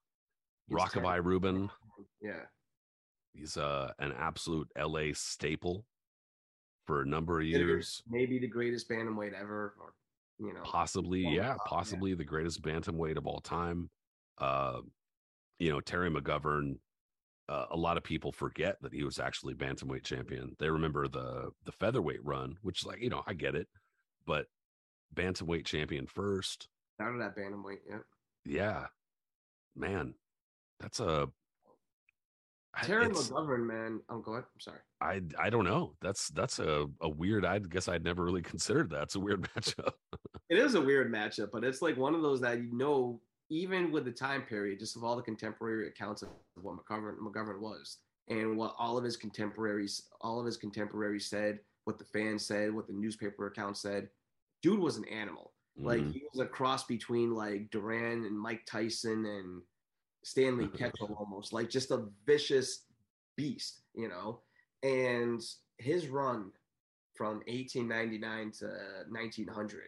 He's Rockabye Ruben. yeah He's uh, an absolute LA staple for a number of years. maybe the greatest bantamweight ever, or you know, Possibly, of yeah, top, yeah. possibly the greatest bantamweight of all time. Uh, you know, Terry McGovern. Uh, a lot of people forget that he was actually bantamweight champion. They remember the the featherweight run, which, is like, you know, I get it, but bantamweight champion first. started at bantamweight. Yeah, Yeah, man, that's a Terry McGovern, man. Oh, go ahead. I'm sorry. I I don't know. That's that's a, a weird. I guess I'd never really considered that. It's a weird matchup. It is a weird matchup, but it's like one of those that you know, even with the time period, just of all the contemporary accounts of what McGovern McGovern was, and what all of his contemporaries, all of his contemporaries said, what the fans said, what the newspaper accounts said. Dude was an animal. Like Mhm. he was a cross between like Duran and Mike Tyson and Stanley Ketchel almost, like just a vicious beast, you know. And his run from 1899 to 1900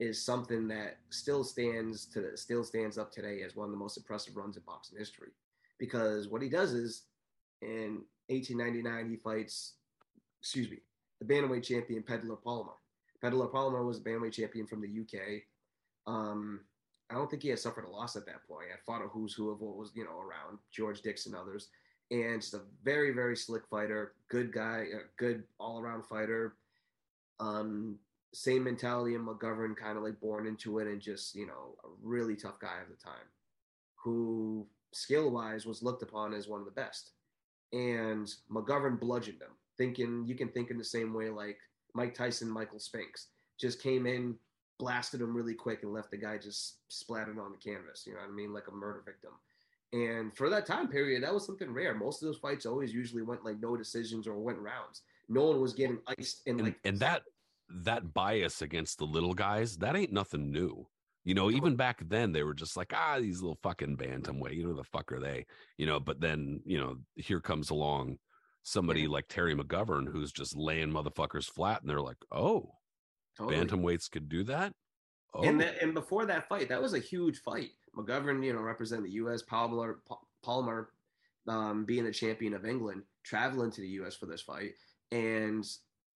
is something that still stands to still stands up today as one of the most impressive runs in boxing history. Because what he does is in 1899 he fights, excuse me, the bantamweight champion Pedlar Palmer. Pedlar Palmer was a bantamweight champion from the UK. Um, I don't think he had suffered a loss at that point. I fought a who's who of what was you know around George Dixon, others, and just a very very slick fighter, good guy, a good all around fighter. Um, same mentality in McGovern, kind of like born into it, and just you know a really tough guy at the time, who skill wise was looked upon as one of the best. And McGovern bludgeoned him, thinking you can think in the same way like Mike Tyson, Michael Spinks just came in, blasted him really quick, and left the guy just splattered on the canvas. You know what I mean, like a murder victim. And for that time period, that was something rare. Most of those fights always usually went like no decisions or went rounds. No one was getting iced in and, like and that that bias against the little guys that ain't nothing new. You know, even back then they were just like, ah, these little fucking bantamweight. You know, the fuck are they? You know, but then you know, here comes along somebody Yeah. like Terry McGovern who's just laying motherfuckers flat, and they're like, oh, Totally. bantamweights could do that. Oh, And that, and before that fight, that was a huge fight. McGovern, you know, representing the U.S. Palmer, Palmer, um, being the champion of England, traveling to the U.S. for this fight, and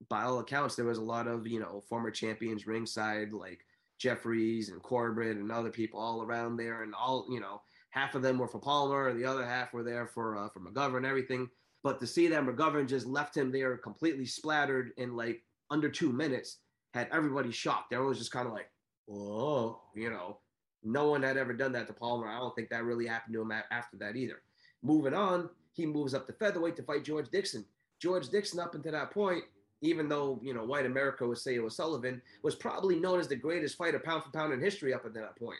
by all accounts, there was a lot of you know former champions ringside, like Jeffries and Corbett and other people all around there, and all you know, half of them were for Palmer, and the other half were there for uh, for McGovern, and everything. But to see that McGovern just left him there completely splattered in like under two minutes had everybody shocked. Everyone was just kind of like, whoa, you know, no one had ever done that to Palmer. I don't think that really happened to him after that either. Moving on, he moves up to featherweight to fight George Dixon. George Dixon, up until that point, even though you know white America would say it was Sullivan, was probably known as the greatest fighter pound for pound in history up until that point.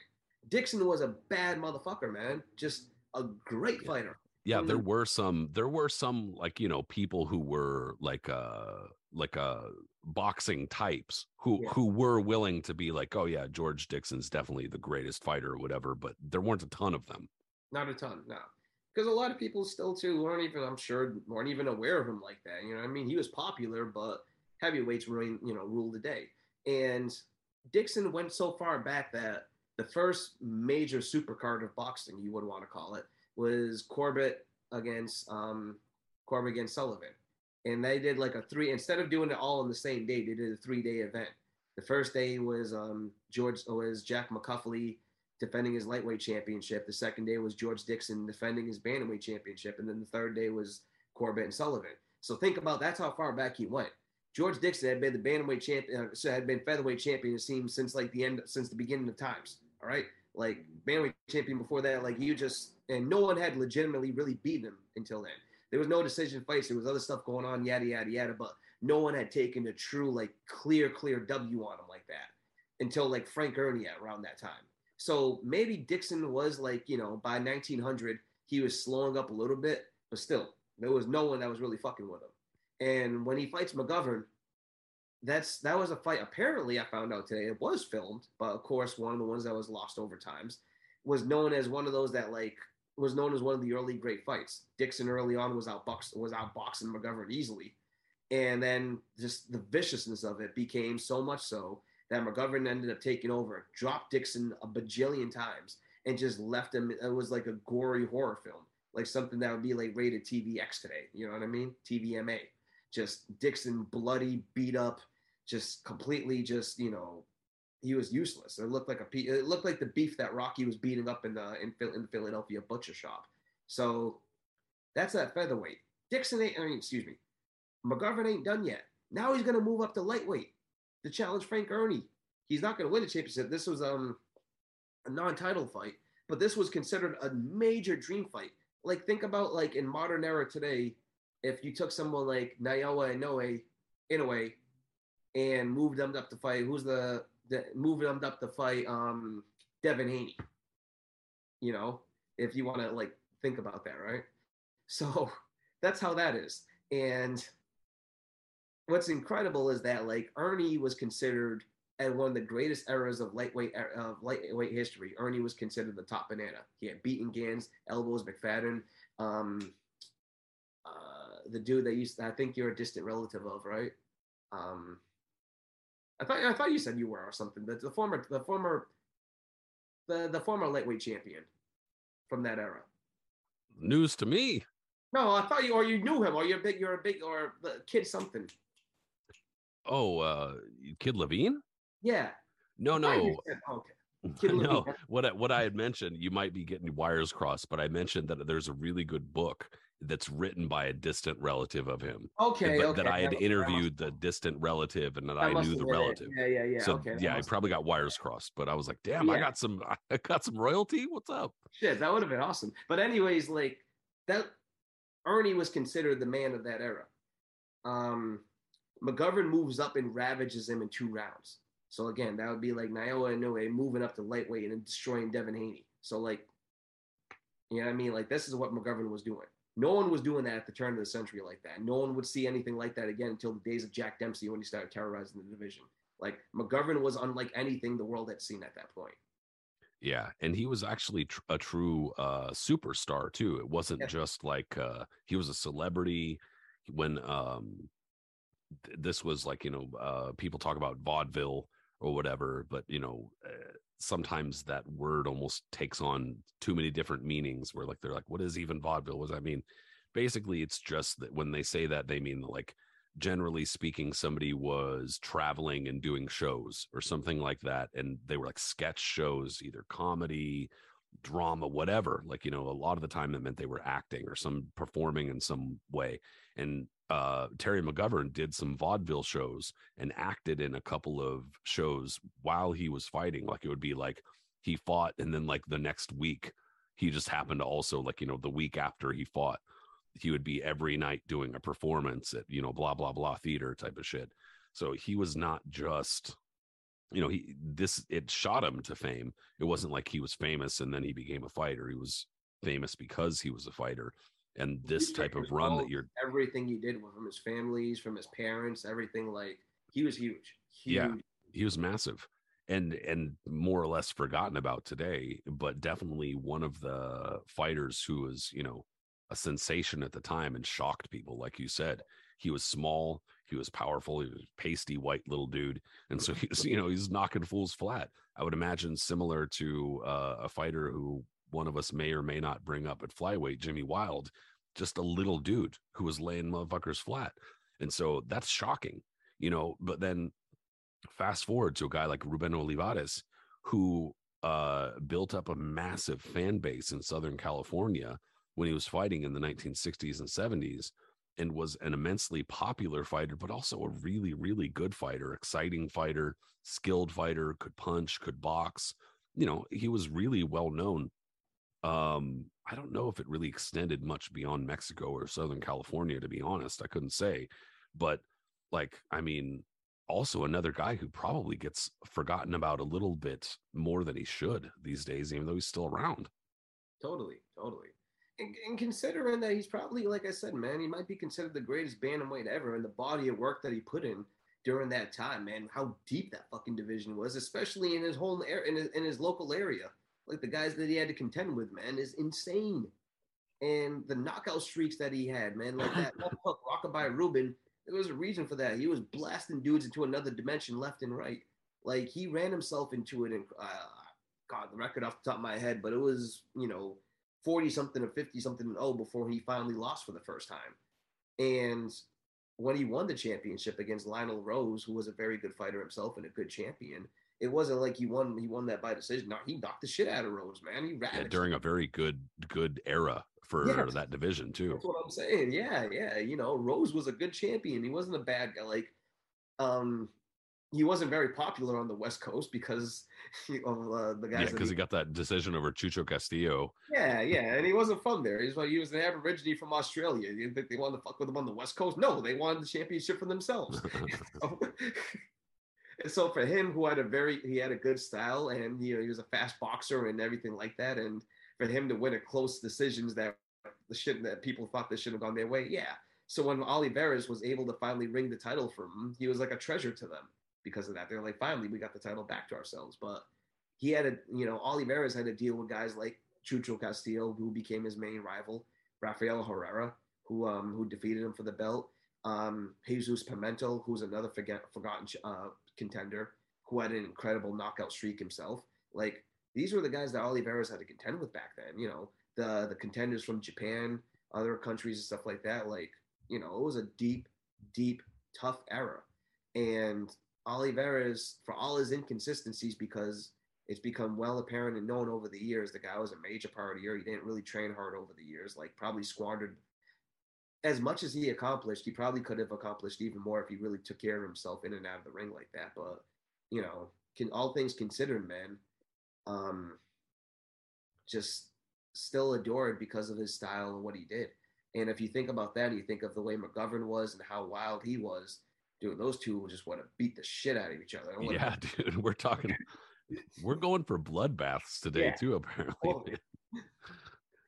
Dixon was a bad motherfucker, man. Just a great Yeah. fighter. yeah, there Mhm. were some. There were some like you know people who were like uh like uh boxing types who Yeah. who were willing to be like, oh yeah, George Dixon's definitely the greatest fighter or whatever. But there weren't a ton of them. Not a ton, no. Because a lot of people still too weren't even, I'm sure, weren't even aware of him like that. You know, what I mean, he was popular, but heavyweights really you know, ruled the day. And Dixon went so far back that the first major supercard of boxing, you would want to call it, was Corbett against um, Corbett against Sullivan, and they did like a three. Instead of doing it all on the same day, they did a three-day event. The first day was um, George was Jack McAuliffe defending his lightweight championship. The second day was George Dixon defending his bantamweight championship, and then the third day was Corbett and Sullivan. So think about that's how far back he went. George Dixon had been the bantamweight champion, uh, had been featherweight champion. It seems since like the end, since the beginning of times. All right, like bantamweight champion before that, like you just and no one had legitimately really beaten him until then. There was no decision fights. There was other stuff going on, yada yada yada, but no one had taken a true like clear clear W on him like that until like Frank Erne around that time. So maybe Dixon was like, you know, by 1900, he was slowing up a little bit, but still, there was no one that was really fucking with him. And when he fights McGovern, that's that was a fight. Apparently, I found out today it was filmed, but of course, one of the ones that was lost over times was known as one of those that like was known as one of the early great fights. Dixon early on was out box was out boxing McGovern easily, and then just the viciousness of it became so much so that McGovern ended up taking over, dropped Dixon a bajillion times, and just left him. It was like a gory horror film, like something that would be like rated TVX today. You know what I mean? TVMA. Just Dixon bloody, beat up, just completely, just you know, he was useless. It looked like a it looked like the beef that Rocky was beating up in the in, in the Philadelphia butcher shop. So that's that featherweight. Dixon ain't. I mean, excuse me. McGovern ain't done yet. Now he's gonna move up to lightweight to challenge Frank Erne. He's not gonna win the championship. This was um a non-title fight, but this was considered a major dream fight. Like think about like in modern era today, if you took someone like Naoya Inoue, Inoue, and moved them up to fight, who's the, the moved them up to fight um Devin Haney. You know, if you want to like think about that, right? So that's how that is. And what's incredible is that like Erne was considered at one of the greatest eras of lightweight of lightweight history. Erne was considered the top banana. He had beaten Gans, elbows, McFadden, um, uh, the dude that used. I think you're a distant relative of, right? Um, I thought I thought you said you were or something. The, the former the former the the former lightweight champion from that era. News to me. No, I thought you or you knew him or you're big. You're a big or the kid something. Oh, uh, Kid Lavigne? Yeah. No, I thought you no, said- okay. No. What I, what I had mentioned, you might be getting wires crossed, but I mentioned that there's a really good book that's written by a distant relative of him. Okay. but okay. that I had That- that interviewed the distant relative and that that I knew the been it. relative. Yeah, yeah, yeah. so okay. yeah, I probably got wires crossed, but I was like, damn, I got some, I got some royalty. What's up? Shit, that would have been awesome. But anyways, like that, Erne was considered the man of that era. Um, McGovern moves up and ravages him in two rounds. So again, that would be like Naoya Inoue moving up to lightweight and then destroying Devin Haney. So like, you know what I mean? Like this is what McGovern was doing. No one was doing that at the turn of the century like that. No one would see anything like that again until the days of Jack Dempsey when he started terrorizing the division. Like McGovern was unlike anything the world had seen at that point. Yeah, and he was actually tr- a true uh superstar too. It wasn't Yeah. just like uh he was a celebrity when um th- this was like you know uh people talk about vaudeville or whatever but you know uh, sometimes that word almost takes on too many different meanings where like they're like what is even vaudeville? What does that mean? Basically it's just that when they say that they mean like generally speaking somebody was traveling and doing shows or something like that and they were like sketch shows either comedy drama whatever like you know a lot of the time it meant they were acting or some performing in some way and uh terry mcgovern did some vaudeville shows and acted in a couple of shows while he was fighting. Like it would be like he fought and then like the next week he just happened to also like you know the week after he fought he would be every night doing a performance at you know blah blah blah theater type of shit. So he was not just you know he this it shot him to fame. It wasn't like he was famous and then he became a fighter. He was famous because he was a fighter and this type of run that you're everything he did from his families, from his parents, everything like he was huge. huge. Yeah. he was massive and and more or less forgotten about today but definitely one of the fighters who was you know a sensation at the time and shocked people like you said he was small he was powerful he was pasty white little dude and so he's you know he's knocking fools flat i would imagine similar to uh, a fighter who one of us may or may not bring up at flyweight jimmy wilde just a little dude who was laying motherfuckers flat and so that's shocking you know but then fast forward to a guy like ruben olivares who uh, built up a massive fan base in southern california when he was fighting in the 1960s and 70s and was an immensely popular fighter, but also a really, really good fighter, exciting fighter, skilled fighter, could punch, could box. You know, he was really well known. Um, I don't know if it really extended much beyond Mexico or Southern California, to be honest. I couldn't say. But like, I mean, also another guy who probably gets forgotten about a little bit more than he should these days, even though he's still around. Totally, totally. And, and considering that he's probably, like I said, man, he might be considered the greatest bantamweight ever, and the body of work that he put in during that time, man, how deep that fucking division was, especially in his whole area, in in his local area. Like the guys that he had to contend with, man, is insane. And the knockout streaks that he had, man, like that left hook, Rockabye Ruben, there was a reason for that. He was blasting dudes into another dimension, left and right. Like he ran himself into it, and uh, God, the record off the top of my head, but it was, you know, 40 something or 50 something and oh before he finally lost for the first time. And when he won the championship against Lionel Rose, who was a very good fighter himself and a good champion, it wasn't like he won he won that by decision. No, he knocked the shit out of Rose, man. He yeah, during a very good good era for yeah, that division too. That's what I'm saying. Yeah, yeah. You know, Rose was a good champion. He wasn't a bad guy. Like, um, he wasn't very popular on the West Coast because of uh, the guys. Yeah, because he, he, got that decision over Chucho Castillo. Yeah, yeah, and he wasn't from there. He's like he was an Aborigine from Australia. You think they wanted to fuck with him on the West Coast? No, they wanted the championship for themselves. so, so for him, who had a very he had a good style, and you know he was a fast boxer and everything like that, and for him to win a close decisions that the shit that people thought they should have gone their way, yeah. So when Olivares was able to finally ring the title for him, he was like a treasure to them because of that. They're like, finally, we got the title back to ourselves. But he had a, you know, Olivares had to deal with guys like Chucho Castillo, who became his main rival, Rafael Herrera, who um who defeated him for the belt, um, Jesus Pimentel, who's another forget, forgotten uh, contender, who had an incredible knockout streak himself. Like these were the guys that Olivares had to contend with back then. You know, the the contenders from Japan, other countries and stuff like that. Like you know, it was a deep, deep, tough era, and Olivares, for all his inconsistencies, because it's become well apparent and known over the years, the guy was a major partier. He didn't really train hard over the years, like probably squandered as much as he accomplished. He probably could have accomplished even more if he really took care of himself in and out of the ring like that. But you know, can all things considered, man, um, just still adored because of his style and what he did. And if you think about that, you think of the way McGovern was and how wild he was dude, those two just want to beat the shit out of each other. Yeah, dude, we're talking, we're going for bloodbaths today yeah. too, apparently.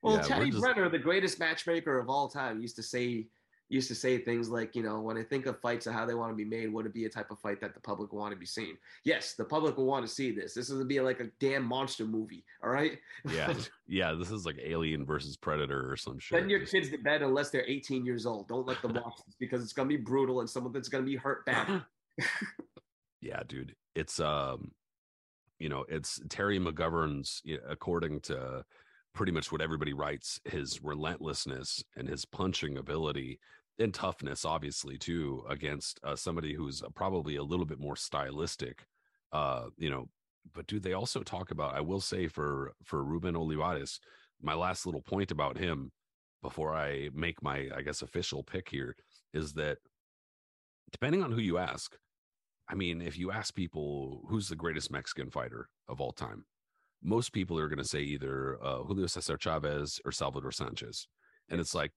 Well, yeah, Teddy just... Brenner, the greatest matchmaker of all time, used to say used to say things like, you know, when I think of fights and how they want to be made, would it be a type of fight that the public want to be seen? Yes, the public will want to see this. This is going to be like a damn monster movie. All right. Yeah. yeah. This is like Alien versus Predator or some shit. Send your kids to bed unless they're 18 years old. Don't let them watch this because it's going to be brutal and someone that's going to be hurt bad. yeah, dude. It's, um, you know, it's Terry McGovern's, according to pretty much what everybody writes, his relentlessness and his punching ability and toughness, obviously, too, against uh, somebody who's probably a little bit more stylistic. Uh, you know, but do they also talk about? I will say for for Ruben Olivares, my last little point about him before I make my, I guess, official pick here is that depending on who you ask, I mean, if you ask people who's the greatest Mexican fighter of all time, most people are going to say either uh, Julio Cesar Chavez or Salvador Sanchez. And it's like,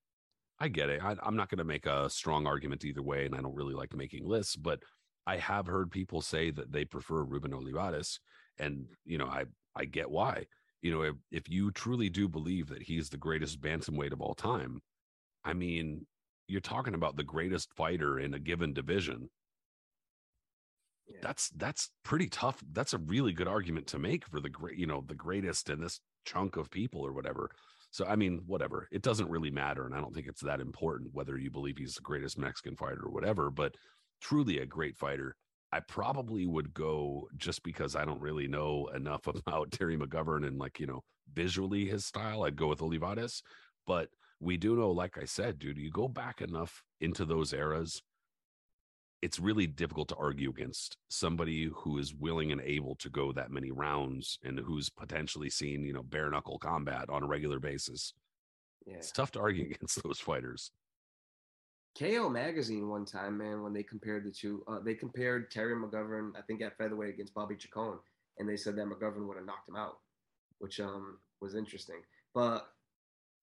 I get it. I, I'm not going to make a strong argument either way, and I don't really like making lists, but I have heard people say that they prefer Ruben Olivares, and you know, I I get why. You know, if, if you truly do believe that he's the greatest bantamweight of all time, I mean, you're talking about the greatest fighter in a given division. Yeah. That's that's pretty tough. That's a really good argument to make for the great, you know, the greatest in this chunk of people or whatever. So I mean, whatever. It doesn't really matter, and I don't think it's that important whether you believe he's the greatest Mexican fighter or whatever. But truly a great fighter. I probably would go just because I don't really know enough about Terry McGovern and like you know visually his style. I'd go with Olivares, but we do know, like I said, dude, you go back enough into those eras it's really difficult to argue against somebody who is willing and able to go that many rounds and who's potentially seen, you know, bare knuckle combat on a regular basis. Yeah. It's tough to argue against those fighters. KO magazine one time, man, when they compared the two, uh, they compared Terry McGovern, I think at featherweight against Bobby Chacon, and they said that McGovern would have knocked him out, which um was interesting. But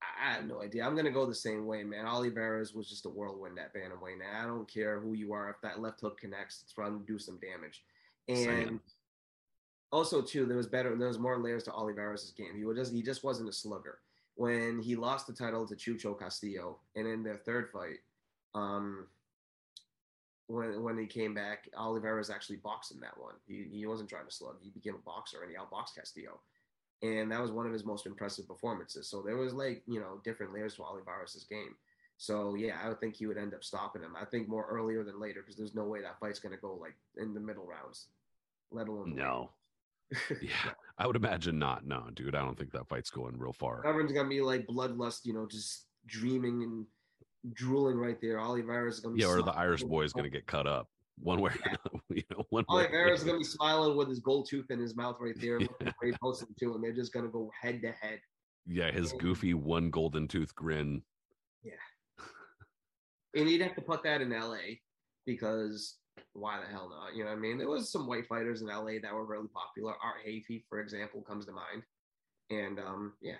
I have no idea. I'm gonna go the same way, man. Olivares was just a whirlwind at bantamweight. Now I don't care who you are. If that left hook connects, it's going to do some damage. And Same. also, too, there was better. There was more layers to Olivares' game. He was just he just wasn't a slugger. When he lost the title to Chucho Castillo, and in their third fight, um, when when he came back, Olivares actually boxed in that one. He he wasn't trying to slug. He became a boxer and he outboxed Castillo and that was one of his most impressive performances. So there was like you know different layers to Olivares' game. So yeah, I would think he would end up stopping him. I think more earlier than later because there's no way that fight's gonna go like in the middle rounds, let alone no. yeah, I would imagine not. No, dude, I don't think that fight's going real far. Everyone's gonna be like bloodlust, you know, just dreaming and drooling right there. Olivares is gonna be yeah, or the Irish boy is gonna get cut up one way, know, one. Olivares's gonna be smiling with his gold tooth in his mouth right there, yeah. very close to him. They're just gonna go head to head. Yeah, his and, goofy one golden tooth grin. Yeah, and you'd have to put that in L.A. because why the hell not? You know what I mean? There was some white fighters in LA that were really popular. Art Hafey, for example, comes to mind. And um, yeah.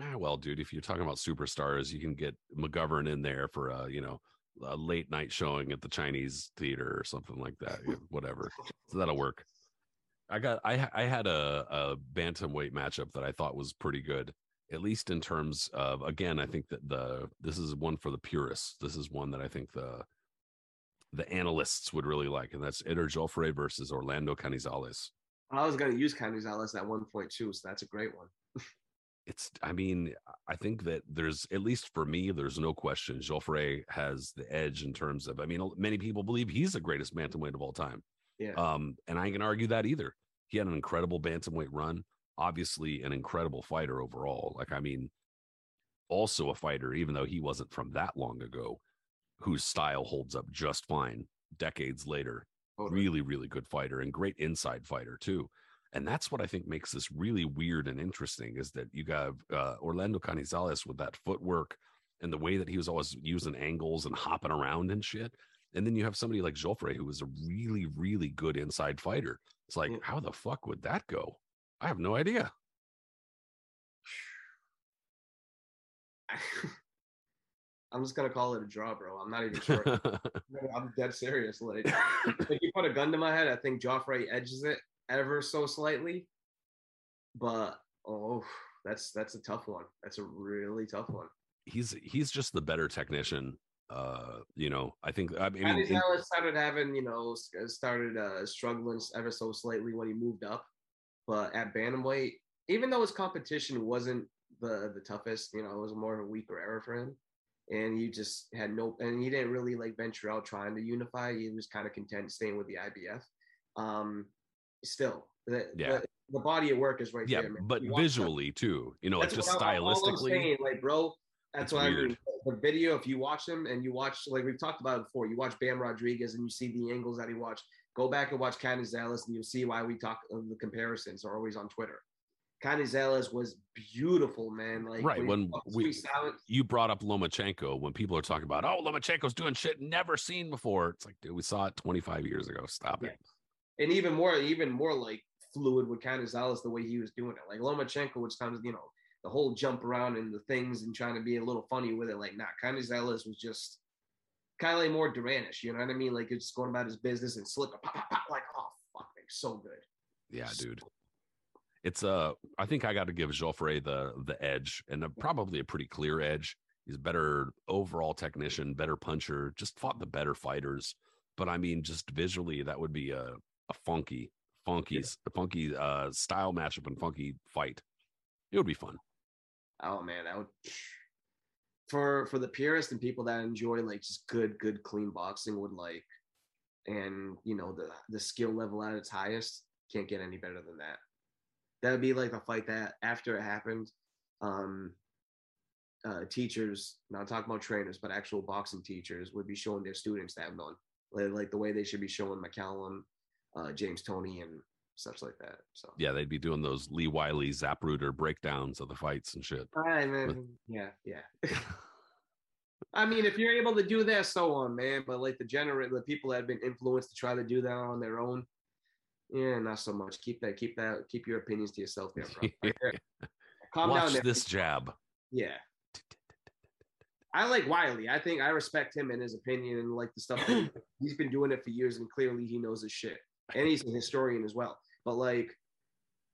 Ah, well, dude, if you're talking about superstars, you can get McGovern in there for a, you know, a late night showing at the Chinese theater or something like that. Whatever, so that'll work. I got I I had a a bantamweight matchup that I thought was pretty good, at least in terms of again. I think that the this is one for the purists. This is one that I think the the analysts would really like, and that's Eder Jofre versus Orlando Canizales. I was going to use Canizales at one point too, so that's a great one. It's i mean i think that there's at least for me there's no question jofre has the edge in terms of i mean many people believe he's the greatest bantamweight of all time. Yeah. Um and i can argue that either. He had an incredible bantamweight run obviously an incredible fighter overall. Like i mean also a fighter even though he wasn't from that long ago whose style holds up just fine decades later. Totally. really really good fighter and great inside fighter too and that's what I think makes this really weird and interesting is that you got uh, Orlando Canizales with that footwork and the way that he was always using angles and hopping around and shit. And then you have somebody like Jofre who was a really, really good inside fighter. It's like, how the fuck would that go? I have no idea. I'm just gonna call it a draw, bro. I'm not even sure. I'm dead serious. Like, if you put a gun to my head, I think Jofre edges it, ever so slightly. But oh, that's that's a tough one. That's a really tough one. He's he's just the better technician. Uh, you know, I think I mean, Patty started having, you know, started uh, struggling ever so slightly when he moved up. But at bantamweight, even though his competition wasn't the the toughest, you know, it was more of a weaker era for him. And he just had no, and he didn't really like venture out trying to unify. He was kind of content staying with the IBF. Um, still, the, Yeah. the, the body of work is right yeah, there, man. but You watch that- visually too. You know, like that's just what I'm- I'm stylistically. saying, like, bro, that's It's what I mean. The video, if you watch them and you watch, like we've talked about it before, you watch Bam Rodriguez and you see the angles that he watched. Go back and watch Canizales and you'll see why we talk of the comparisons are always on Twitter. Canizales was beautiful, man. Like Right, he when we- Silence, you brought up Lomachenko when people are talking about, oh, Lomachenko's doing shit never seen before. It's like, dude, we saw it 25 years ago. Stop it. And even more, even more like fluid with Canizales the way he was doing it. Like Lomachenko, which comes, you know, the whole jump around and the things and trying to be a little funny with it. Like, nah, Canizales was just kind of like more Duranish, you know what I mean? Like it's just going about his business and slip, pop, pop, pop, like, oh fuck, like so good. Yeah, dude. It's uh I think I got to give Jofre the the edge and a, probably a pretty clear edge. He's better overall technician, better puncher, just fought the better fighters. But I mean, just visually, that would be a a funky, funky, a funky uh style matchup and funky fight. It would be fun. Oh man, that would for for the purists and people that enjoy like just good, good, clean boxing would like, and you know the the skill level at its highest can't get any better than that. That would be like a fight that after it happened, um, uh, teachers, not talking about trainers, but actual boxing teachers would be showing their students that done, like, like the way they should be showing McCallum, uh, James Toney, and such like that. So Yeah, they'd be doing those Lee Wylie Zapruder breakdowns of the fights and shit. Right, man. Yeah, yeah. I mean, if you're able to do that, so on, man. But like the generate, the people that have been influenced to try to do that on their own, yeah, not so much. Keep that, keep that, keep your opinions to yourself, there, bro. There. Calm Watch down, there. this jab. Yeah. I like Wylie. I think I respect him and his opinion and like the stuff. He's been doing it for years, and clearly he knows his shit. And he's a historian as well. But like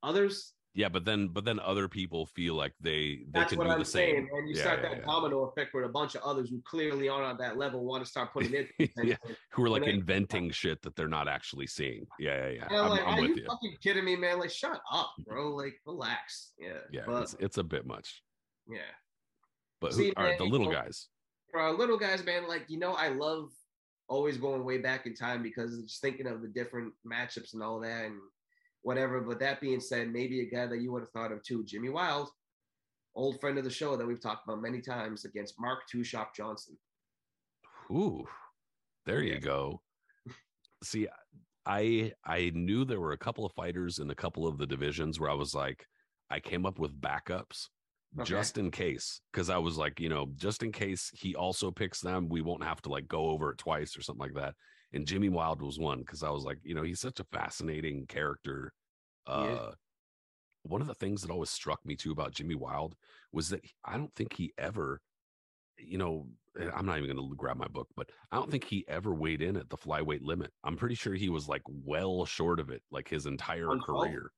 others, Yeah, but then but then other people feel like they they can what do I'm the saying. same. And you Yeah, start yeah, that yeah. domino effect where a bunch of others who clearly aren't on that level want to start putting it. Yeah, who are like inventing shit that they're not actually seeing. Yeah, yeah, yeah. I'm, like, I'm are with you, you. fucking kidding me, man? Like, shut up, mm-hmm. bro. Like, relax. Yeah. Yeah, But it's, it's a bit much. yeah. But See, who are man, the little guys? For our little guys, man, like, you know, I love always going way back in time because just thinking of the different matchups and all that and whatever. But that being said, maybe a guy that you would have thought of too, Jimmy Wilde, old friend of the show that we've talked about many times against Mark Too Sharp Johnson. Ooh, there you go. See, I I knew there were a couple of fighters in a couple of the divisions where I was like, I came up with backups Okay. just in case, because I was like, you know, just in case he also picks them, we won't have to like go over it twice or something like that. And Jimmy Wilde was one because I was like, you know, he's such a fascinating character. Uh, one of the things that always struck me too about Jimmy Wilde was that he- I don't think he ever, you know, I'm not even going to grab my book, but I don't think he ever weighed in at the flyweight limit. I'm pretty sure he was like well short of it, like his entire 112? career.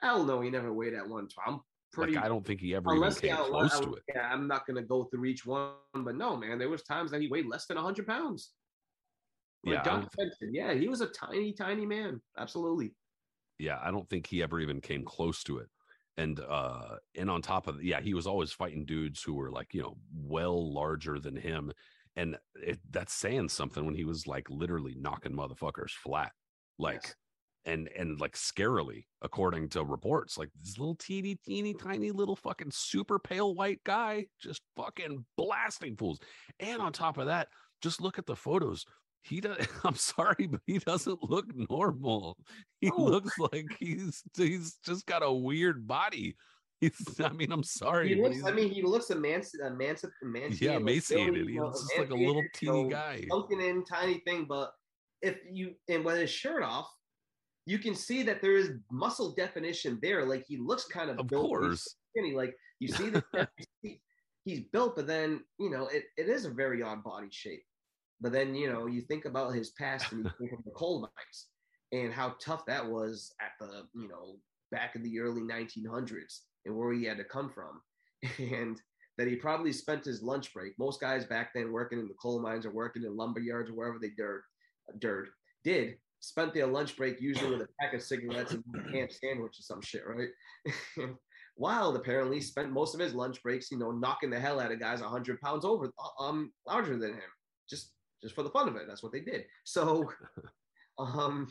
Hell no, he never weighed at one. I'm pretty. like I don't think he ever even came close I, to it. Yeah, I'm not gonna go through each one, but no, man, there was times that he weighed less than 100 pounds. Like Yeah, I John don't Benson, yeah, he was a tiny, tiny man. Absolutely. yeah i don't think he ever even came close to it and uh and on top of that, yeah he was always fighting dudes who were like you know well larger than him and it, that's saying something when he was like literally knocking motherfuckers flat like Yes. And and like scarily according to reports like this little teeny teeny tiny little fucking super pale white guy just fucking blasting fools and on top of that just look at the photos he does i'm sorry but he doesn't look normal he No. looks like he's he's just got a weird body he's i mean i'm sorry He looks. I mean, he looks emanci- emanci- yeah emaciated really, he's uh, just like a little teeny so guy Sunken in, tiny thing. But if you and with his shirt off, you can see that there is muscle definition there. Like he looks kind of of built, course skinny. Like you see the he's built, but then you know it, it is a very odd body shape. But then you know you think about his past and you think of the coal mines and how tough that was at the you know back in the early 1900s and where he had to come from, and that he probably spent his lunch break. Most guys back then working in the coal mines or working in lumber yards or wherever they dirt, dirt did spent their lunch break usually with a pack of cigarettes and a ham sandwich or some shit, right? Wilde apparently spent most of his lunch breaks, you know, knocking the hell out of guys 100 pounds over, um, larger than him, just just for the fun of it. That's what they did. So, um,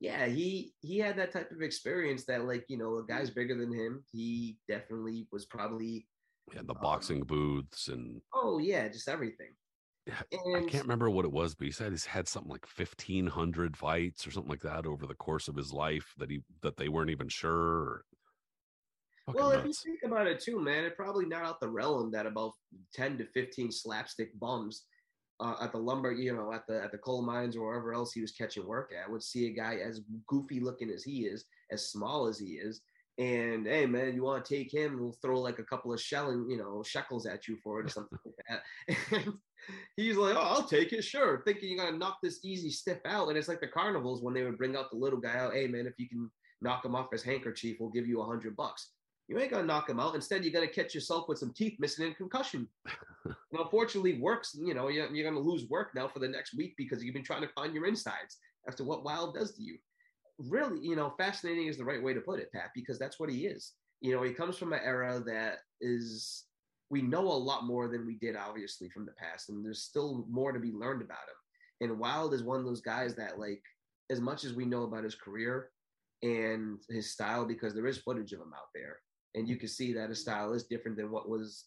yeah, he he had that type of experience that, like, you know, a guy's bigger than him. He definitely was probably Yeah, the Um, boxing booths and oh yeah, just everything. And I can't remember what it was, but he said he's had something like fifteen hundred fights or something like that over the course of his life that he that they weren't even sure. Fucking Well, if you nuts. think about it too, man, it probably not out the realm that about ten to fifteen slapstick bums uh, at the lumber, you know, at the at the coal mines or wherever else he was catching work at would see a guy as goofy looking as he is, as small as he is, and hey, man, you want to take him? We'll throw like a couple of shelling, you know, shekels at you for it or something like that. And he's like, oh, I'll take it, sure, thinking you're gonna knock this easy stiff out, and it's like the carnivals when they would bring out the little guy out. Hey, man, if you can knock him off his handkerchief, we'll give you a hundred bucks. You ain't gonna knock him out. Instead, you're gonna catch yourself with some teeth missing and concussion. and unfortunately, works. You know, you're, you're gonna lose work now for the next week because you've been trying to find your insides after what Wilde does to you. Really, you know, fascinating is the right way to put it, Pat, because that's what he is. You know, he comes from an era that is we know a lot more than we did, obviously, from the past, and there's still more to be learned about him. And Wilde is one of those guys that, like, as much as we know about his career and his style, because there is footage of him out there, and you can see that his style is different than what was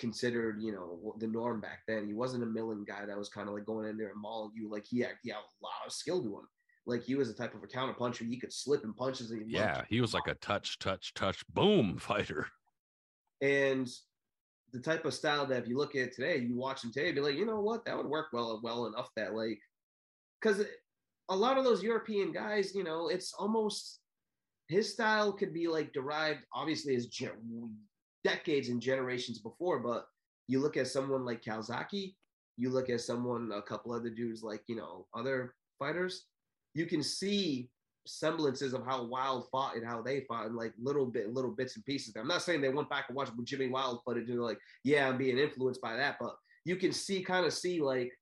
considered, you know, the norm back then. He wasn't a milling guy that was kind of like going in there and mauling you. Like he had, he had a lot of skill to him. Like he was a type of a counter puncher. He could slip and punches. And Yeah, he was like a touch, touch, touch, boom fighter. And the type of style that if you look at today, you watch him today, be like, you know what, that would work well well enough that like, because a lot of those European guys, you know, it's almost his style could be like derived, obviously, as gen- decades and generations before. But you look at someone like Calzaghe, you look at someone, a couple other dudes like you know other fighters, you can see semblances of how Wilde fought and how they fought, and like little bit, little bits and pieces. I'm not saying they went back and watched Jimmy Wilde footage and like, yeah, I'm being influenced by that, but you can see, kind of see like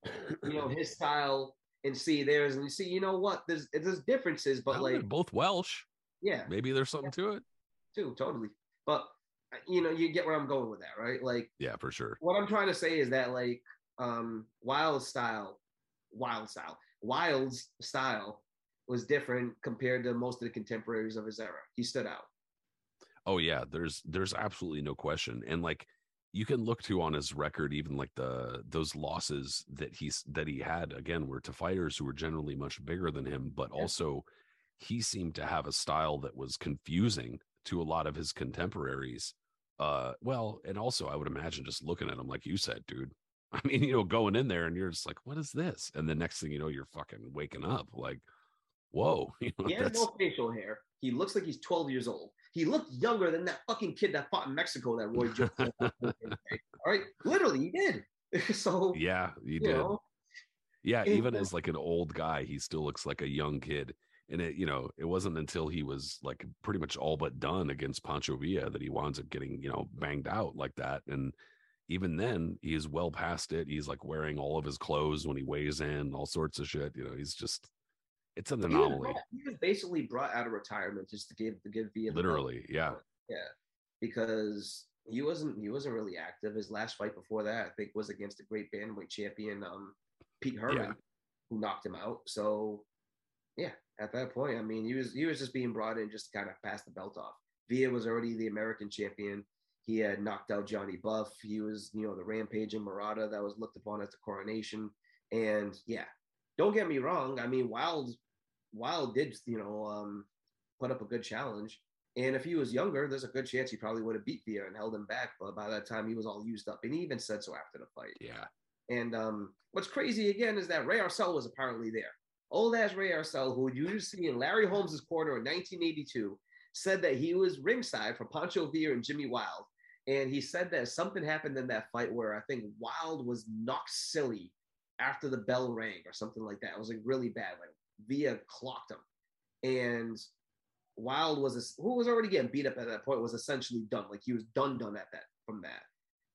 you know his style and see theirs, and you see, you know what, there's there's differences, but like both Welsh. yeah, Maybe there's something to it. too totally. But you know, you get where I'm going with that, right? Like Yeah, for sure. what I'm trying to say is that like um Wilde style, Wilde style, Wilde's style was different compared to most of the contemporaries of his era. He stood out. Oh yeah, there's there's absolutely no question. And like you can look to on his record, even like the those losses that he's that he had again were to fighters who were generally much bigger than him, but Yeah. also he seemed to have a style that was confusing to a lot of his contemporaries. Uh well, and also I would imagine just looking at him, like you said, dude. I mean, you know, going in there and you're just like, what is this? And the next thing you know, you're fucking waking up like, whoa, you know, He has no facial hair. He looks like he's 12 years old. He looked younger than that fucking kid that fought in Mexico that Roy Jones. All right, literally, he did. so yeah, you you did. know, Yeah, It even was- as like an old guy, he still looks like a young kid. And it, you know, it wasn't until he was like pretty much all but done against Pancho Villa that he winds up getting, you know, banged out like that. And even then, he is well past it. He's like wearing all of his clothes when he weighs in, all sorts of shit. You know, he's just, it's an anomaly. he was basically brought out of retirement just to give to give the. Literally, yeah. Yeah, because he wasn't he wasn't really active. His last fight before that, I think, was against the great bandweight champion um, Pete Herman, Yeah. who knocked him out. So, yeah, at that point, I mean, he was he was just being brought in just to kind of pass the belt off. Villa was already the American champion. He had knocked out Johnny Buff. He was, you know, the rampaging Murata that was looked upon as the coronation. And yeah, don't get me wrong. I mean, Wilde, Wilde did, you know, um, put up a good challenge. And if he was younger, there's a good chance he probably would have beat Villa and held him back. But by that time, he was all used up. And he even said so after the fight. Yeah. And um, what's crazy again is that Ray Arcel was apparently there. Old ass Ray Arcel, who you see in Larry Holmes's corner in 1982, said that he was ringside for Pancho Villa and Jimmy Wilde. And he said that something happened in that fight where I think Wilde was knocked silly after the bell rang or something like that. It was like really bad. Like Villa clocked him. And Wilde was who was already getting beat up at that point was essentially done. Like he was done done at that from that.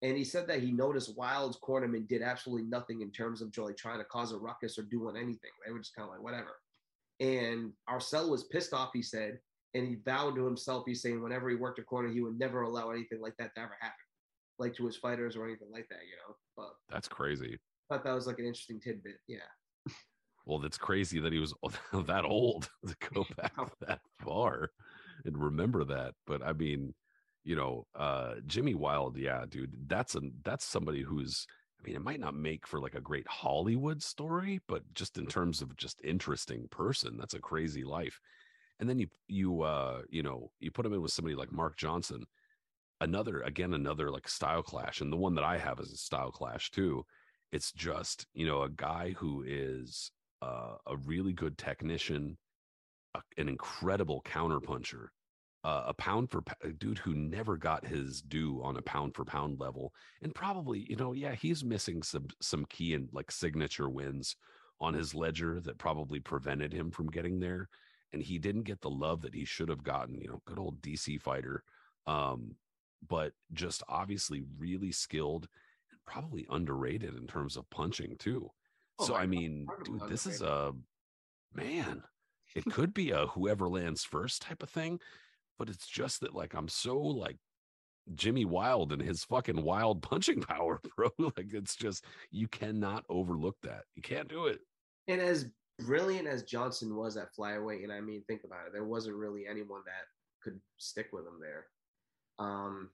And he said that he noticed Wilde's cornermen did absolutely nothing in terms of like trying to cause a ruckus or doing anything. They were just kind of like whatever. And Arcel was pissed off, he said, and he vowed to himself, he's saying whenever he worked a corner, he would never allow anything like that to ever happen, like to his fighters or anything like that, you know. But That's crazy. Thought that was like an interesting tidbit. Yeah. Well, that's crazy that he was that old to go back that far and remember that. But I mean, you know, uh Jimmy Wilde, yeah, dude, that's a that's somebody who's I mean, it might not make for like a great Hollywood story, but just in terms of just interesting person, that's a crazy life. And then you you uh you know, you put him in with somebody like Mark Johnson, another again another like style clash and the one that I have is a style clash too. It's just, you know, a guy who is uh, a really good technician, a, an incredible counterpuncher, uh, a pound for a dude who never got his due on a pound for pound level, and probably you know yeah he's missing some some key and like signature wins on his ledger that probably prevented him from getting there, and he didn't get the love that he should have gotten. You know, good old DC fighter, um, but just obviously really skilled probably underrated in terms of punching too. Oh so I mean, dude, this is a man. It could be a whoever lands first type of thing, but it's just that like I'm so like Jimmy Wilde and his fucking wild punching power, bro. Like it's just you cannot overlook that. You can't do it. And as brilliant as Johnson was at flyweight, and I mean, think about it, there wasn't really anyone that could stick with him there. Um,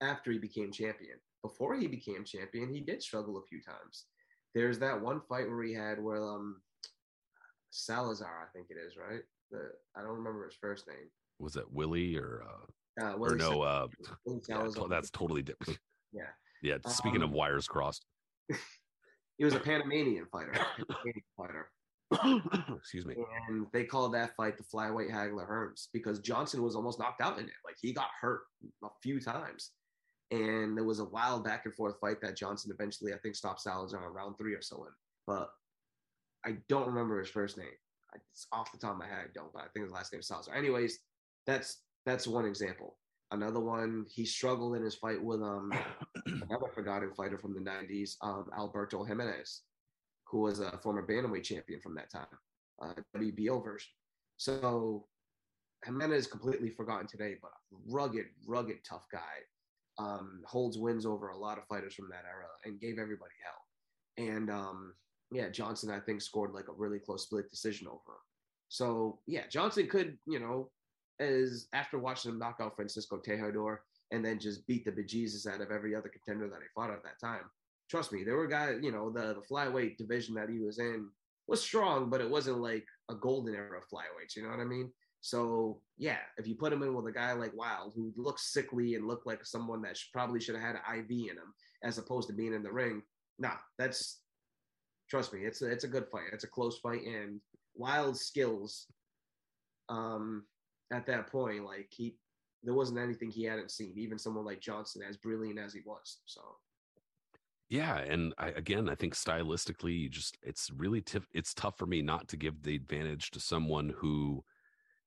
after he became champion, before he became champion, he did struggle a few times. There's that one fight where he had where um Salazar, I think it is, right? The I don't remember his first name. Was that Willie or uh Uh, or no uh yeah, that's totally different. yeah. Yeah, speaking of Um, wires crossed. He was a Panamanian fighter. Panamanian fighter. Excuse me. And they called that fight the flyweight Hagler Hearns because Johnson was almost knocked out in it. Like he got hurt a few times. And there was a wild back and forth fight that Johnson eventually, I think, stopped Salazar on round three or so in. But I don't remember his first name. It's off the top of my head, I don't, but I think his last name is Salazar. Anyways, that's that's one example. Another one, he struggled in his fight with um another forgotten fighter from the 90s, um, Alberto Jimenez, who was a former bantamweight champion from that time, uh, WBO version. So Jimenez completely forgotten today, but rugged, rugged, tough guy. Um, holds wins over a lot of fighters from that era and gave everybody hell. And um, yeah, Johnson, I think, scored like a really close split decision over him. So yeah, Johnson could, you know, as after watching him knock out Francisco Tejedor and then just beat the bejesus out of every other contender that he fought at that time. Trust me, there were guys, you know, the, the flyweight division that he was in was strong, but it wasn't like a golden era of flyweights. You know what I mean? So yeah, if you put him in with a guy like Wilde, who looks sickly and looked like someone that probably should have had an IV in him, as opposed to being in the ring, nah, that's trust me, it's a, it's a good fight. It's a close fight, and Wilde's skills, um, at that point, like he, there wasn't anything he hadn't seen. Even someone like Johnson, as brilliant as he was. So Yeah, and I, again, I think stylistically, just it's really tough. It's tough for me not to give the advantage to someone who,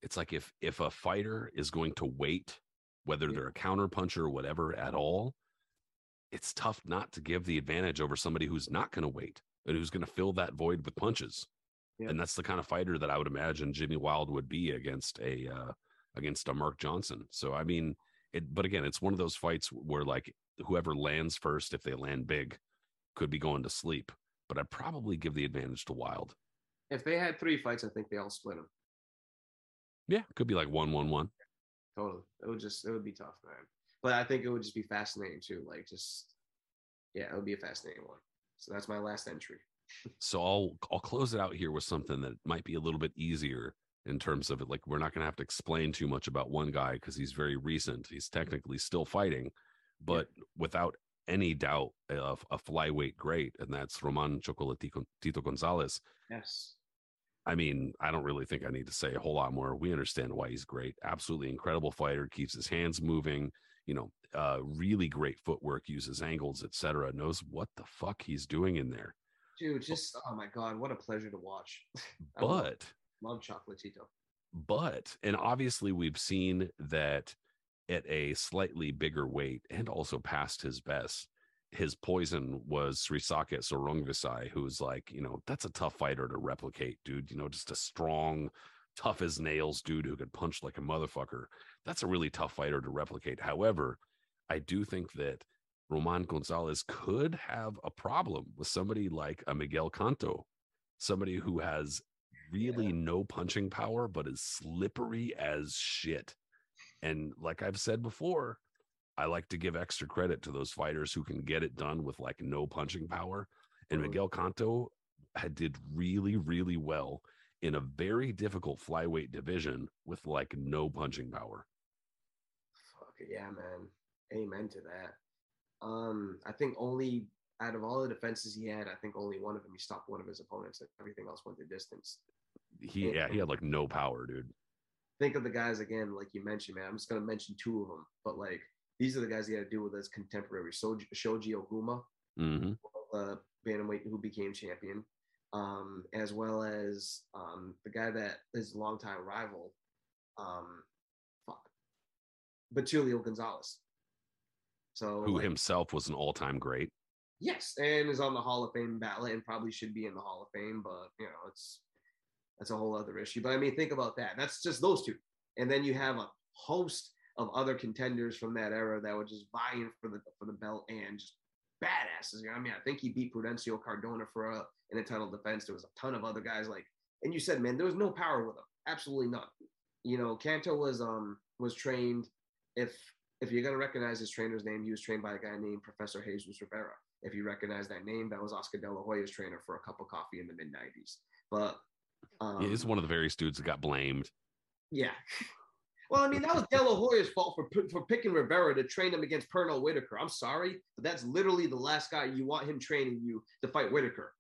it's like if if a fighter is going to wait, whether they're a counter puncher or whatever at all, it's tough not to give the advantage over somebody who's not going to wait and who's going to fill that void with punches. Yeah. And that's the kind of fighter that I would imagine Jimmy Wilde would be against a uh, against a Mark Johnson. So I mean, it. But again, it's one of those fights where like whoever lands first, if they land big, could be going to sleep. But I'd probably give the advantage to Wilde. if they had three fights, I think they all split them. Yeah, it could be like one, one, one. Totally, it would just it would be tough, man. But I think it would just be fascinating too. Like just yeah, it would be a fascinating one. So that's my last entry. So I'll I'll close it out here with something that might be a little bit easier in terms of it. Like we're not going to have to explain too much about one guy because he's very recent. He's technically still fighting, but without any doubt, a, a flyweight great, and that's Roman Chocolatito Tito Gonzalez. Yes. I mean, I don't really think I need to say a whole lot more. We understand why he's great. Absolutely incredible fighter, keeps his hands moving, you know, uh, really great footwork, uses angles, etc. Knows what the fuck he's doing in there. Dude, just oh my god, what a pleasure to watch. I love- But love Chocolatito. but and obviously we've seen that at a slightly bigger weight and also past his best his poison was Srisaket Sor Rungvisai, who's like, you know, that's a tough fighter to replicate, dude. You know, just a strong, tough as nails dude who could punch like a motherfucker. That's a really tough fighter to replicate. However, I do think that Roman Gonzalez could have a problem with somebody like a Miguel Canto, somebody who has really Yeah. no punching power, but is slippery as shit. And like I've said before, I like to give extra credit to those fighters who can get it done with like no punching power. And. Miguel Canto had did really, really well in a very difficult flyweight division with like no punching power. Fuck yeah, man. Amen to that. Um, I think only out of all the defenses he had, I think only one of them he stopped one of his opponents. and Everything else went the distance. He yeah, he had like no power, dude. Think of the guys again, like you mentioned, man. I'm just gonna mention two of them, but like these are the guys he had to deal with as contemporary. Shoji, Shoji Oguma, hmm uh, bantamweight who became champion, um, as well as um, the guy that is a longtime rival, um, fuck, Betulio Gonzalez. So Who like, himself was an all-time great. Yes, and is on the Hall of Fame ballot and probably should be in the Hall of Fame, but you know, it's that's a whole other issue. But I mean, think about that. That's just those two. And then you have a host of other contenders from that era that were just vying for the for the belt and just badasses. You know, I mean, I think he beat Prudencio Cardona for a in a title defense. There was a ton of other guys like, and you said, man, there was no power with him. Absolutely none. You know, Canto was um was trained. If if you're gonna recognize his trainer's name, he was trained by a guy named Professor Jesus Rivera. If you recognize that name, that was Oscar De La Hoya's trainer for a cup of coffee in the mid '90s. But um, He is one of the various dudes that got blamed. yeah. Well, I mean, that was De La Hoya's fault for for picking Rivera to train him against Pernell Whitaker. I'm sorry, but that's literally the last guy you want him training you to fight Whitaker.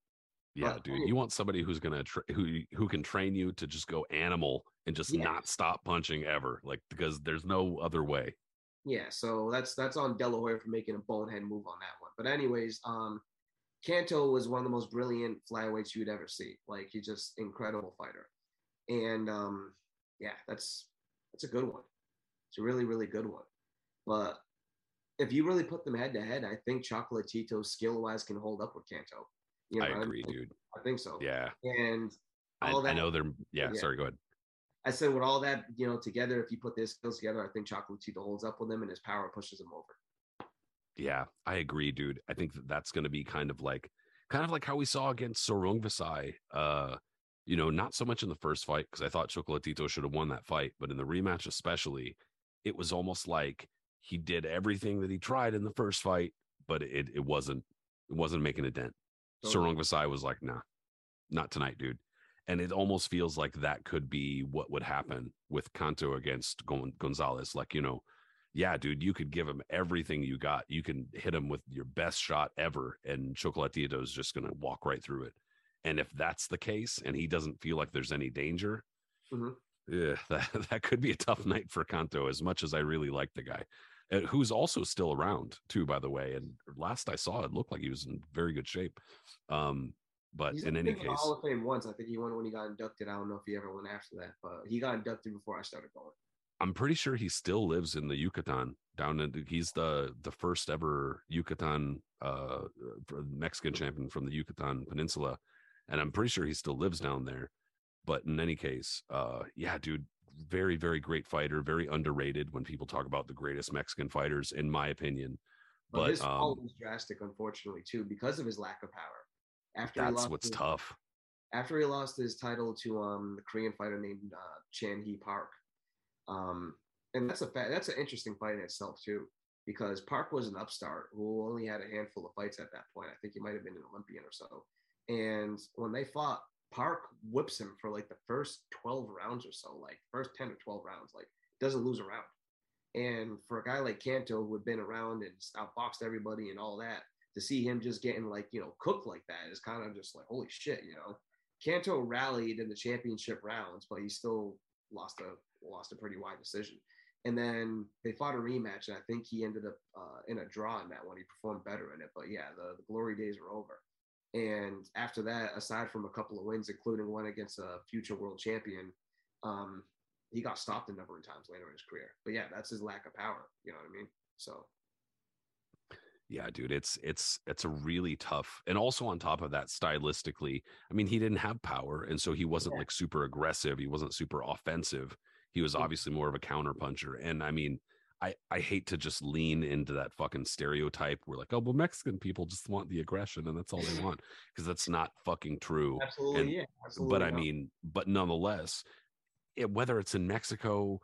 Yeah, But- dude, you want somebody who's gonna tra- who who can train you to just go animal and just Yeah. not stop punching ever, like because there's no other way. Yeah, so that's that's on De La Hoya for making a bonehead move on that one. But anyways, um, Canto was one of the most brilliant flyweights you'd ever see. Like he's just incredible fighter, and um, yeah, that's that's a good one. It's a really really good one. But if you really put them head to head, I think Chocolatito skill wise can hold up with Canto. You I know, agree, think- dude. I think so. Yeah, And I, all I that know they're. Yeah, Yeah. sorry, go ahead. I said with all that, you know, together, if you put their skills together, I think Chocolatito holds up with him and his power pushes him over. Yeah, I agree, dude. I think that that's going to be kind of like, kind of like how we saw against Sor Rungvisai. Uh, you know, not so much in the first fight because I thought Chocolatito should have won that fight, but in the rematch especially, it was almost like he did everything that he tried in the first fight, but it it wasn't it wasn't making a dent. Totally. Sor Rungvisai was like, nah, not tonight, dude. And it almost feels like that could be what would happen with Canto against Gon- Gonzalez. Like, you know, yeah, dude, you could give him everything you got. You can hit him with your best shot ever, and Chocolatito is just going to walk right through it. And if that's the case, and he doesn't feel like there's any danger, Mhm. yeah, that, that could be a tough night for Canto. As much as I really like the guy, uh, who's also still around too, by the way. And last I saw, it looked like he was in very good shape. Um, but He's in any been to the case, Hall of Fame once. I think he won when he got inducted. I don't know if he ever went after that, but he got inducted before I started going. I'm pretty sure he still lives in the Yucatan. Down in he's the the first ever Yucatan uh Mexican champion from the Yucatan Peninsula, and I'm pretty sure he still lives down there. But in any case, uh, yeah, dude, very very great fighter, very underrated when people talk about the greatest Mexican fighters, in my opinion. But, But his fall um, was drastic, unfortunately, too, because of his lack of power. After that's what's his, tough. After he lost his title to um the Korean fighter named uh, Chan Hee Park, um, and that's a fa- that's an interesting fight in itself too, because Park was an upstart who only had a handful of fights at that point. I think he might have been an Olympian or so. And when they fought, Park whips him for like the first 12 rounds or so, like first 10 or 12 rounds, like doesn't lose a round. And for a guy like Canto who had been around and outboxed everybody and all that, to see him just getting like, you know, cooked like that is kind of just like, holy shit, you know. Canto rallied in the championship rounds, but he still lost a lost a pretty wide decision. And then they fought a rematch, and I think he ended up uh, in a draw in that one. He performed better in it, but yeah, the, the glory days were over. And after that, aside from a couple of wins, including one against a future world champion, um, he got stopped a number of times later in his career. But yeah, that's his lack of power. You know what I mean? So Yeah, dude, it's it's it's a really tough. And also on top of that, stylistically, I mean, he didn't have power, and so he wasn't Yeah. like super aggressive. He wasn't super offensive. He was obviously more of a counter puncher. And I mean, I I hate to just lean into that fucking stereotype. We're like, oh, well, Mexican people just want the aggression, and that's all they want, because that's not fucking true. absolutely, And- yeah, absolutely. but I not. mean, but nonetheless, it, whether it's in Mexico,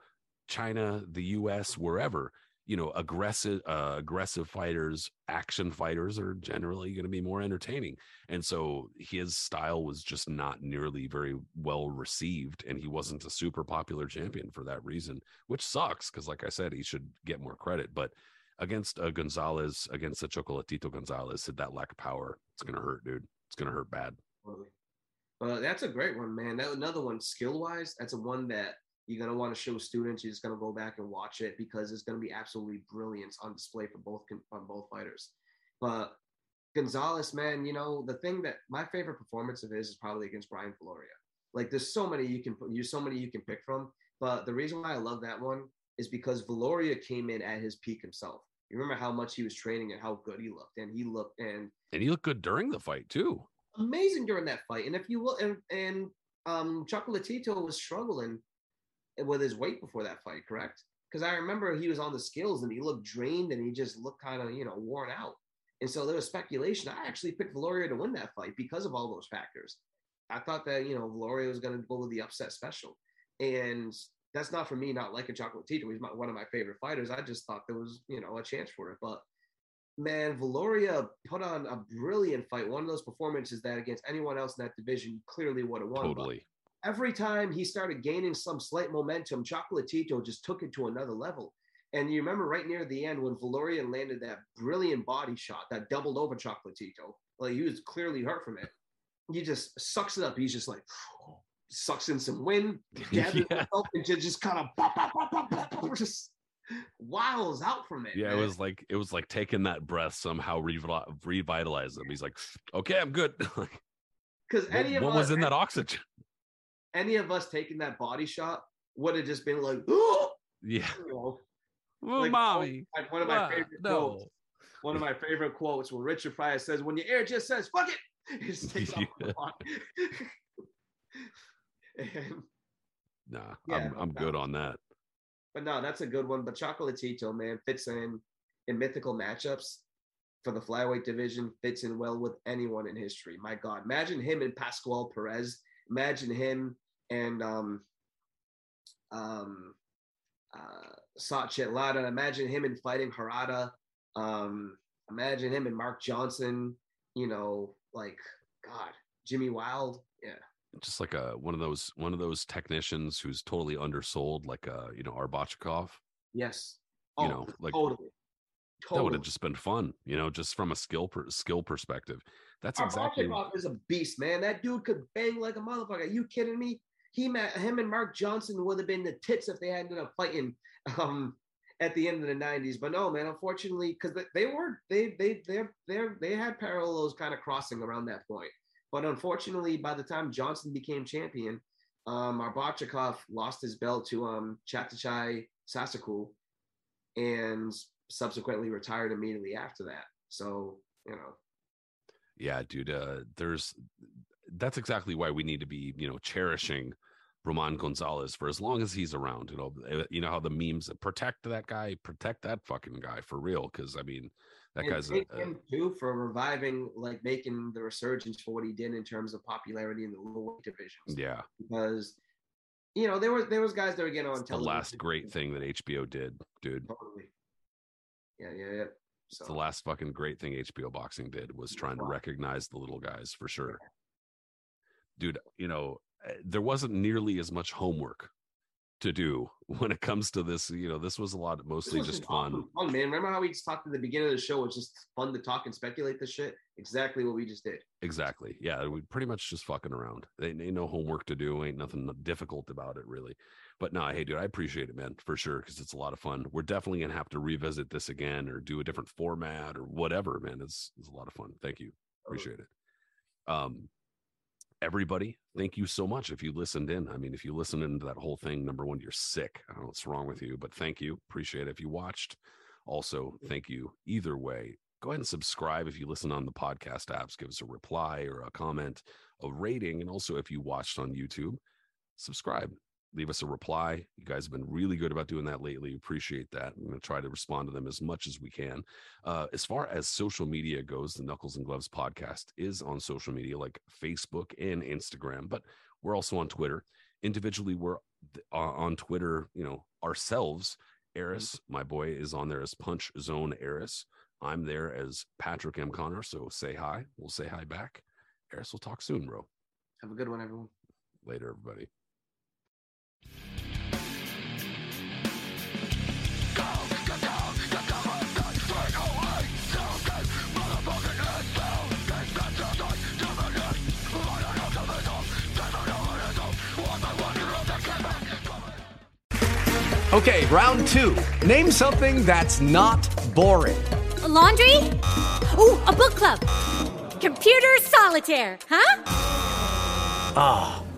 China, the U.S., wherever, you know, aggressive, uh, aggressive fighters, action fighters are generally going to be more entertaining. And so his style was just not nearly very well received, and he wasn't a super popular champion for that reason, which sucks because, like I said, he should get more credit. But against uh, Gonzalez, against the Chocolatito Gonzalez, that lack of power, it's going to hurt, dude. It's going to hurt bad. But that's a great one, man. That another one, skill wise, that's a one that you're gonna want to show students. You're just gonna go back and watch it because it's gonna be absolutely brilliant on display for both on both fighters. But Gonzalez, man, you know the thing that my favorite performance of his is probably against Brian Viloria. Like there's so many you can you so many you can pick from, but the reason why I love that one is because Viloria came in at his peak himself. You remember how much he was training and how good he looked, and he looked and And he looked good during the fight too. amazing during that fight. And if you will, and, and um, Chocolatito was struggling with his weight before that fight, correct? Because I remember he was on the scales and he looked drained and he just looked kind of, you know, worn out. And so there was speculation. I actually picked Viloria to win that fight because of all those factors. I thought that, you know, Viloria was going to go with the upset special. And that's not for me not like liking Chocolatito. He's my, one of my favorite fighters. I just thought there was, you know, a chance for it. But man, Viloria put on a brilliant fight. One of those performances that against anyone else in that division clearly would have won. Totally. Every time he started gaining some slight momentum, Chocolatito just took it to another level. And you remember right near the end when Viloria landed that brilliant body shot that doubled over Chocolatito. Like he was clearly hurt from it. He just sucks it up. He's just like sucks in some wind, gathers Yeah. himself, and just, kind of pop, pop, pop, pop, pop, just wows out from it. Yeah, it was like it was like taking that breath somehow revi- revitalize him. He's like, okay, I'm good. Because what any of what us, was in that oxygen? Any of us taking that body shot would have just been like, oh, Yeah, you know, well, like, mommy. like one of my what? favorite no. quotes. One of my favorite quotes when Richard Pryor says, "When your air just says fuck it," he just takes off the Yeah. body. and, Nah, Yeah, I'm I'm good on that. but no, that's a good one. But Chocolatito, man, fits in in mythical matchups for the flyweight division. Fits in well with anyone in history. My God, imagine him and Pascual Perez. Imagine him and um um uh Sachet Lada. Imagine him and fighting Harada. Um, imagine him and Mark Johnson. You know, like God, Jimmy Wilde. Yeah, Just like a one of those one of those technicians who's totally undersold, like uh, you know, Arbachakov. yes. You Oh, know, like totally. that would have just been fun, you know, just from a skill per, skill perspective. That's exactly Arbachakov is a beast, man. That dude could bang like a motherfucker. Are you kidding me? He met him and Mark Johnson would have been the tits if they had ended up fighting um at the end of the 90s. But no, man, unfortunately, because they, they were they they they they they had parallels kind of crossing around that point. But unfortunately, by the time Johnson became champion, um Arbachakov lost his belt to um Chatchai Sasakul and subsequently retired immediately after that. So, you know, yeah dude uh there's that's exactly why we need to be you know cherishing roman gonzalez for as long as he's around you know Uh, you know how the memes protect that guy protect that fucking guy for real because i mean that and guy's a, thank a- him too for reviving, like making the resurgence for what he did in terms of popularity in the weight divisions. yeah Because you know there was there was guys that were getting on it's the last great thing that hbo did dude Totally. Yeah, yeah, yeah. So it's the last fucking great thing hbo boxing did was trying to recognize the little guys for sure. Dude you know uh, there wasn't nearly as much homework to do when it comes to this you know this was a lot mostly just fun fun, man. Remember how we just talked at the beginning of the show? It's just fun to talk and speculate this shit. Exactly what we just did. Exactly. Yeah, we pretty much just fucking around. Ain't, ain't no homework to do. Ain't nothing difficult about it, really. But no, hey, dude, I appreciate it, man, for sure, because it's a lot of fun. We're definitely gonna have to revisit this again, or do a different format, or whatever, man. It's it's a lot of fun. Thank you. Appreciate it. Um, everybody, thank you so much. If you listened in, I mean, if you listened into that whole thing, number one, you're sick. I don't know what's wrong with you, but thank you. Appreciate it. If you watched, also thank you. Either way, go ahead and subscribe if you listen on the podcast apps. Give us a reply or a comment, a rating, and also if you watched on YouTube, subscribe leave us a reply. You guys have been really good about doing that lately. Appreciate that. I'm going to try to respond to them as much as we can. Uh, as far as social media goes, the Knuckles and Gloves podcast is on social media like Facebook and Instagram, but we're also on Twitter. Individually, we're uh, on Twitter, you know, ourselves. Aris, my boy, is on there as Punch Zone Aris. I'm there as Patrick M. Connor. So say hi. We'll say hi back. Aris, we'll talk soon, bro. Have a good one, everyone. Later, everybody. Okay, round two. Name something that's not boring. A laundry? Ooh, a book club. Computer solitaire, huh? Ah,